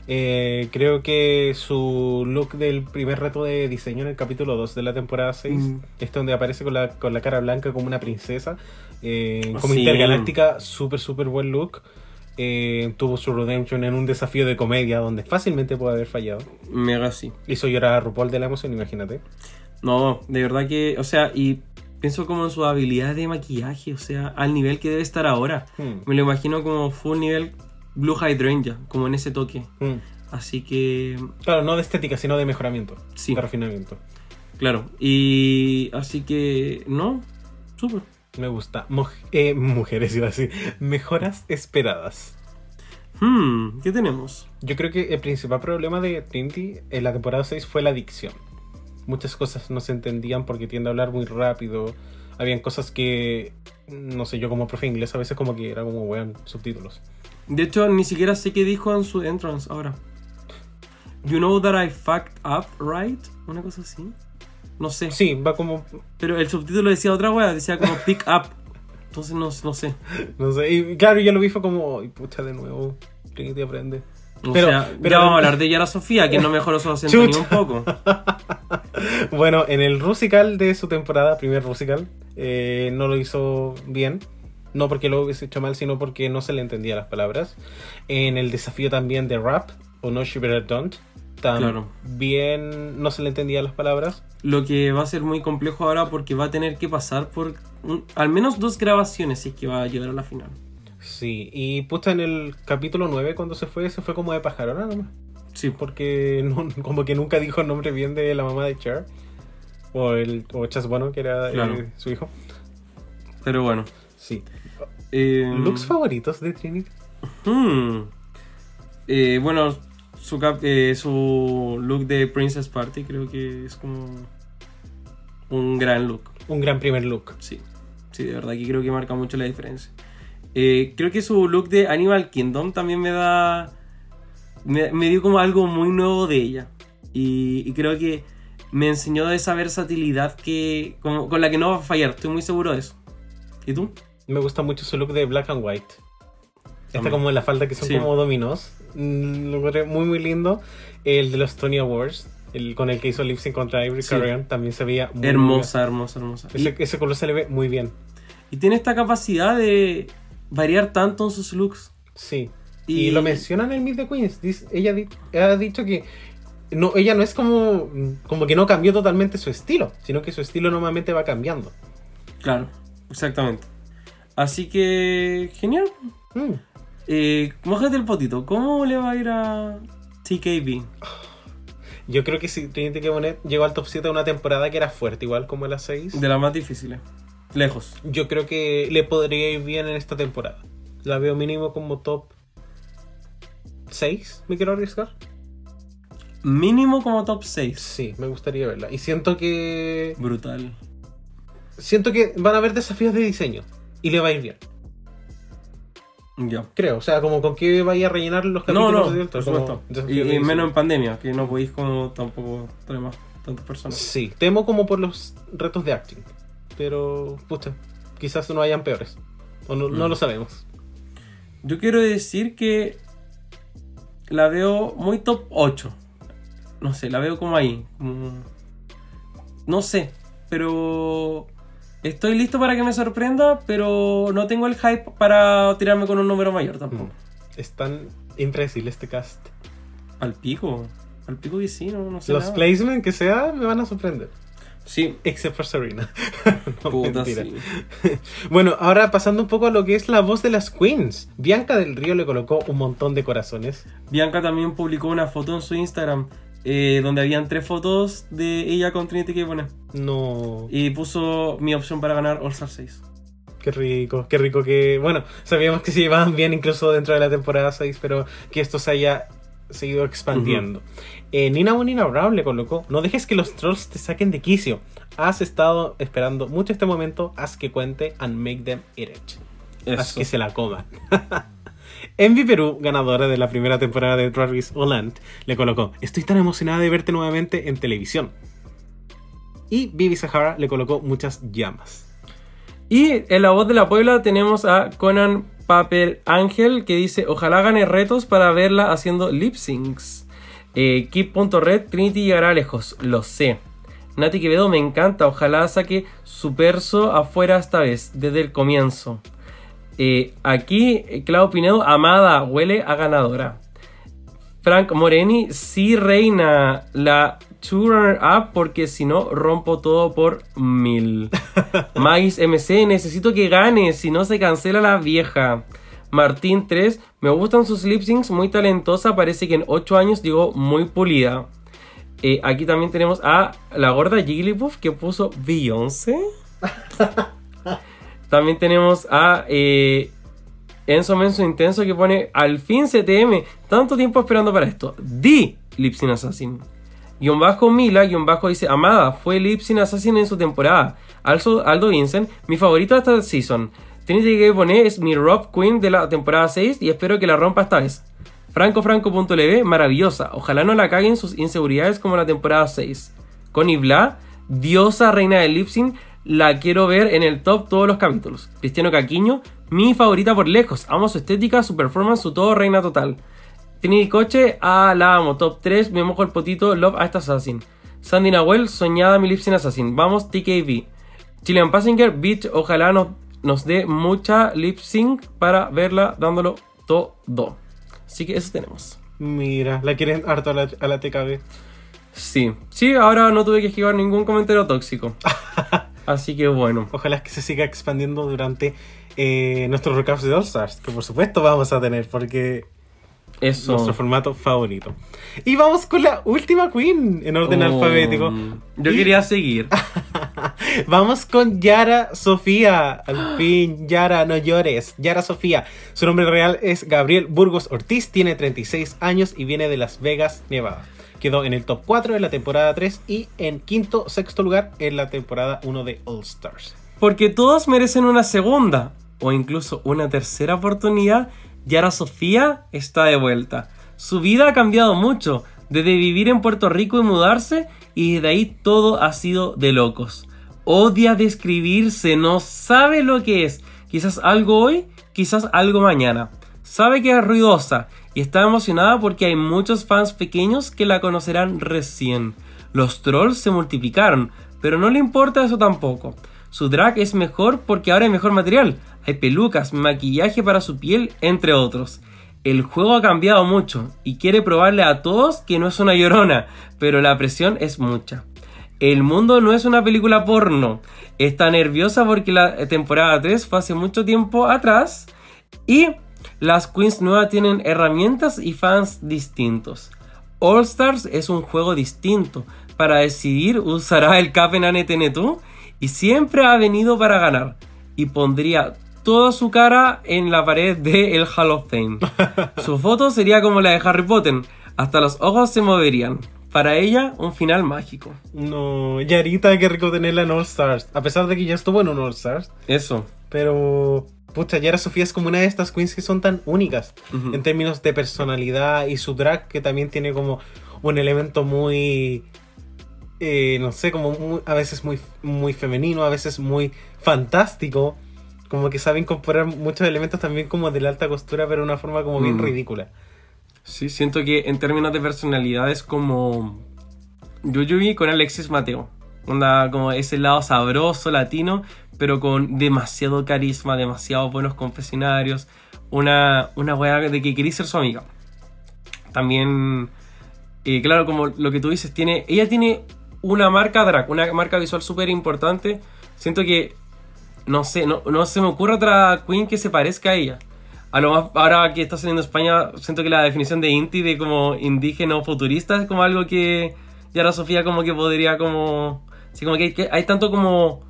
Eh, creo que su look del primer reto de diseño en el capítulo 2 de la temporada 6, Mm. este donde aparece con la, con la cara blanca como una princesa, eh, como Sí. intergaláctica, súper, súper buen look. Eh, tuvo su redemption en un desafío de comedia donde fácilmente puede haber fallado. Mega sí. Hizo llorar a RuPaul de la emoción, imagínate. No, de verdad que, o sea, y pienso como en su habilidad de maquillaje, o sea, al nivel que debe estar ahora. Hmm. Me lo imagino como full nivel Blue Hydrangea, como en ese toque. Mm. Así que, Claro, no de estética, sino de mejoramiento. Sí. De refinamiento. claro. Y así que, no, súper. Me gusta. Eh, mujeres, iba a decir. Mejoras esperadas. Hmm, ¿qué tenemos? Yo creo que el principal problema de Trinity en la temporada 6 fue la dicción. Muchas cosas no se entendían porque tiende a hablar muy rápido. Habían cosas que, no sé, yo como profe de inglés a veces como que era como, weón, subtítulos. De hecho, ni siquiera sé qué dijo en su entrance ahora. You know that I fucked up, right? Una cosa así. No sé. Sí, va como, Pero el subtítulo decía otra wea, decía como pick up. Entonces no, no sé. no sé. Y claro, yo lo vi fue como, "Ay, pucha, de nuevo, Trinity aprende. O Pero- sea, pero- ya vamos a hablar de Yara Sofía, que no mejoró su acento ni un poco. Bueno, en el Rusical de su temporada, primer Rusical, eh, no lo hizo bien. No porque lo hubiese hecho mal, sino porque no se le entendía las palabras. En el desafío también de rap, o no she better don't, también no se le entendía las palabras. Lo que va a ser muy complejo ahora porque va a tener que pasar por un- al menos dos grabaciones si es que va a llegar a la final. Sí, y puesta en el capítulo 9 cuando se fue, se fue como de pajarona nomás. Sí, Porque no- como que nunca dijo el nombre bien de la mamá de Cher. O el o Chas Bono, que era eh, su hijo. pero bueno. Sí. Eh, ¿Looks favoritos de Trinity? hmm. Eh, bueno, su, cap- eh, su look de Princess Party creo que es como un gran look. Un gran primer look. Sí, sí, de verdad que creo que marca mucho la diferencia. Eh, creo que su look de Animal Kingdom también me da. Me, me dio como algo muy nuevo de ella. Y, y creo que me enseñó esa versatilidad que con, con la que no va a fallar, estoy muy seguro de eso. ¿Y tú? Me gusta mucho su look de black and white. Está como en la falda que son Sí. como dominos. Mm, Lo muy muy lindo. El de los Tony Awards, el con el que hizo lip sync contra Ivory Sí. Carrion, también se veía muy hermosa, hermosa, hermosa. bien. Ese, ese color se le ve muy bien. Y, y tiene esta capacidad de variar tanto en sus looks. Sí. Y, Y- lo mencionan en Meet the Queens. Dice- ella ha dicho que no, ella no es como, como que no cambió totalmente su estilo, sino que su estilo normalmente va cambiando. Claro, exactamente. Así que, genial. Mm. Eh, mójate el potito, ¿cómo le va a ir a TKB? Yo creo que si Trinity K. Bonet llegó al top 7 de una temporada que era fuerte, igual como la 6. De las más difíciles. Lejos. Yo creo que le podría ir bien en esta temporada. La veo mínimo como top 6, me quiero arriesgar. Mínimo como top 6. Sí, me gustaría verla. Y siento que. Brutal. Siento que van a haber desafíos de diseño. Y le va a ir bien. Ya. Creo. O sea, como con qué vaya a rellenar los No, capítulos no, de por supuesto. Y, y menos en pandemia, que no podéis como tampoco traer más tantas personas. Sí, temo como por los retos de acting. Pero, pucha, quizás no hayan peores. O no, no Mm. lo sabemos. Yo quiero decir que la veo muy top 8. No sé, la veo como ahí. No sé, pero estoy listo para que me sorprenda, pero no tengo el hype para tirarme con un número mayor tampoco. Mm. Es tan impredecible este cast. Al pico, al pico que sí, no, no sé. Los nada. placements que sea me van a sorprender. Sí, Except for Serena. No, puta, sí. Bueno, ahora pasando un poco a lo que es la voz de las queens. Bianca del Río le colocó un montón de corazones. Bianca también publicó una foto en su Instagram eh, donde habían tres fotos de ella con Trinity que pone. No, Y puso mi opción para ganar All Star 6. qué rico, qué rico que... Bueno, sabíamos que se llevaban bien incluso dentro de la temporada 6, pero que esto se haya seguido expandiendo. Eh, Nina Bonina Brown le colocó, no dejes que los trolls te saquen de quicio. Has estado esperando mucho este momento, haz que cuente and make them eat it. Haz que se la coman. Envy Perú, ganadora de la primera temporada de Race Holland, le colocó: Estoy tan emocionada de verte nuevamente en televisión. Y Bibi Sahara le colocó muchas llamas. Y en la voz de la Puebla tenemos a Conan Paper Ángel que dice: Ojalá gane retos para verla haciendo lip syncs. Eh, Keep.red, Trinity llegará lejos, lo sé. Nati Quevedo me encanta, ojalá saque su perso afuera esta vez, desde el comienzo. Eh, aquí, Clau Pinedo, amada, huele a ganadora. Frank Moreni, sí reina la two runner up porque si no rompo todo por mil. Mais MC, necesito que gane, si no se cancela la vieja. Martín 3, me gustan sus lip syncs, muy talentosa, parece que en 8 años llegó muy pulida. Eh, aquí también tenemos a la gorda Jigglypuff que puso Beyoncé. También tenemos a eh, Enzo Menso Intenso que pone al fin CTM. Tanto tiempo esperando para esto. Di Lipsin Assassin. Guión bajo Mila, guion bajo dice Amada, fue Lipsin Assassin en su temporada. Also, Aldo Vincent, mi favorito de esta season. Trinity Gay Bonet es mi Rob Queen de la temporada 6 y espero que la rompa esta vez. FrancoFranco.lv, maravillosa. Ojalá no la caguen sus inseguridades como la temporada 6. Connie Bla, diosa reina del Lipsin, la quiero ver en el top todos los capítulos. Cristiano Caquiño, mi favorita por lejos. Amo su estética, su performance, su todo reina total. Trinity Coche, ah, la amo. Top 3, me mojo el potito, love a esta assassin. Sandy Nahuel, soñada mi Lipsin Assassin. Vamos, TKV. Chilean Passenger, bitch, ojalá nos, nos dé mucha lip sync para verla dándolo todo. Así que eso tenemos. Mira, la quieren harto a la, a la TKB. Sí, sí, ahora no tuve que esquivar ningún comentario tóxico. Así que bueno. Ojalá que se siga expandiendo durante eh, nuestros recaps de All Stars, que por supuesto vamos a tener, porque Eso. nuestro formato favorito. Y vamos con la última queen en orden Oh, alfabético. Yo Y quería seguir. Vamos con Yara Sofía. Al fin, Yara, no llores. Yara Sofía. Su nombre real es Gabriel Burgos Ortiz, tiene 36 años y viene de Las Vegas, Nevada. Quedó en el top 4 de la temporada 3 y en quinto, sexto lugar en la temporada 1 de All Stars. Porque todos merecen una segunda o incluso una tercera oportunidad. Yara Sofía está de vuelta. Su vida ha cambiado mucho, desde vivir en Puerto Rico y mudarse, y desde ahí todo ha sido de locos. Odia describirse, no sabe lo que es. Quizás algo hoy, quizás algo mañana. Sabe que es ruidosa y está emocionada porque hay muchos fans pequeños que la conocerán recién. Los trolls se multiplicaron, pero no le importa eso tampoco. Su drag es mejor porque ahora hay mejor material. Pelucas, maquillaje para su piel, entre otros. El juego ha cambiado mucho y quiere probarle a todos que no es una llorona, pero la presión es mucha. El mundo no es una película porno. Está nerviosa porque la temporada 3 fue hace mucho tiempo atrás y las queens nuevas tienen herramientas y fans distintos. All Stars es un juego distinto. Para decidir usará el Capen NTN2 y siempre ha venido para ganar. Y pondría toda su cara en la pared del el Hall of Fame. Su foto sería como la de Harry Potter. Hasta los ojos se moverían. Para ella, un final mágico. No, Yarita, qué rico tenerla en All Stars. A pesar de que ya estuvo en un All Stars. Eso. Pero, pucha, Yara Sofía es como una de estas queens que son tan únicas en términos de personalidad y su drag que también tiene como un elemento muy, eh, no sé, como muy- a veces muy, muy femenino, a veces muy fantástico. Como que sabe incorporar muchos elementos también como de la alta costura, pero de una forma como bien Mm. ridícula. Sí, siento que en términos de personalidad es como Yuyubi con Alexis Mateo. Onda como ese lado sabroso, latino, pero con demasiado carisma, demasiado buenos confesionarios. Una, una weá de que queréis ser su amiga. También, eh, claro, como lo que tú dices, tiene, ella tiene una marca drag, una marca visual súper importante. Siento que, no sé, no, no se me ocurre otra queen que se parezca a ella. A lo más, ahora que está saliendo España, siento que la definición de Inti de como indígena o futurista es como algo que Yara Sofía como que podría como... Sí, como que hay, que hay tanto como...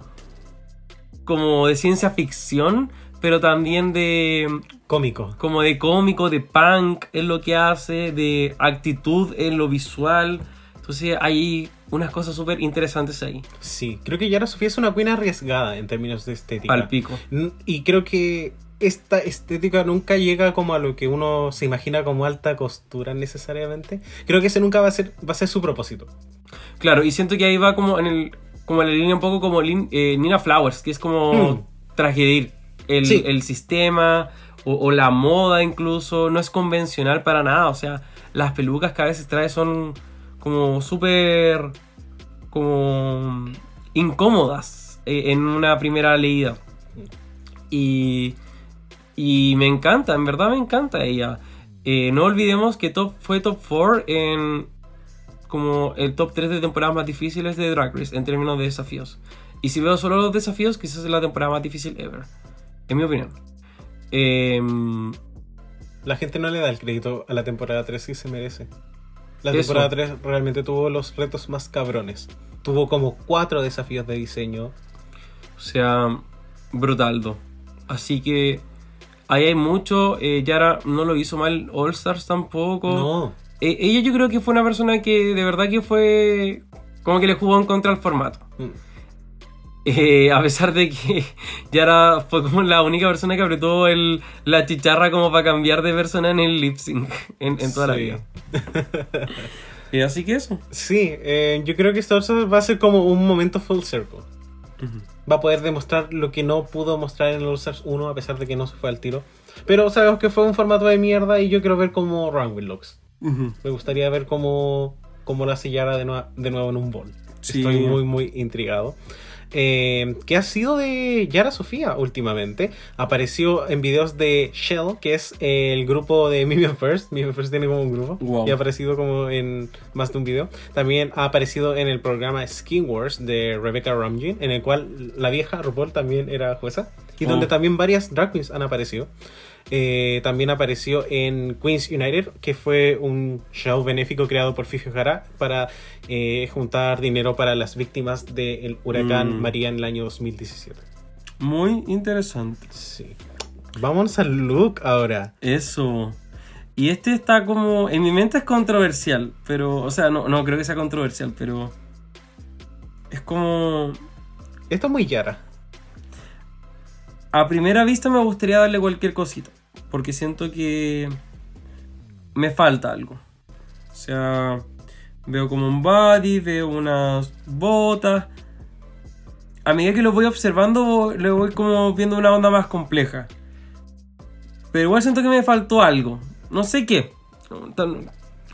Como de ciencia ficción, pero también de... Cómico. Como de cómico, de punk en lo que hace, de actitud en lo visual. Entonces hay unas cosas súper interesantes ahí. Sí, creo que Yara Sofía es una queen arriesgada en términos de estética. Al pico. Y creo que esta estética nunca llega como a lo que uno se imagina como alta costura necesariamente. Creo que ese nunca va a ser, va a ser su propósito. Claro, y siento que ahí va como en el como en la línea un poco como Lin- eh, Nina Flowers, que es como Mm. transgredir el, Sí. el sistema o, o la moda incluso, no es convencional para nada, o sea, las pelucas que a veces trae son como súper como incómodas eh, en una primera leída. Y, y me encanta, en verdad me encanta ella. Eh, no olvidemos que top, fue top 4 en como el top 3 de temporadas más difíciles de Drag Race en términos de desafíos. Y si veo solo los desafíos, quizás es la temporada más difícil ever. En mi opinión. Em, La gente no le da el crédito a la temporada 3 que se merece. La Eso. temporada 3 realmente tuvo los retos más cabrones. Tuvo como cuatro desafíos de diseño. o sea, brutaldo. Así que ahí hay mucho. Eh, Yara no lo hizo mal. All Stars tampoco. No. Eh, ella yo creo que fue una persona que de verdad que fue como que le jugó en contra al formato. Mm. Eh, a pesar de que Yara fue como la única persona que apretó el, la chicharra como para cambiar de persona en el lip sync en, en toda la Sí. vida. Eh, así que eso. Sí, eh, yo creo que Wars va a ser como un momento full circle. Va a poder demostrar lo que no pudo mostrar en el All Stars 1 a pesar de que no se fue al tiro. Pero sabemos que fue un formato de mierda y yo quiero ver cómo Runway looks. Me gustaría ver cómo, cómo la sellara de, nue- de nuevo en un bol. Sí. Estoy muy, muy intrigado. Eh, ¿Qué ha sido de Yara Sofía últimamente? Apareció en videos de Shell, que es el grupo de Mimian First. Mimian First tiene como un grupo. Wow. Y ha aparecido como en más de un video. También ha aparecido en el programa Skin Wars de Rebecca Ramjin, en el cual la vieja RuPaul también era jueza. Y Oh. donde también varias drag queens han aparecido. Eh, también apareció en Queens United, que fue un show benéfico creado por Fifi Jara para eh, juntar dinero para las víctimas del huracán Mm. María en el año 2017. Muy interesante. Sí. Vamos al look ahora. Eso. Y este está como. En mi mente es controversial. Pero. O sea, no, no creo que sea controversial, pero. Es como. Esto es muy Yara. A primera vista me gustaría darle cualquier cosita. Porque siento que. Me falta algo. O sea. Veo como un body, veo unas botas. A medida que lo voy observando, le voy como viendo una onda más compleja. Pero igual siento que me faltó algo. No sé qué.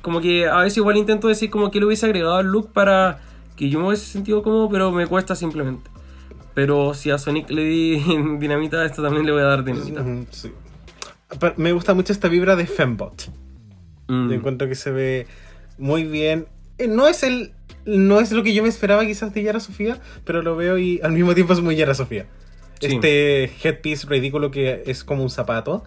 Como que a veces igual intento decir como que le hubiese agregado al look para que yo me hubiese sentido cómodo, pero me cuesta simplemente. Pero si a Sonic le di dinamita, esto también le voy a dar dinamita. Sí. Me gusta mucho esta vibra de Fembot. Mm. Yo encuentro que se ve muy bien. Eh, No es el. No es lo que yo me esperaba quizás de Yara Sofía, pero lo veo y al mismo tiempo es muy Yara Sofía. Sí. Este headpiece ridículo que es como un zapato.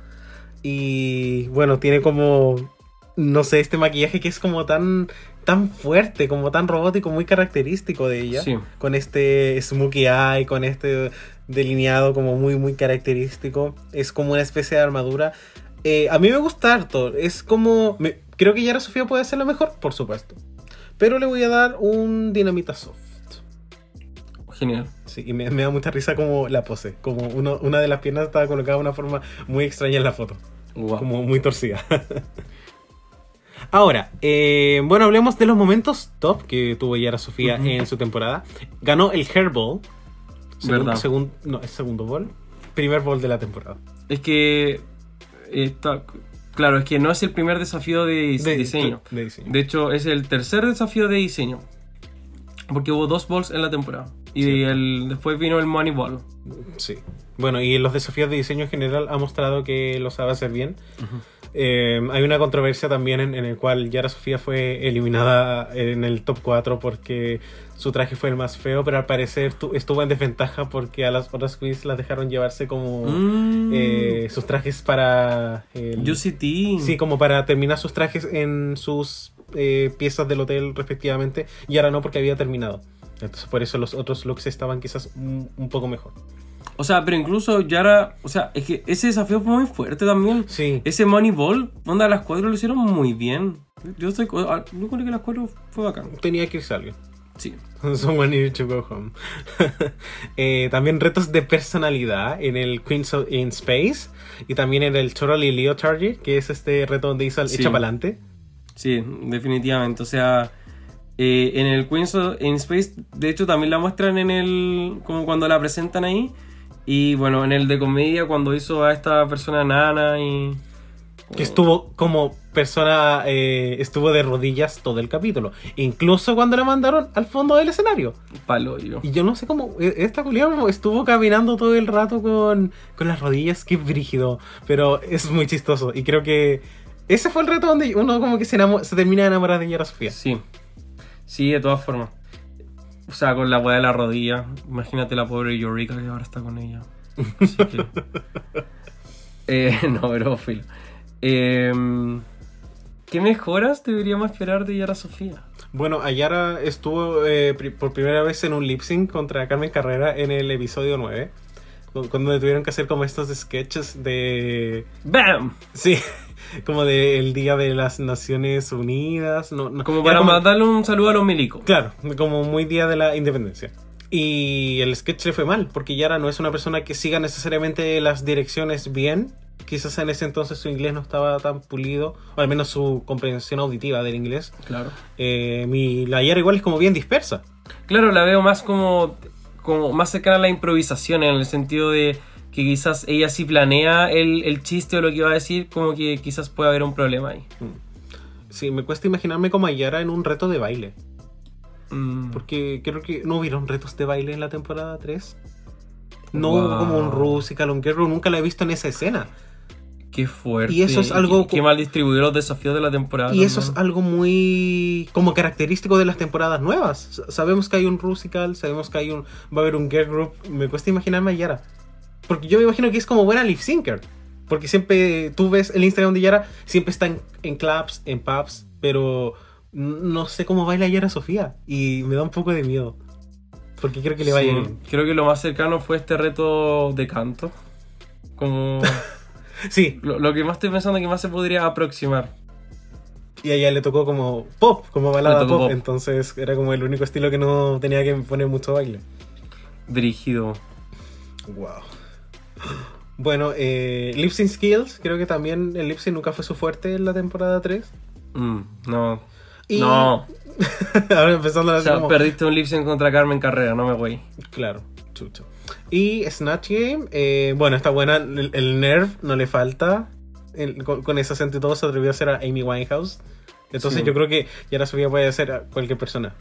Y bueno, tiene como. No sé, este maquillaje que es como tan. Tan fuerte, como tan robótico, muy característico de ella. Sí. Con este smokey eye, con este delineado como muy, muy característico. Es como una especie de armadura. Eh, a mí me gusta harto. Es como... me- creo que Yara Sofía puede la mejor, por supuesto. Pero le voy a dar un Dinamita Soft. Genial. Sí, y me, me da mucha risa como la pose. Como uno- una de las piernas estaba colocada de una forma muy extraña en la foto. Guau. Como muy torcida. Ahora, eh, bueno, hablemos de los momentos top que tuvo Yara Sofía en su temporada. Ganó el Hair Ball. Segun- no, es segundo ball. Primer ball de la temporada. Es que. está- claro, es que no es el primer desafío de, De- diseño. de diseño. De hecho, es el tercer desafío de diseño. Porque hubo dos balls en la temporada. Y Sí. el, después vino el Money Ball. Sí. Bueno, y los desafíos de diseño en general ha mostrado que lo sabe hacer bien. Eh, hay una controversia también en, en el cual Yara Sofía fue eliminada en el top 4 porque su traje fue el más feo, pero al parecer tu- estuvo en desventaja porque a las otras queens las dejaron llevarse como Mm. eh, sus trajes para... el- UCT. Sí, como para terminar sus trajes en sus eh, piezas del hotel respectivamente, y ahora no porque había terminado. Entonces por eso los otros looks estaban quizás un, un poco mejor. O sea, pero incluso Yara. O sea, es que ese desafío fue muy fuerte también. Sí. Ese Money Ball, onda, las cuatro lo hicieron muy bien. Yo estoy. ah, Yo creo que las cuatro fue bacán. Tenía que irse alguien. Sí. Someone needed to go home. Eh, también retos de personalidad en el Queens of- in Space y también en el Totally Leo Target, que es este reto donde hizo el Sí. echa pa'lante. Sí, definitivamente. O sea, eh, en el Queens of- in Space, de hecho, también la muestran en el. como cuando la presentan ahí. Y bueno, en el de comedia, cuando hizo a esta persona nana y. Que estuvo como persona, eh, estuvo de rodillas todo el capítulo. Incluso cuando la mandaron al fondo del escenario. Palo yo. Y yo no sé cómo, eh, esta culiada estuvo caminando todo el rato con, con las rodillas, qué brígido. Pero es muy chistoso. Y creo que ese fue el reto donde uno como que se, enamo- se termina de enamorar de Yara Sofía. Sí. Sí, de todas formas. O sea, con la weá de la rodilla. Imagínate la pobre Eureka que ahora está con ella. Así que. eh, no, pero filo. Eh, ¿Qué mejoras deberíamos esperar de Yara Sofía? Bueno, Ayara estuvo eh, pri- por primera vez en un lip sync contra Carmen Carrera en el episodio 9. cu- Cuando tuvieron que hacer como estos sketches de. ¡Bam! Sí, como del Día de las Naciones Unidas. No, no, Como para mandarle un saludo a los milicos. Claro, como muy Día de la Independencia. Y el sketch le fue mal, porque Yara no es una persona que siga necesariamente las direcciones bien. Quizás en ese entonces su inglés no estaba tan pulido, o al menos su comprensión auditiva del inglés. Claro. Eh, mi, la Yara igual es como bien dispersa. Claro, la veo más como, como más cercana a la improvisación, en el sentido de que quizás ella sí planea el, el chiste o lo que iba a decir, como que quizás puede haber un problema ahí. Sí, me cuesta imaginarme como a Yara en un reto de baile. Mm, Porque creo que no hubieron retos de baile en la temporada 3. No Wow. hubo como un Rusical, un Guerrero, nunca la he visto en esa escena. qué fuerte. Y eso es algo Qué, qué mal distribuido los desafíos de la temporada. Y eso es algo muy como característico de las temporadas nuevas. Sabemos que hay un Rusical, sabemos que hay un va a haber un girl group. Me cuesta imaginarme a Yara. Porque yo me imagino que es como buena lip syncer. Porque siempre tú ves el Instagram de Yara, siempre está en, en clubs, en pubs, pero no sé cómo baila Yara Sofía. Y me da un poco de miedo. Porque quiero que le vaya Sí, bien. Creo que lo más cercano fue este reto de canto. Como Sí, lo, lo que más estoy pensando que más se podría aproximar. y a ella le tocó como pop, como balada pop, pop. Entonces era como el único estilo que no tenía que poner mucho baile. Dirigido. Wow. Bueno, eh, Lip Sync Skills, creo que también el Lip Sync nunca fue su fuerte en la temporada 3. Mm, no. Y- No. Ahora empezando a O hacer sea, como... perdiste un lip sync contra Carmen Carrera, no me voy. Claro, chucho. Y Snatch Game, eh, bueno, está buena. El, el Nerve no le falta. El- con, con ese acento y todo se atrevió a hacer a Amy Winehouse. Entonces Sí. yo creo que ya la subida puede ser a cualquier persona.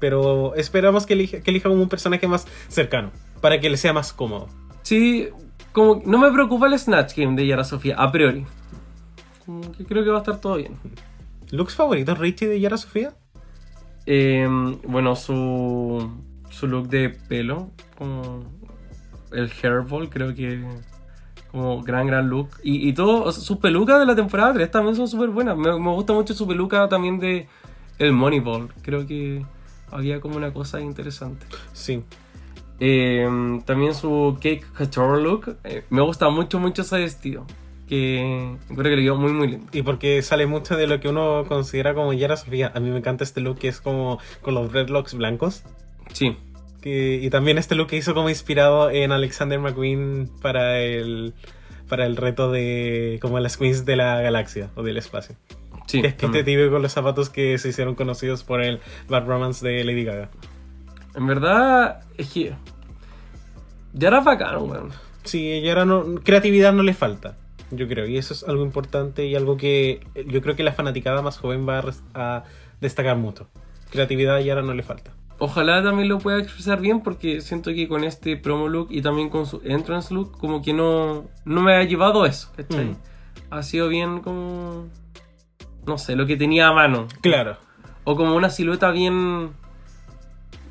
Pero esperamos que elija, que elija como un personaje más cercano. Para que le sea más cómodo. Sí, como no me preocupa el Snatch Game de Yara Sofía, a priori. Como que creo que va a estar todo bien. ¿Looks favoritos, Richie, de Yara Sofía? Eh, bueno, su, su look de pelo, como el hairball, creo que como gran, gran look. Y, y todo, o sea, sus pelucas de la temporada 3 también son súper buenas. Me, me gusta mucho su peluca también de el Moneyball. Creo que había como una cosa interesante. Sí. Eh, también su Cake Couture look. eh, me gusta mucho, mucho ese vestido. Que creo que le quedó muy, muy lindo. Y porque sale mucho de lo que uno considera como Yara Sofía. A mí me encanta este look que es como con los dreadlocks blancos. Sí. Que- y también este look que hizo como inspirado en Alexander McQueen para el para el reto de como las queens de la galaxia o del espacio. Sí. Que es que este típico con los zapatos que se hicieron conocidos por el Bad Romance de Lady Gaga. En verdad, es que. Ya era bacán, weón. Sí, ahora no, creatividad no le falta, yo creo, y eso es algo importante y algo que yo creo que la fanaticada más joven va a, destacar mucho. Creatividad y ahora no le falta. Ojalá también lo pueda expresar bien porque siento que con este promo look y también con su entrance look como que no, no me ha llevado eso, ¿cachai? Mm. Ha sido bien como... No sé, lo que tenía a mano. Claro. O como una silueta bien...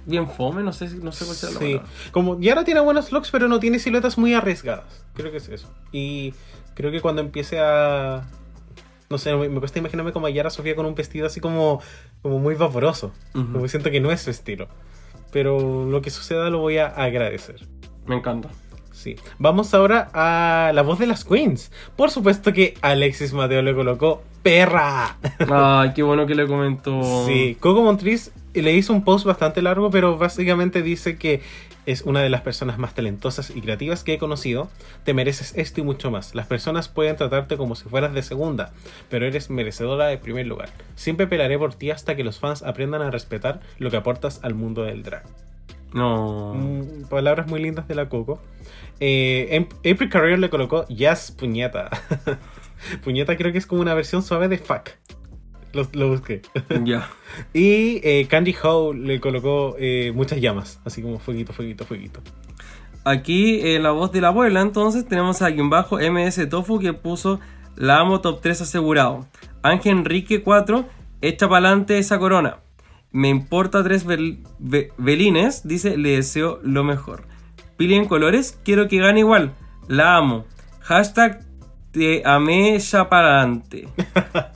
Bien fome, no sé, no sé cuál será la Sí, palabra. como Yara tiene buenos looks, pero no tiene siluetas muy arriesgadas. Creo que es eso. Y creo que cuando empiece a. No sé, me, me cuesta imaginarme como a Yara Sofía con un vestido así como, como muy vaporoso. Ujú. Como siento que no es su estilo. Pero lo que suceda lo voy a agradecer. Me encanta. Sí. Vamos ahora a la voz de las queens. Por supuesto que Alexis Mateo le colocó perra. Ay, qué bueno que le comentó. Sí, Coco Montriz le hizo un post bastante largo, pero básicamente dice que es una de las personas más talentosas y creativas que he conocido. Te mereces esto y mucho más. Las personas pueden tratarte como si fueras de segunda, pero eres merecedora de primer lugar. Siempre pelaré por ti hasta que los fans aprendan a respetar lo que aportas al mundo del drag. No. Mm, palabras muy lindas de la Coco. Eh, em- April Carrier le colocó Yes, puñeta. puñeta creo que es como una versión suave de fuck. Lo, lo busqué. Ya. Y eh, Candy Howe le colocó eh, muchas llamas, así como fueguito, fueguito, fueguito. Aquí en la voz de la abuela, entonces tenemos a quien bajo MS Tofu que puso la amo top 3 asegurado. Ángel Enrique 4, echa pa'lante esa corona. Me importa tres bel- be- belines, dice, le deseo lo mejor. Pili en colores, quiero que gane igual. La amo. Hashtag te amé ya pa'lante.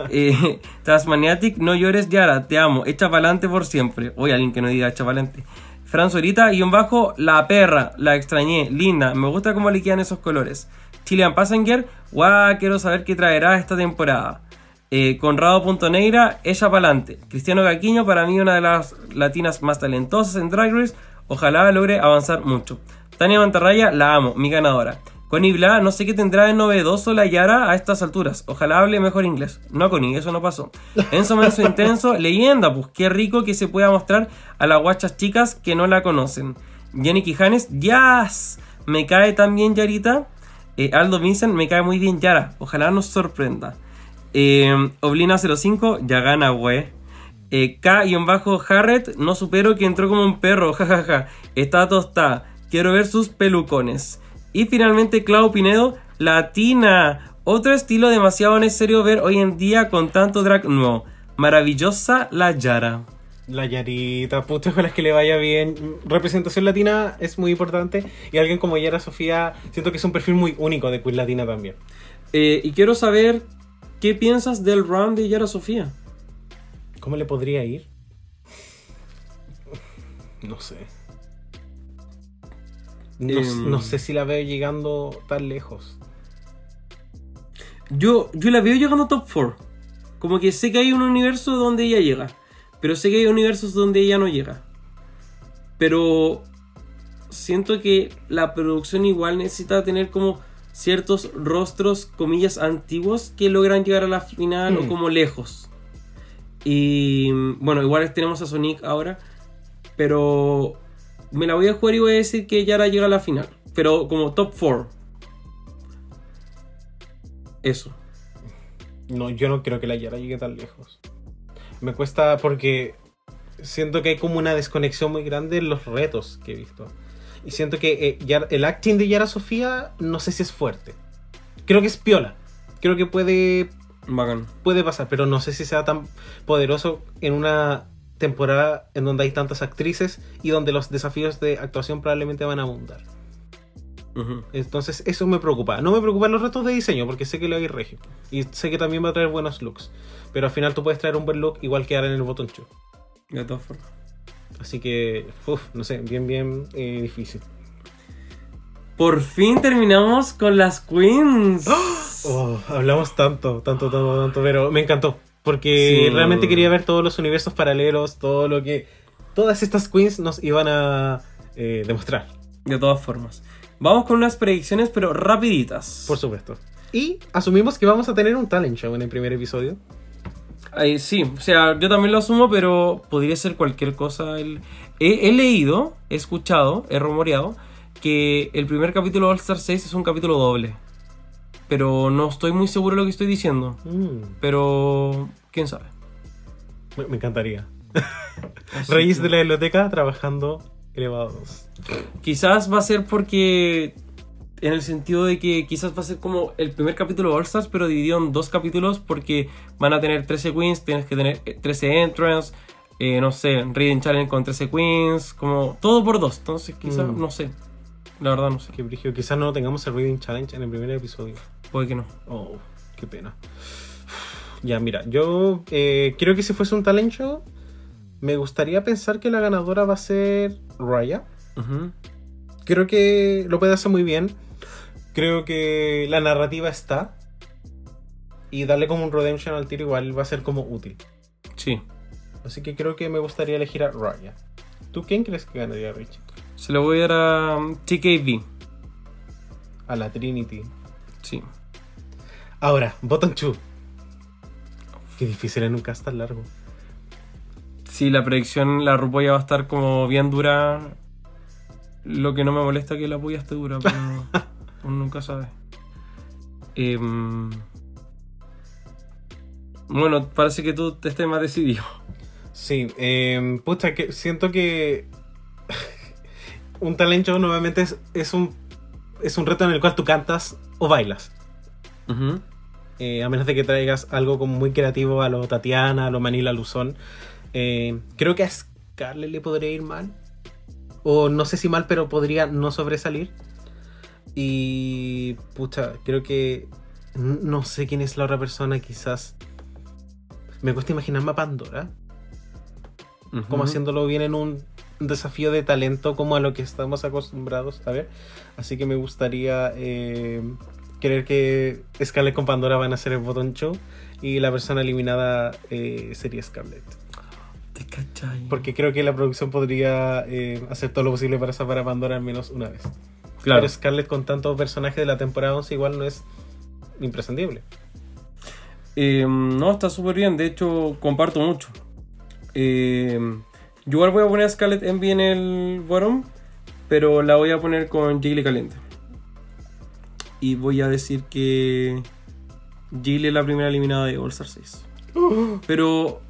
Eh, Tasmaniatic, no llores Yara, te amo, echa pa'lante por siempre. Oye, alguien que no diga echa pa'lante. Franzorita, guion bajo, la perra, la extrañé, linda, me gusta cómo le quedan esos colores. Chilean Passenger, guau, quiero saber qué traerá esta temporada. Eh, Conrado.neira, ella pa'lante. Cristiano Caquiño, para mí una de las latinas más talentosas en Drag Race, ojalá logre avanzar mucho. Tania Mantarraya, la amo, mi ganadora. Connie Bla, no sé qué tendrá de novedoso la Yara a estas alturas. Ojalá hable mejor inglés. No, Connie, eso no pasó. Enzo Menso Intenso, leyenda, pues qué rico que se pueda mostrar a las guachas chicas que no la conocen. Jenny Quijanes, ¡Yas! Me cae también Yarita. Eh, Aldo Vincent, me cae muy bien Yara. Ojalá nos sorprenda. Eh, Oblina05, ya gana, güey. Eh, K-Harret, no supero que entró como un perro, jajaja. Está tostada. Quiero ver sus pelucones. Y finalmente Clau Pinedo, Latina. Otro estilo demasiado necesario ver hoy en día con tanto drag nuevo. Maravillosa la Yara. La Yarita, puta, ojalá que le vaya bien. Representación latina es muy importante. Y alguien como Yara Sofía, siento que es un perfil muy único de Queen Latina también. Eh, y quiero saber qué piensas del run de Yara Sofía. ¿Cómo le podría ir? No sé. No, Em. no sé si la veo llegando tan lejos. Yo, yo la veo llegando a top 4. Como que sé que hay un universo donde ella llega. Pero sé que hay universos donde ella no llega. Pero siento que la producción igual necesita tener como ciertos rostros, comillas, antiguos que logran llegar a la final o Mm. como lejos. Y bueno, igual tenemos a Sonic ahora. Pero me la voy a jugar y voy a decir que Yara llega a la final. Pero como top 4. Eso. No, yo no creo que la Yara llegue tan lejos. Me cuesta porque siento que hay como una desconexión muy grande en los retos que he visto. Y siento que eh, Yara- el acting de Yara Sofía no sé si es fuerte. Creo que es piola. Creo que puede, Bacán. puede pasar, pero no sé si sea tan poderoso en una temporada en donde hay tantas actrices y donde los desafíos de actuación probablemente van a abundar. Entonces eso me preocupa. No me preocupan los retos de diseño porque sé que lo hay regio. Y sé que también va a traer buenos looks. Pero al final tú puedes traer un buen look igual que ahora en el botón show. De todas formas. Así que, uff, no sé, bien, bien eh, difícil. Por fin terminamos con las queens. Oh, hablamos tanto, tanto, tanto, tanto, pero me encantó. Porque Sí. realmente quería ver todos los universos paralelos, todo lo que todas estas queens nos iban a eh, demostrar, De todas formas. Vamos con unas predicciones, pero rapiditas. por supuesto. Y asumimos que vamos a tener un talent show en el primer episodio. Ay, sí, o sea, yo también lo asumo, pero podría ser cualquier cosa. El- He, he leído, he escuchado, he rumoreado que el primer capítulo de All Star 6 es un capítulo doble. Pero no estoy muy seguro de lo que estoy diciendo. Mm, Pero, quién sabe. me, me encantaría. Reyes que- de la biblioteca trabajando elevados. Quizás va a ser porque. En el sentido de que quizás va a ser como el primer capítulo de All Stars, pero dividido en dos capítulos porque van a tener 13 queens, tienes que tener eh, 13 entrants, eh, no sé, Reading Challenge con 13 queens, como todo por dos. Entonces quizás, Mm. no sé. La verdad no sé. Qué brillo. Quizás no tengamos el Reading Challenge en el primer episodio. Puede que no. Oh, qué pena. Ya, mira, yo eh, creo que si fuese un talent show, me gustaría pensar que la ganadora va a ser Raya. Creo que lo puede hacer muy bien. Creo que la narrativa está. Y darle como un redemption al tiro igual va a ser como útil. Sí. Así que creo que me gustaría elegir a Raya. ¿Tú quién crees que ganaría, Rich? Se lo voy a dar a TKV. A la Trinity. Sí. Ahora, Bottom 2. Qué difícil en un cast tan largo. Sí, la predicción, la rupolla va a estar como bien dura. Lo que no me molesta es que la polla esté dura, pero uno nunca sabe. Em, bueno, parece que tú te estés más decidido. Sí, eh, pucha, que siento que un talent show nuevamente es, es un es un reto en el cual tú cantas o bailas. Eh, a menos de que traigas algo como muy creativo a lo Tatiana, a lo Manila Luzón. Eh, creo que a Scarlett le podría ir mal. O no sé si mal, pero podría no sobresalir. Y pucha, creo que no sé quién es la otra persona, quizás. Me cuesta imaginarme a Pandora. como haciéndolo bien en un desafío de talento como a lo que estamos acostumbrados a ver. Así que me gustaría eh, creer que Scarlett con Pandora van a hacer el botón show y la persona eliminada eh, sería Scarlett. Te cachai. Porque creo que la producción podría eh, hacer todo lo posible para salvar a Pandora al menos una vez. Claro. Pero Scarlett con tantos personajes de la temporada 11 igual no es imprescindible. No, está súper bien. De hecho, comparto mucho. Em, yo igual voy a poner a Scarlett Envy en el bottom, pero la voy a poner con Jiggly caliente. Y voy a decir que Jiggly es la primera eliminada de All Star 6. Pero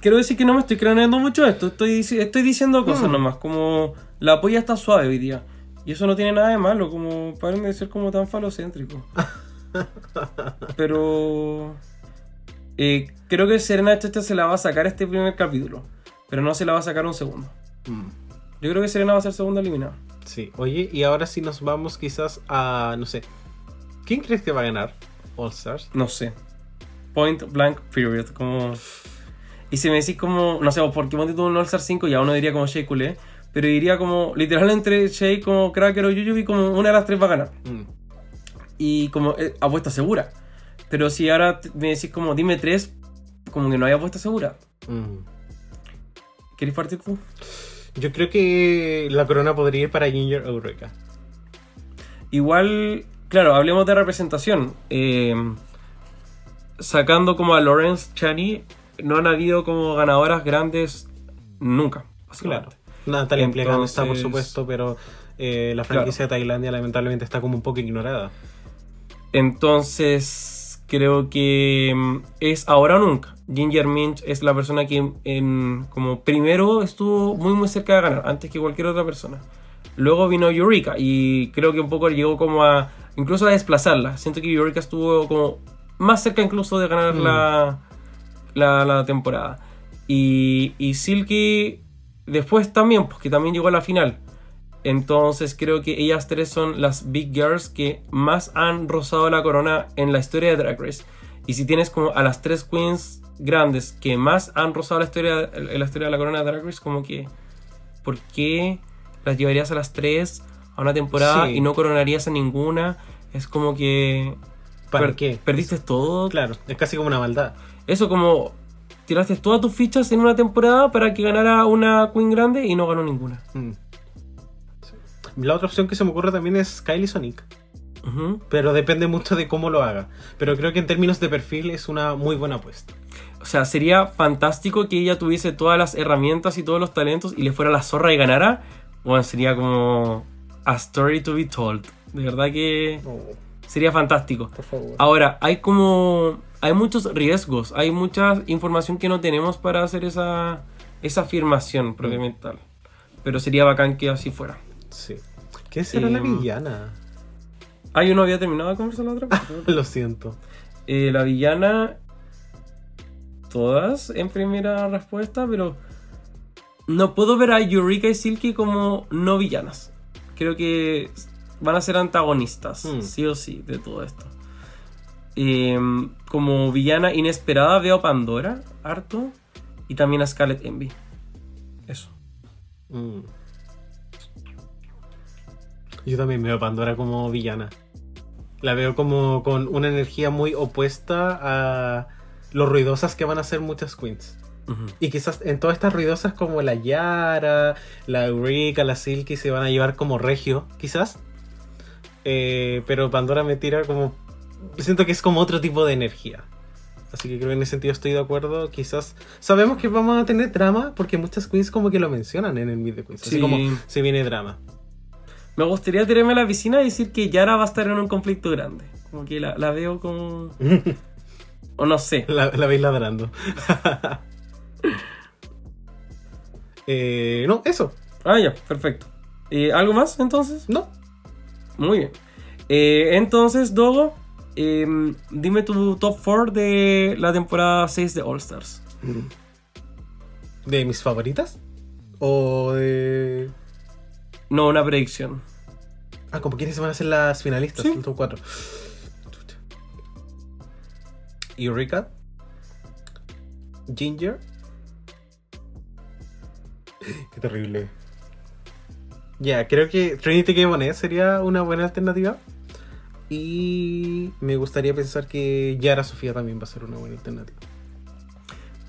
quiero decir que no me estoy craneando mucho esto. Estoy diciendo cosas Mm. nomás. Como la polla está suave hoy día. Y eso no tiene nada de malo. Como paren de ser como tan falocéntrico. Pero eh, creo que Serena Chacha se la va a sacar este primer capítulo. Pero no se la va a sacar un segundo. Yo creo que Serena va a ser segunda eliminada. Sí, oye, y ahora sí nos vamos quizás a, no sé, ¿quién crees que va a ganar All Stars? No sé. Point blank period. Como. Y si me decís como. No sé, porque ponte tú un All-Star 5, ya uno diría como Shea Coulee. Pero diría como. Literal entre Shea como Cracker o Yuyu como una de las tres va a ganar. Mm. Y como eh, apuesta segura. Pero si ahora me decís como dime tres, como que no hay apuesta segura. Mm. ¿Querés partir tú? Yo creo que la corona podría ir para Ginger Eureka. Igual, claro, hablemos de representación. Eh, sacando como a Lawrence Chani, no han habido como ganadoras grandes nunca. Claro. Natalia no está, por Entonces- supuesto, pero eh, la franquicia de Tailandia lamentablemente está como un poco ignorada. Entonces, creo que mm, es ahora o nunca. Ginger Minch es la persona que en, como primero estuvo muy muy cerca de ganar, antes que cualquier otra persona. Luego vino Eureka y creo que un poco llegó como a incluso a desplazarla. Siento que Eureka estuvo como más cerca incluso de ganar Mm. la, la, la temporada. Y, y Silky después también, porque también llegó a la final. Entonces creo que ellas tres son las big girls que más han rozado la corona en la historia de Drag Race. Y si tienes como a las tres queens grandes que más han rozado la historia, la historia de la corona de Drag Race, como que ¿por qué las llevarías a las tres a una temporada Sí. y no coronarías a ninguna? Es como que ¿Para per- qué? perdiste todo. Claro, es casi como una maldad. Eso como tiraste todas tus fichas en una temporada para que ganara una queen grande y no ganó ninguna. Mm. Sí. La otra opción que se me ocurre también es Kylie Sonic. Ujú. Pero depende mucho de cómo lo haga. Pero creo que en términos de perfil es una muy buena apuesta. O sea, sería fantástico que ella tuviese todas las herramientas y todos los talentos y le fuera la zorra y ganara. Bueno, sería como a story to be told. De verdad que sería fantástico. por favor. Ahora, hay como. Hay muchos riesgos, hay mucha información que no tenemos para hacer esa, esa afirmación propiamente tal. Pero sería bacán que así fuera. Sí. ¿Qué será la Em, villana? Ah, yo no había terminado de conversar la otra. Lo siento. Eh, la villana. Todas en primera respuesta, pero. No puedo ver a Eureka y Silky como no villanas. Creo que van a ser antagonistas, Hmm. sí o sí, de todo esto. Eh, como villana inesperada veo a Pandora, harto. Y también a Scarlet Envy. Eso. Mm. Yo también veo a Pandora como villana. La veo como con una energía muy opuesta a lo ruidosas que van a ser muchas queens. Y quizás en todas estas ruidosas como la Yara, la Eureka, la Silky se van a llevar como regio, quizás. Eh, pero Pandora me tira como... Siento que es como otro tipo de energía. Así que creo que en ese sentido estoy de acuerdo. Quizás sabemos que vamos a tener drama porque muchas queens como que lo mencionan en el Meet the Queens. Así Sí. como se viene drama. Me gustaría tirarme a la piscina y decir que Yara va a estar en un conflicto grande. Como que la, la veo como. O no sé. La, la veis ladrando. Eh, no, eso. Ah, ya, perfecto. Eh, ¿Algo más entonces? No. Muy bien. Eh, entonces, Dogo, em, dime tu top 4 de la temporada 6 de All Stars. ¿De mis favoritas? ¿O de.? No, una predicción. Ah, como quiénes van a ser las finalistas, Sí. top 4. Eureka. Ginger. Qué terrible. Ya, creo que Trinity K. Bonet sería una buena alternativa. Y me gustaría pensar que Yara Sofía también va a ser una buena alternativa.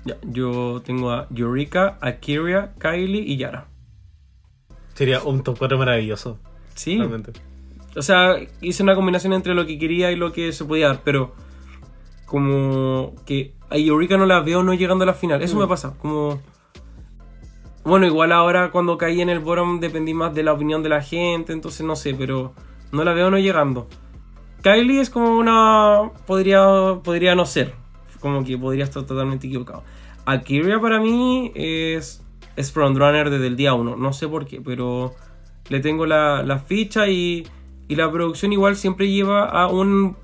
Ya, yo tengo a Eureka, Akiria, Kylie y Yara. Sería un top 4 maravilloso. Sí. Realmente. O sea, hice una combinación entre lo que quería y lo que se podía dar, pero como que a Eureka no la veo no llegando a la final. Eso Mm. me pasa, como... Bueno, igual ahora cuando caí en el bottom dependí más de la opinión de la gente, entonces no sé, pero no la veo no llegando. Kylie es como una... podría, podría no ser, como que podría estar totalmente equivocado. Akiria para mí es, es frontrunner desde el día 1, no sé por qué, pero le tengo la, la ficha y, y la producción igual siempre lleva a un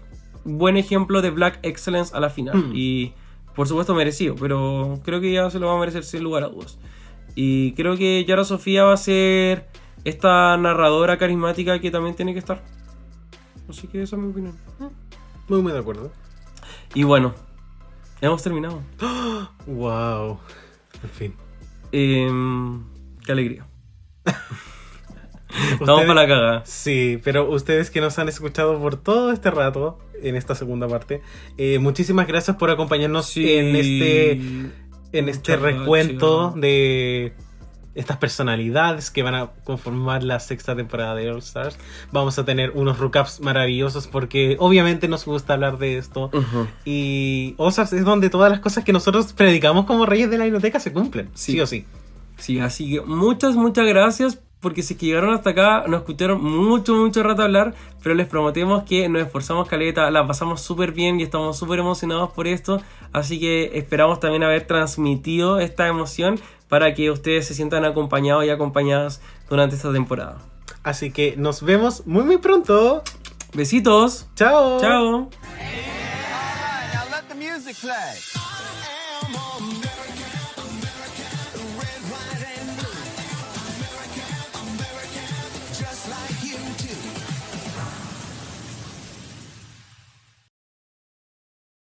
buen ejemplo de Black Excellence a la final. Mm. Y por supuesto merecido, pero creo que ya se lo va a merecer sin lugar a dudas. Y creo que Yara Sofía va a ser esta narradora carismática que también tiene que estar. Así que esa es mi opinión. Muy, muy de acuerdo. Y bueno, hemos terminado. Wow. En fin. Em, qué alegría. Estamos para la cagada. Sí, pero ustedes que nos han escuchado por todo este rato, en esta segunda parte, eh, muchísimas gracias por acompañarnos en este, en este Muchas recuento gracias. de estas personalidades que van a conformar la sexta temporada de All Stars. Vamos a tener unos recaps maravillosos porque obviamente nos gusta hablar de esto. Ujú. Y All Stars es donde todas las cosas que nosotros predicamos como reyes de la biblioteca se cumplen, sí, Sí. o sí. Sí, así que muchas, muchas gracias. Porque si es que llegaron hasta acá, nos escucharon mucho, mucho rato hablar, pero les prometemos que nos esforzamos caleta, la pasamos súper bien y estamos súper emocionados por esto. Así que esperamos también haber transmitido esta emoción para que ustedes se sientan acompañados y acompañadas durante esta temporada. Así que nos vemos muy muy pronto. Besitos. Chao. Chao.